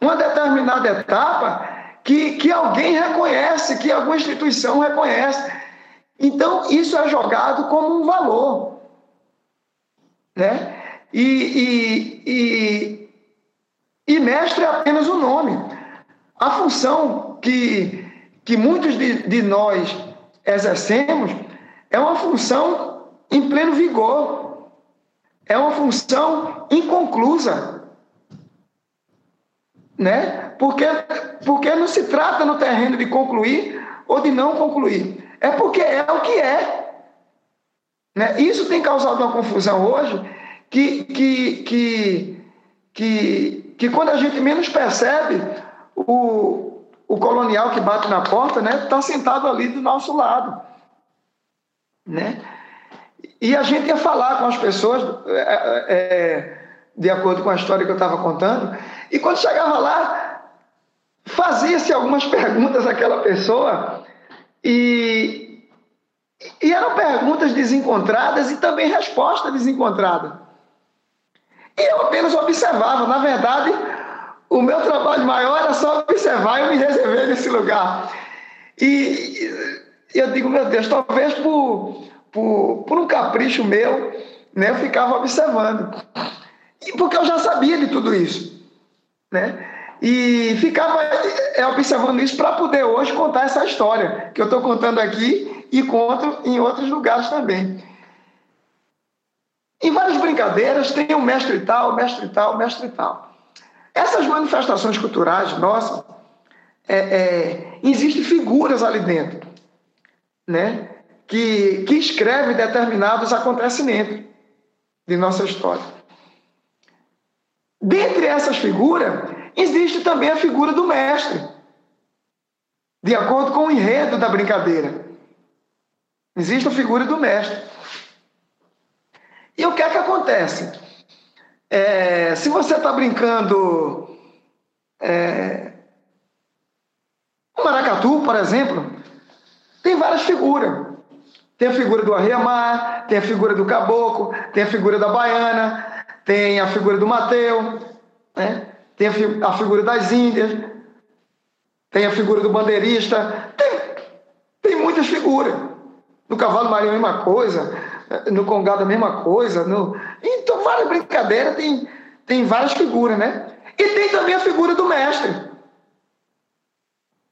Uma determinada etapa que, que alguém reconhece, que alguma instituição reconhece. Então, isso é jogado como um valor. Né? E, e, e, e mestre é apenas um nome. A função que, que muitos de, de nós exercemos é uma função em pleno vigor, é uma função inconclusa. Né? Porque, porque não se trata no terreno de concluir ou de não concluir. É porque é o que é. Né? Isso tem causado uma confusão hoje que, que, que, que, que quando a gente menos percebe, o, o colonial que bate na porta está né, tá sentado ali do nosso lado. Né? E a gente ia falar com as pessoas, é, é, de acordo com a história que eu estava contando, e quando chegava lá, fazia-se algumas perguntas àquela pessoa, e, e eram perguntas desencontradas e também respostas desencontradas. E eu apenas observava, na verdade, o meu trabalho maior era só observar e me reservei nesse lugar. E eu digo, meu Deus, talvez por, por, por um capricho meu, né, eu ficava observando. E porque eu já sabia de tudo isso. Né? E ficava é, observando isso para poder hoje contar essa história que eu estou contando aqui e conto em outros lugares também. Em várias brincadeiras tem o mestre tal, mestre tal, mestre tal. Essas manifestações culturais nossas, é, é, existem figuras ali dentro, né? Que, que escrevem determinados acontecimentos de nossa história. Dentre essas figuras, existe também a figura do mestre, de acordo com o enredo da brincadeira. Existe a figura do mestre. E o que é que acontece? É, se você está brincando é, o maracatu, por exemplo, tem várias figuras. Tem a figura do arriamar, tem a figura do caboclo, tem a figura da baiana, tem a figura do Mateu, né? tem a, fi a, figura das índias, tem a figura do bandeirista, tem, tem muitas figuras. No cavalo marinho a mesma coisa, no congado a mesma coisa, no, então, várias brincadeiras, tem, tem várias figuras, né? E tem também a figura do mestre.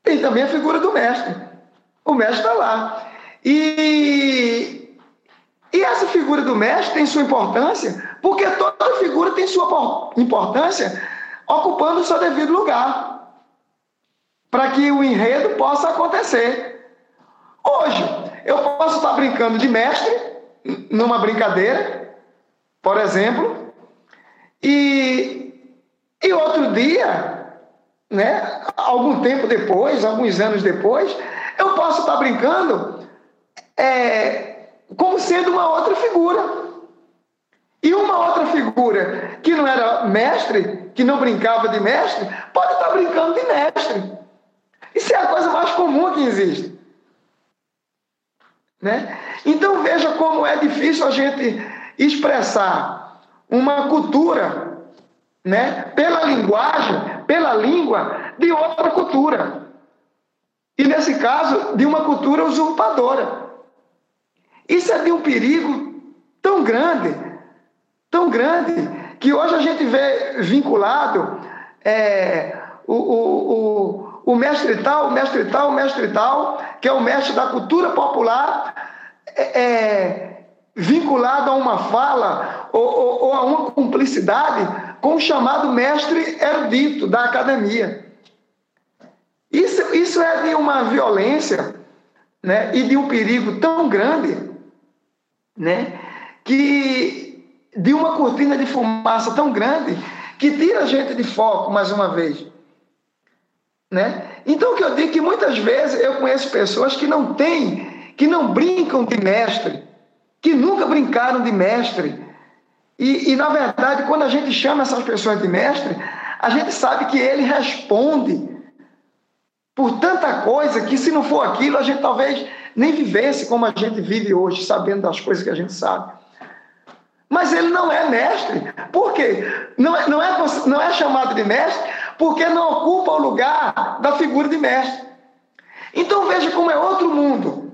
Tem também a figura do mestre. O mestre está lá. E, e essa figura do mestre tem sua importância, porque toda figura tem sua importância ocupando o seu devido lugar. Para que o enredo possa acontecer. Hoje, eu posso estar brincando de mestre, numa brincadeira, por exemplo, e, e outro dia, né, algum tempo depois, alguns anos depois, eu posso estar brincando é, como sendo uma outra figura. E uma outra figura que não era mestre, que não brincava de mestre, pode estar brincando de mestre. Isso é a coisa mais comum que existe. Né? Então veja como é difícil a gente expressar uma cultura, né, pela linguagem, pela língua de outra cultura. E nesse caso, de uma cultura usurpadora. Isso é de um perigo tão grande, tão grande, que hoje a gente vê vinculado é, o, o, o, o mestre tal, o mestre tal, o mestre tal, que é o mestre da cultura popular, é, é vinculado a uma fala ou, ou, ou, a uma cumplicidade com o chamado mestre erudito da academia. Isso, isso é de uma violência né, e de um perigo tão grande né, que de uma cortina de fumaça tão grande que tira a gente de foco mais uma vez. Né? Então o que eu digo é que muitas vezes eu conheço pessoas que não têm, que não brincam de mestre, que nunca brincaram de mestre E, e, na verdade, quando a gente chama essas pessoas de mestre, a gente sabe que ele responde por tanta coisa que, se não for aquilo, a gente talvez nem vivesse como a gente vive hoje, sabendo das coisas que a gente sabe. Mas ele não é mestre. Por quê? Não é, não é, não é chamado de mestre porque não ocupa o lugar da figura de mestre. Então veja como é outro mundo.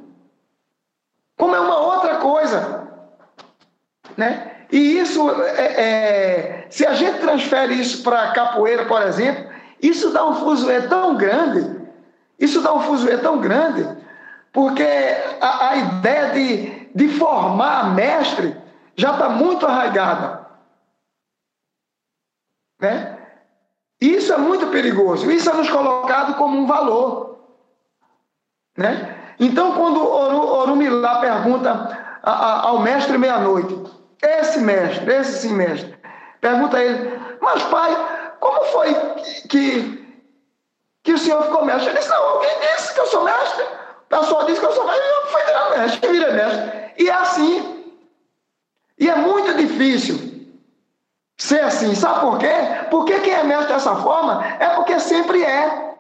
Como é uma outra coisa. Né? E isso, é, é, se a gente transfere isso para capoeira, por exemplo, isso dá um fuzuê tão grande, isso dá um fuzuê tão grande, porque a, a ideia de, de formar mestre já está muito arraigada. Né? Isso é muito perigoso, isso é nos colocado como um valor. Né? Então, quando Orumilá pergunta ao mestre meia-noite, esse mestre, esse sim mestre, pergunta a ele, mas pai, como foi que, que o senhor ficou mestre? Ele disse, não, alguém disse que eu sou mestre. O pessoal disse que eu sou mestre, eu fui virar mestre, virei mestre. E é assim. E é muito difícil ser assim. Sabe por quê? Porque quem é mestre dessa forma é porque sempre é.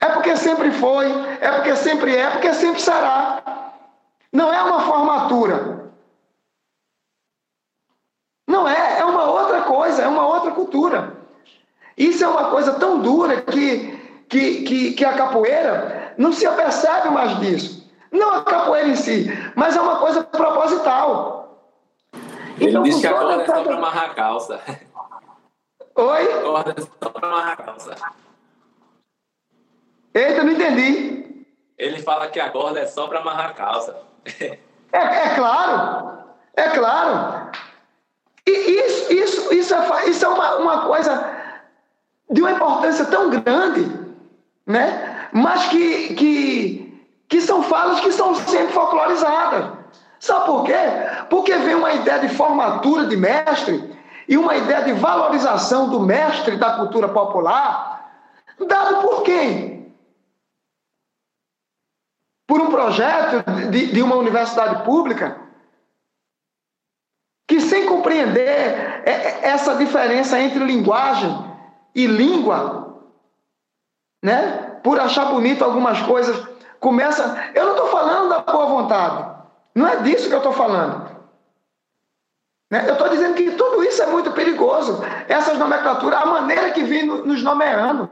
É porque sempre foi, é porque sempre é, é porque sempre será. Não é uma formatura. Não é, é uma outra coisa, é uma outra cultura. Isso é uma coisa tão dura que, que, que, que a capoeira não se apercebe mais disso. Não a capoeira em si, mas é uma coisa proposital. Ele então, disse que a corda é só para amarrar a calça. Oi? A corda é só para amarrar a calça. Eita, não entendi. Ele fala que a corda é só para amarrar a calça. é, é claro, é claro. E isso, isso, isso é, isso é uma, uma coisa de uma importância tão grande, né? mas que, que, que são falas que são sempre folclorizadas. Sabe por quê? Porque vem uma ideia de formatura de mestre e uma ideia de valorização do mestre da cultura popular, dado por quem? Por um projeto de, de uma universidade pública que sem compreender é, é, essa diferença entre linguagem e língua, né? Por achar bonito algumas coisas, começa. Eu não estou falando da boa vontade, não é disso que eu estou falando. Né? Eu estou dizendo que tudo isso é muito perigoso. Essas nomenclaturas, a maneira que vem nos nomeando.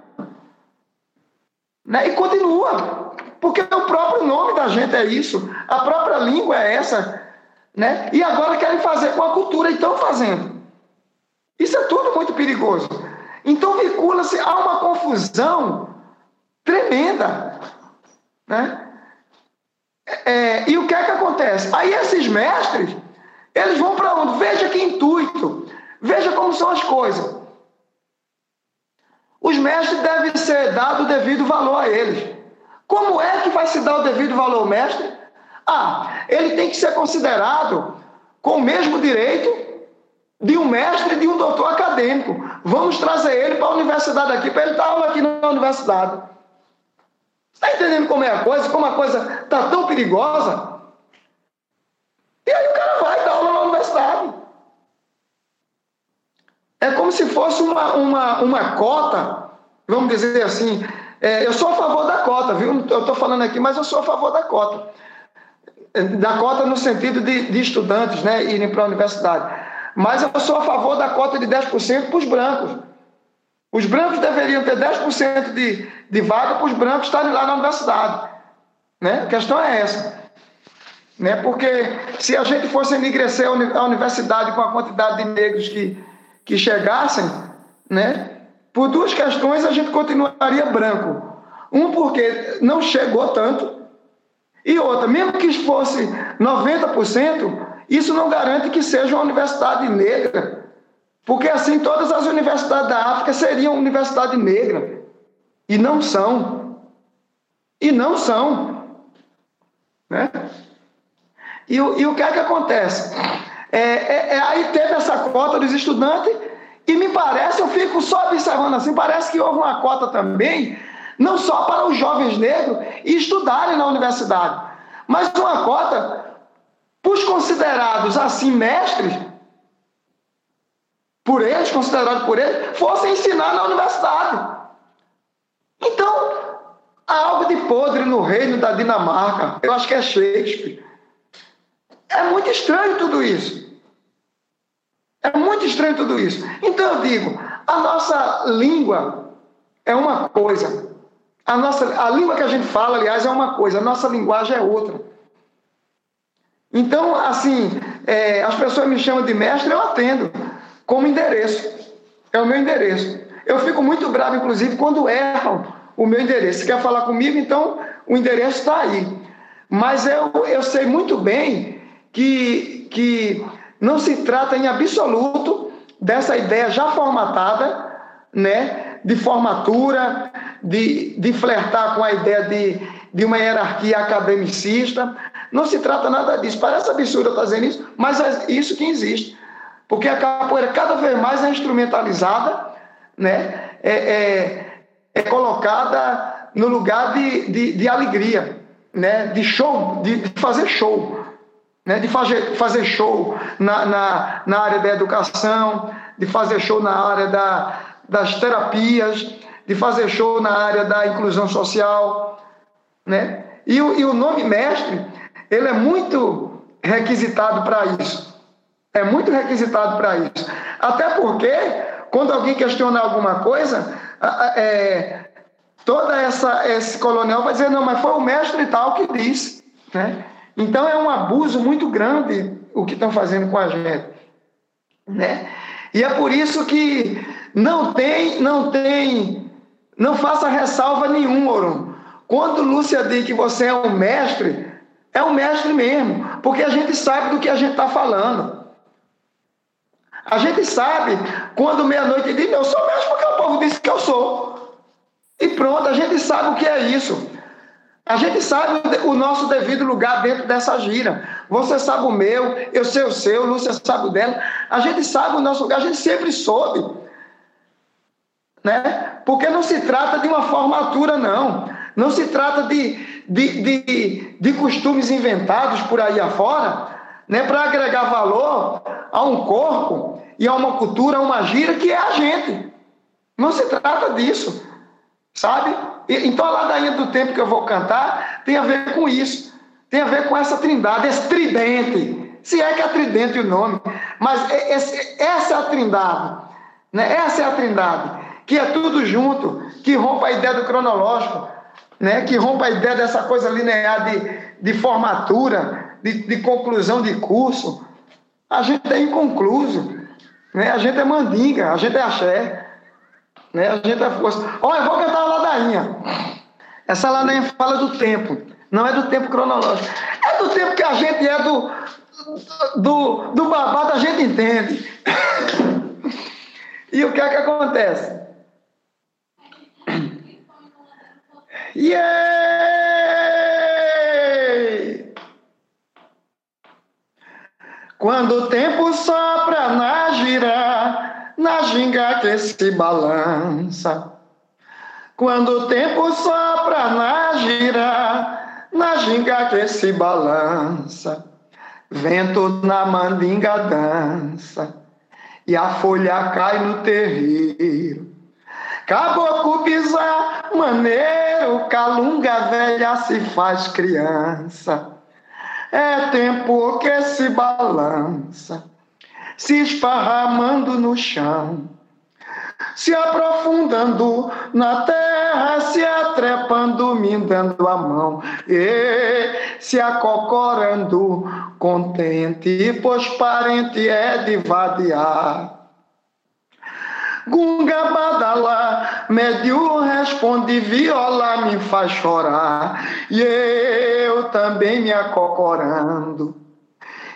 Né? E continua, porque o próprio nome da gente é isso, a própria língua é essa. Né? E agora querem fazer com a cultura e estão fazendo. Isso é tudo muito perigoso. Então vincula-se a uma confusão tremenda. Né? É, e o que é que acontece? Aí esses mestres, eles vão para onde? Veja que intuito. Veja como são as coisas. Os mestres devem ser dado o devido valor a eles. Como é que vai se dar o devido valor ao mestre? Ah, ele tem que ser considerado com o mesmo direito de um mestre e de um doutor acadêmico. Vamos trazer ele para a universidade aqui, para ele dar aula aqui na universidade. Está entendendo como é a coisa? Como a coisa está tão perigosa? E aí o cara vai dar aula na universidade. É como se fosse uma, uma, uma cota, vamos dizer assim. É, eu sou a favor da cota, viu? Eu estou falando aqui, mas eu sou a favor da cota da cota no sentido de, de estudantes né, irem para a universidade. Mas eu sou a favor da cota de 10% para os brancos. Os brancos deveriam ter 10% de, de vaga para os brancos estarem lá na universidade. Né? A questão é essa. Né? Porque se a gente fosse enegrecer a universidade com a quantidade de negros que, que chegassem, né? por duas questões a gente continuaria branco. Um, porque não chegou tanto, e outra, mesmo que fosse 90%, isso não garante que seja uma universidade negra. Porque assim todas as universidades da África seriam universidade negra. E não são. E não são. Né? E, e o que é que acontece? É, é, é, aí teve essa cota dos estudantes, e me parece, eu fico só observando assim, parece que houve uma cota também não só para os jovens negros estudarem na universidade, mas uma cota para os considerados assim mestres por eles, considerado por eles, fossem ensinar na universidade. Então, há algo de podre no reino da Dinamarca. Eu acho que é Shakespeare. É muito estranho tudo isso. É muito estranho tudo isso. Então eu digo, a nossa língua é uma coisa. A, nossa, a língua que a gente fala, aliás, é uma coisa, a nossa linguagem é outra. Então, assim, é, as pessoas me chamam de mestre, eu atendo como endereço. É o meu endereço. Eu fico muito bravo, inclusive, quando erram o meu endereço. Se quer falar comigo, então o endereço está aí. Mas eu, eu sei muito bem que, que não se trata em absoluto dessa ideia já formatada, né, de formatura, de, de flertar com a ideia de, de uma hierarquia academicista. Não se trata nada disso. Parece absurdo estar dizendo isso, mas é isso que existe. Porque a capoeira cada vez mais é instrumentalizada, né? é, é, é colocada no lugar de, de, de, alegria, né? de show, de, fazer show. Né? De fazer, fazer show na, na, na área da educação, de fazer show na área da, das terapias, de fazer show na área da inclusão social. Né? E, e o nome mestre, ele é muito requisitado para isso. É muito requisitado para isso. Até porque, quando alguém questionar alguma coisa, é, toda essa esse colonial vai dizer não, mas foi o mestre tal que disse, né? Então é um abuso muito grande o que estão fazendo com a gente, né? E é por isso que não tem, não tem, não faça ressalva nenhuma, Orum. Quando Lúcia diz que você é um mestre, é um mestre mesmo, porque a gente sabe do que a gente está falando. A gente sabe quando meia-noite diz, eu sou mestre porque o povo disse que eu sou. E pronto, a gente sabe o que é isso. A gente sabe o nosso devido lugar dentro dessa gira. Você sabe o meu, eu sei o seu, Lúcia sabe o dela. A gente sabe o nosso lugar, a gente sempre soube. Né? Porque não se trata de uma formatura, não. Não se trata de, de, de, de costumes inventados por aí afora, né? para agregar valor a um corpo e a uma cultura, a uma gira que é a gente. Não se trata disso, sabe? Então a ladainha do tempo que eu vou cantar tem a ver com isso, tem a ver com essa trindade, esse tridente. Se é que é tridente o nome, mas esse, essa é a trindade, né? Essa é a trindade, que é tudo junto, que rompe a ideia do cronológico, né? Que rompe a ideia dessa coisa linear de, de formatura, de, de conclusão de curso. A gente é inconcluso. Né? A gente é mandinga, a gente é axé. Né? A gente é força. Olha, eu vou cantar a ladainha. Essa ladainha fala do tempo. Não é do tempo cronológico. É do tempo que a gente é do, do, do babado, a gente entende. e o que é que acontece? Yeah! Quando o tempo sopra na gira, na ginga que se balança. Quando o tempo sopra na gira, na ginga que se balança. Vento na mandinga dança, e a folha cai no terreiro. Caboclo pisar maneiro, calunga velha se faz criança. É tempo que se balança, se esparramando no chão, se aprofundando na terra, se atrepando, me dando a mão, e se acocorando, contente, pois parente é de vadiar. Gunga badala, médio responde, viola me faz chorar, e eu também me acocorando,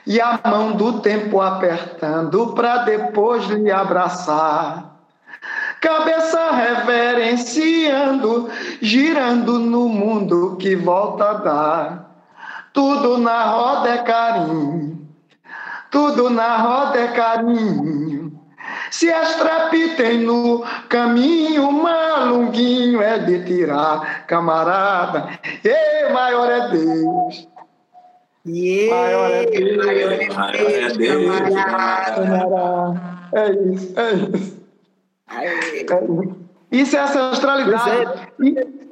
e a mão do tempo apertando para depois lhe abraçar. Cabeça reverenciando, girando no mundo que volta a dar. Tudo na roda é carinho, tudo na roda é carinho. Se estrapitem no caminho, malunguinho é de tirar, camarada. E maior é Deus. Yeah, maior é Deus. Maior é Deus. Camarada. É isso, é isso. É isso. Isso é ancestralidade.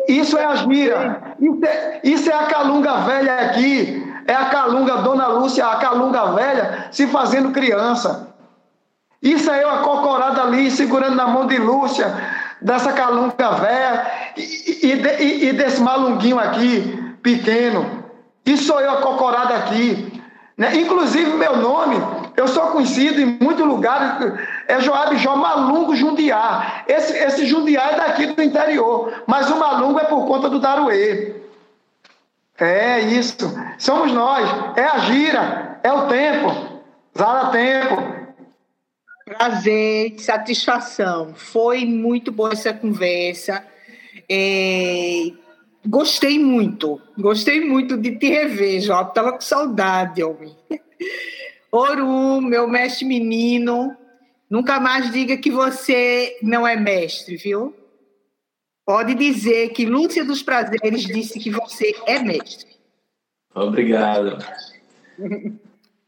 Isso é a gira. Isso é, isso é a calunga velha aqui. É a calunga, Dona Lúcia, a calunga velha, se fazendo criança. Isso é eu acocorada ali, segurando na mão de Lúcia, dessa calunga velha, e, e, e, desse malunguinho aqui, pequeno. Isso sou eu acocorada aqui. Né? Inclusive, meu nome, eu sou conhecido em muitos lugares, é Joab Jó Malungo Jundiá. Esse, esse Jundiá é daqui do interior, mas o Malungo é por conta do Daruê. É isso. Somos nós. É a gira. É o tempo. Zara Tempo. Prazer, satisfação. Foi muito boa essa conversa. É... Gostei muito. Gostei muito de te rever, Jó. Tava com saudade, homem. Oru, meu mestre menino. Nunca mais diga que você não é mestre, viu? Pode dizer que Lúcia dos Prazeres disse que você é mestre. Obrigado.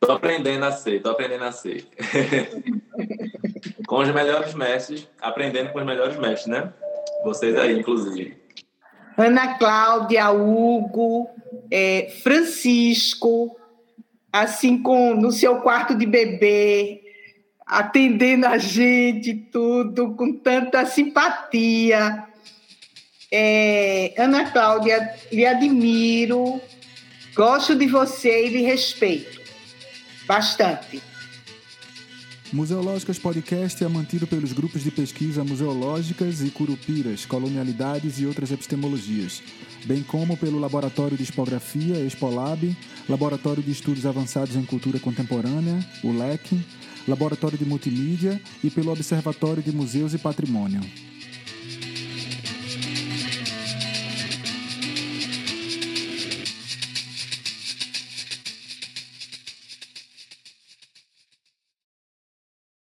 Tô aprendendo a ser, tô aprendendo a ser. com os melhores mestres, aprendendo com os melhores mestres, né? Vocês aí, inclusive. Ana Cláudia, Hugo, é, Francisco, assim com no seu quarto de bebê, atendendo a gente, tudo, com tanta simpatia. É, Ana Cláudia, lhe admiro, gosto de você e lhe respeito bastante. Museológicas Podcast é mantido pelos grupos de pesquisa museológicas e curupiras, colonialidades e outras epistemologias, bem como pelo Laboratório de Expografia, Expolab, Laboratório de Estudos Avançados em Cultura Contemporânea, o LEC, Laboratório de Multimídia e pelo Observatório de Museus e Patrimônio.